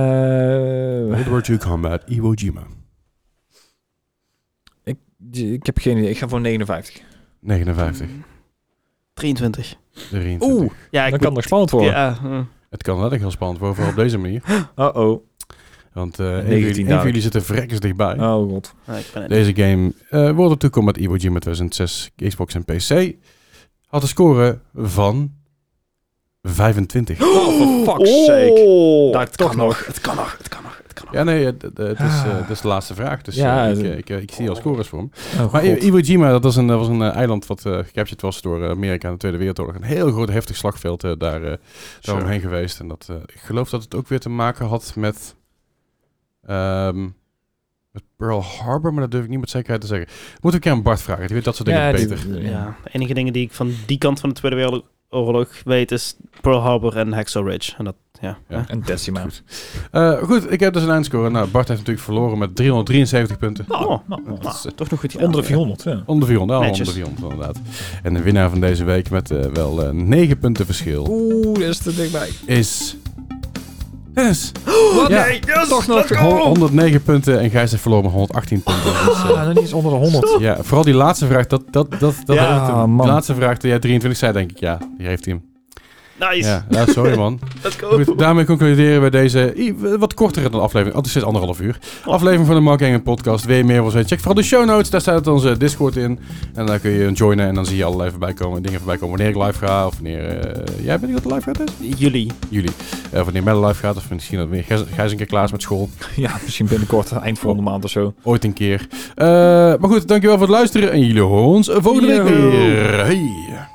World War II Combat Iwo Jima. ik, ik heb geen idee. Ik ga voor 59. 59. Mm, 23. 23. Oeh, Ja, ik dan kan het spannend worden. Ja. Het kan letterlijk heel spannend worden, vooral op deze manier. Uh-oh. Want eh een, van 19 jullie, zitten verrekkers dichtbij. Oh god. Ik ben Deze game, eh World War II Combat Iwo Jima 2006, Xbox en PC, had een score van 25. Oh, for fuck's sake. Oh, het toch kan nog. nog. Het kan nog. Het kan nog. Ja, nee, het, is, eh, Ah. het is de laatste vraag. Dus Ja, eh, ik, eh, ik, eh, ik zie al scores voor hem. Oh, Maar. Iwo Jima, dat was een, dat was een eh, eiland wat eh gecaptured was door eh, Amerika in de Tweede Wereldoorlog. Een heel groot, heftig slagveld eh, daar, eh daaromheen geweest. En dat, eh, ik geloof dat het ook weer te maken had met, ehm, met Pearl Harbor, maar dat durf ik niet met zekerheid te zeggen. Moet ik een keer aan Bart vragen, die weet dat soort dingen Ja, die- beter. Ja, de enige dingen die ik van die kant van de Tweede Wereldoorlog weet is Pearl Harbor en Hacksaw Ridge. En dat, ja. En Decima. Goed. Eh, goed, ik heb dus een eindscore. Nou, Bart heeft natuurlijk verloren met 373 punten. Oh, nou, nou, dat is, eh, toch nog goed. Onder de 400, ja. Onder 400, ja, Netjes. onder 400 inderdaad. En de winnaar van deze week met eh, wel eh 9 punten verschil Oeh, dat is te dichtbij. is... Dennis. Wat? Ja. Nee, yes, toch nog. Hon- 109 punten en Gijs heeft verloren met 118 punten. Dus, eh, Ah, nog niet eens onder de 100. ja, vooral die laatste vraag, dat, dat, dat, dat Ja, heeft hem- man. De laatste vraag, toen jij 23 zei, denk ik, ja, die heeft hij hem. Nice. Ja, ja, sorry man. Let's go. Goed, daarmee concluderen we deze wat kortere dan aflevering. Oh, het is anderhalf uur. Oh. Aflevering van de Mark Engel podcast. Wil je meer van weten? Check vooral de show notes. Daar staat onze Discord in. En daar kun je joinen en dan zie je allerlei voorbij komen, dingen voorbij komen. Wanneer ik live ga of wanneer... eh, jij weet niet wat de live gaat is? Jullie. Jullie. Eh, of wanneer Melle live gaat of misschien dat weer Gijs een keer klaar is met school. Ja, misschien binnenkort, eind volgende maand of zo. Ooit een keer. Eh, maar goed, dankjewel voor het luisteren. En jullie horen ons volgende week weer. Hey.